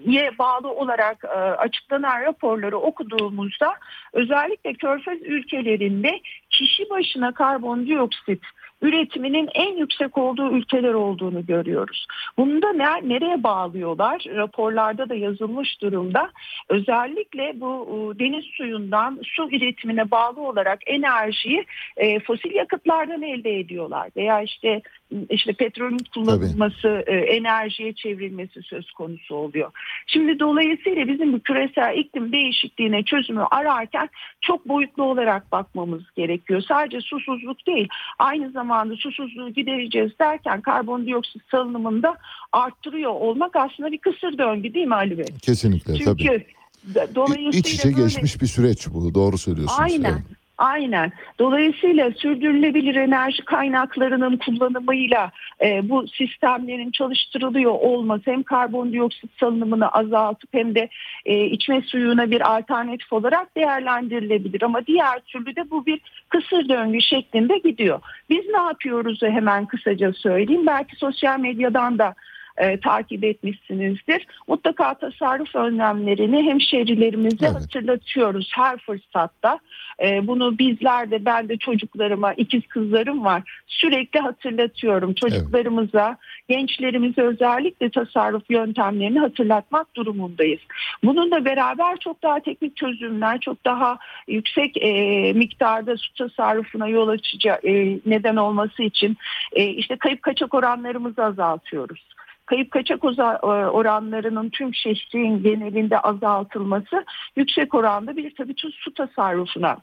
ye bağlı olarak e, açıklanan raporları okuduğumuzda özellikle körfez ülkelerinde kişi başına karbondioksit üretiminin en yüksek olduğu ülkeler olduğunu görüyoruz. Bunu da ne- nereye bağlıyorlar? Raporlarda da yazılmış durumda. Özellikle bu e, deniz suyundan su üretimine bağlı olarak enerjiyi e, fosil yakıtlardan elde ediyorlar. Veya işte işte petrolün kullanılması, e, enerjiye çevrilmesi söz konusu oluyor. Şimdi dolayısıyla bizim bu küresel iklim değişikliğine çözümü ararken çok boyutlu olarak bakmamız gerekiyor. Sadece susuzluk değil, aynı zamanda susuzluğu gidereceğiz derken karbondioksit salınımında arttırıyor olmak aslında bir kısır döngü değil mi Ali Bey? Kesinlikle Çünkü tabii. d- dolayısıyla İç içe böyle- geçmiş bir süreç bu. Doğru söylüyorsunuz. Aynen. Evet. Aynen. Dolayısıyla sürdürülebilir enerji kaynaklarının kullanımıyla e, bu sistemlerin çalıştırılıyor olması hem karbondioksit salınımını azaltıp hem de e, içme suyuna bir alternatif olarak değerlendirilebilir. Ama diğer türlü de bu bir kısır döngü şeklinde gidiyor. Biz ne yapıyoruz hemen kısaca söyleyeyim. Belki sosyal medyadan da e, takip etmişsinizdir. Mutlaka tasarruf önlemlerini hemşehrilerimize Evet. hatırlatıyoruz her fırsatta. E, bunu bizler de ben de çocuklarıma ikiz kızlarım var sürekli hatırlatıyorum çocuklarımıza gençlerimize özellikle tasarruf yöntemlerini hatırlatmak durumundayız. Bununla beraber çok daha teknik çözümler çok daha yüksek e, miktarda su tasarrufuna yol açacak e, neden olması için e, işte kayıp kaçak oranlarımızı azaltıyoruz kayıp kaçak e, oranlarının tüm şehrin genelinde azaltılması yüksek oranda bir tabii su tasarrufuna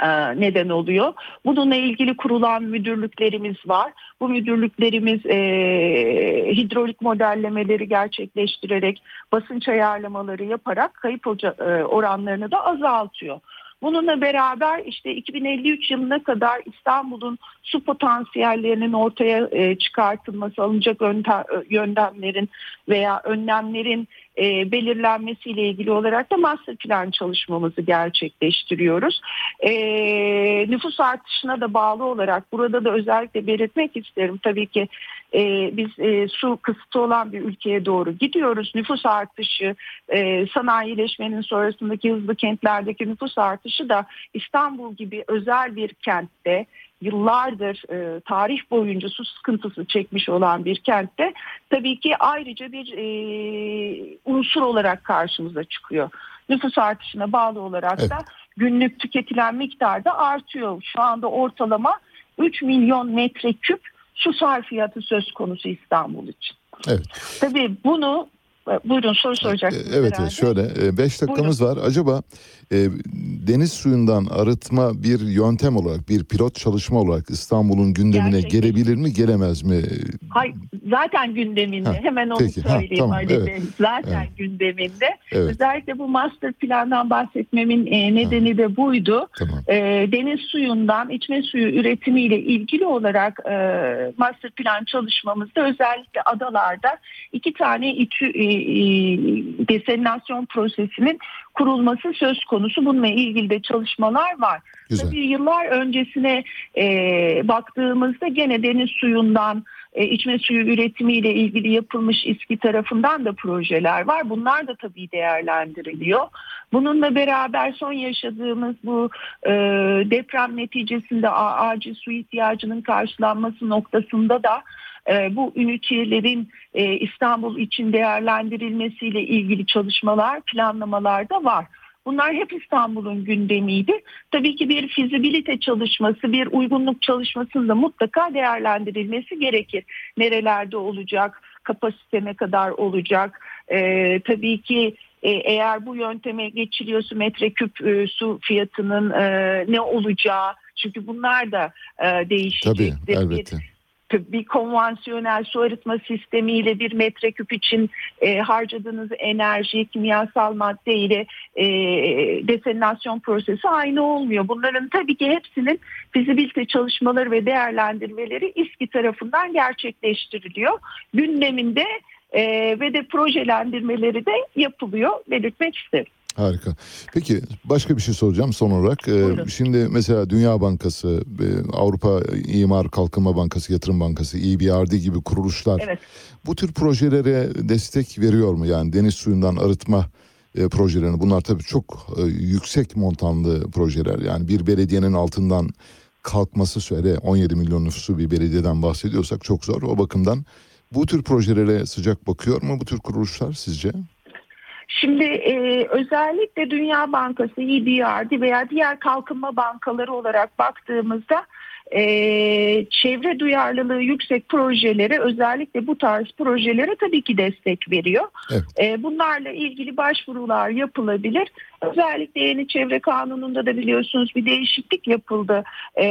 e, neden oluyor. Bununla ilgili kurulan müdürlüklerimiz var. Bu müdürlüklerimiz e, hidrolik modellemeleri gerçekleştirerek basınç ayarlamaları yaparak kayıp oca- e, oranlarını da azaltıyor. Bununla beraber işte 2053 yılına kadar İstanbul'un su potansiyellerinin ortaya e, çıkartılması, alınacak önte- yöntemlerin veya önlemlerin e, belirlenmesiyle ilgili olarak da master plan çalışmamızı gerçekleştiriyoruz. E, nüfus artışına da bağlı olarak burada da özellikle belirtmek isterim. Tabii ki e, biz e, su kısıtı olan bir ülkeye doğru gidiyoruz. Nüfus artışı, e, sanayileşmenin sonrasındaki hızlı kentlerdeki nüfus artışı da İstanbul gibi özel bir kentte yıllardır e, tarih boyunca su sıkıntısı çekmiş olan bir kentte tabii ki ayrıca bir e, unsur olarak karşımıza çıkıyor. Nüfus artışına bağlı olarak da günlük tüketilen miktar da artıyor. Şu anda ortalama 3 milyon metreküp su sarfiyatı söz konusu İstanbul için. Evet. Tabii bunu Buyurun soru soracaksınız. Evet, herhalde. şöyle 5 dakikamız var. Acaba e, deniz suyundan arıtma bir yöntem olarak, bir pilot çalışma olarak İstanbul'un gündemine Gerçekleşti. gelebilir mi, gelemez mi? Hayır, zaten gündeminde. Ha, Hemen onu peki. Ha, söyleyeyim tamam, Ali evet. Bey. Zaten gündeminde. Evet. Özellikle bu master plandan bahsetmemin e, nedeni de buydu. Tamam. E, deniz suyundan içme suyu üretimiyle ilgili olarak e, master plan çalışmamızda özellikle adalarda iki tane içi, e, e, deselinasyon prosesinin kurulması söz konusu. Bununla ilgili de çalışmalar var. Güzel. Tabii yıllar öncesine e, baktığımızda gene deniz suyundan e, içme suyu üretimiyle ilgili yapılmış İSKİ tarafından da projeler var. Bunlar da tabii değerlendiriliyor. Bununla beraber son yaşadığımız bu e, deprem neticesinde acil su ihtiyacının karşılanması noktasında da e, bu ünitelerin e, İstanbul için değerlendirilmesiyle ilgili çalışmalar, planlamalar da var. Bunlar hep İstanbul'un gündemiydi. Tabii ki bir fizibilite çalışması, bir uygunluk çalışmasının da mutlaka değerlendirilmesi gerekir. Nerelerde olacak, kapasite ne kadar olacak, Ee, tabii ki e, eğer bu yönteme geçiliyorsa metreküp e, su fiyatının e, ne olacağı, çünkü bunlar da e, değişecektir. Tabii, elbette. bir konvansiyonel su arıtma sistemiyle bir metreküp için e, harcadığınız enerji, kimyasal madde ile e, deselinasyon prosesi aynı olmuyor. Bunların tabii ki hepsinin fizibilite çalışmaları ve değerlendirmeleri İSKİ tarafından gerçekleştiriliyor. Gündeminde e, ve de projelendirmeleri de yapılıyor belirtmek isterim. Harika. Peki başka bir şey soracağım son olarak. Ee, şimdi mesela Dünya Bankası, e, Avrupa İmar Kalkınma Bankası, Yatırım Bankası, EBRD gibi kuruluşlar Evet. bu tür projelere destek veriyor mu? Yani deniz suyundan arıtma e, projelerini. Bunlar tabii çok e, yüksek montanlı projeler. Yani bir belediyenin altından kalkması söyle 17 milyon nüfusu bir belediyeden bahsediyorsak çok zor. O bakımdan bu tür projelere sıcak bakıyor mu bu tür kuruluşlar sizce? Şimdi e, özellikle Dünya Bankası, EBRD veya diğer kalkınma bankaları olarak baktığımızda e, çevre duyarlılığı yüksek projelere özellikle bu tarz projelere tabii ki destek veriyor. Evet. E, bunlarla ilgili başvurular yapılabilir. Özellikle yeni çevre kanununda da biliyorsunuz bir değişiklik yapıldı. E,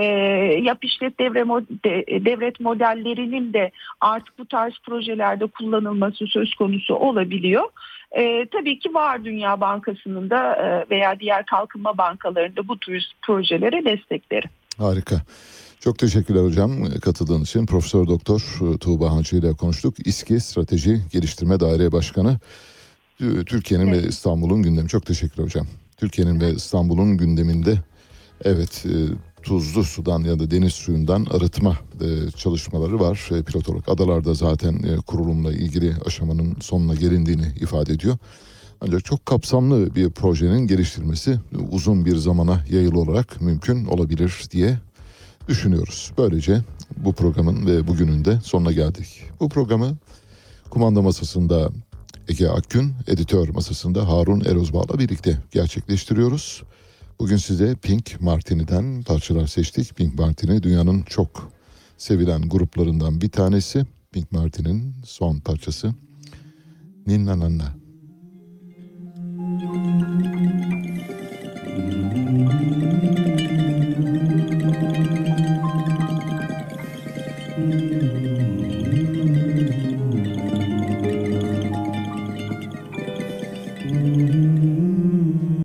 yap işlet devre mod- de- devlet modellerinin de artık bu tarz projelerde kullanılması söz konusu olabiliyor. E, tabii ki var Dünya Bankası'nın da e, veya diğer kalkınma bankalarında bu tür projelere destekleri. Harika. Çok teşekkürler hocam katıldığın için. Profesör Doktor e, Tuğba Hancı ile konuştuk. İSKİ Strateji Geliştirme Daire Başkanı. Tü- Türkiye'nin ve İstanbul'un gündemi. Çok teşekkürler hocam. Türkiye'nin ve İstanbul'un gündeminde evet e, tuzlu sudan ya da deniz suyundan arıtma e, çalışmaları var. E, pilot olarak adalarda zaten e, kurulumla ilgili aşamanın sonuna gelindiğini ifade ediyor. Ancak çok kapsamlı bir projenin geliştirilmesi uzun bir zamana yayılı olarak mümkün olabilir diye düşünüyoruz. Böylece bu programın ve bugünün de sonuna geldik. Bu programı kumanda masasında Ege Akgün, editör masasında Harun Erozbağ'la birlikte gerçekleştiriyoruz. Bugün size Pink Martini'den parçalar seçtik. Pink Martini dünyanın çok sevilen gruplarından bir tanesi. Pink Martini'nin son parçası Ninna Nanna. Thank you.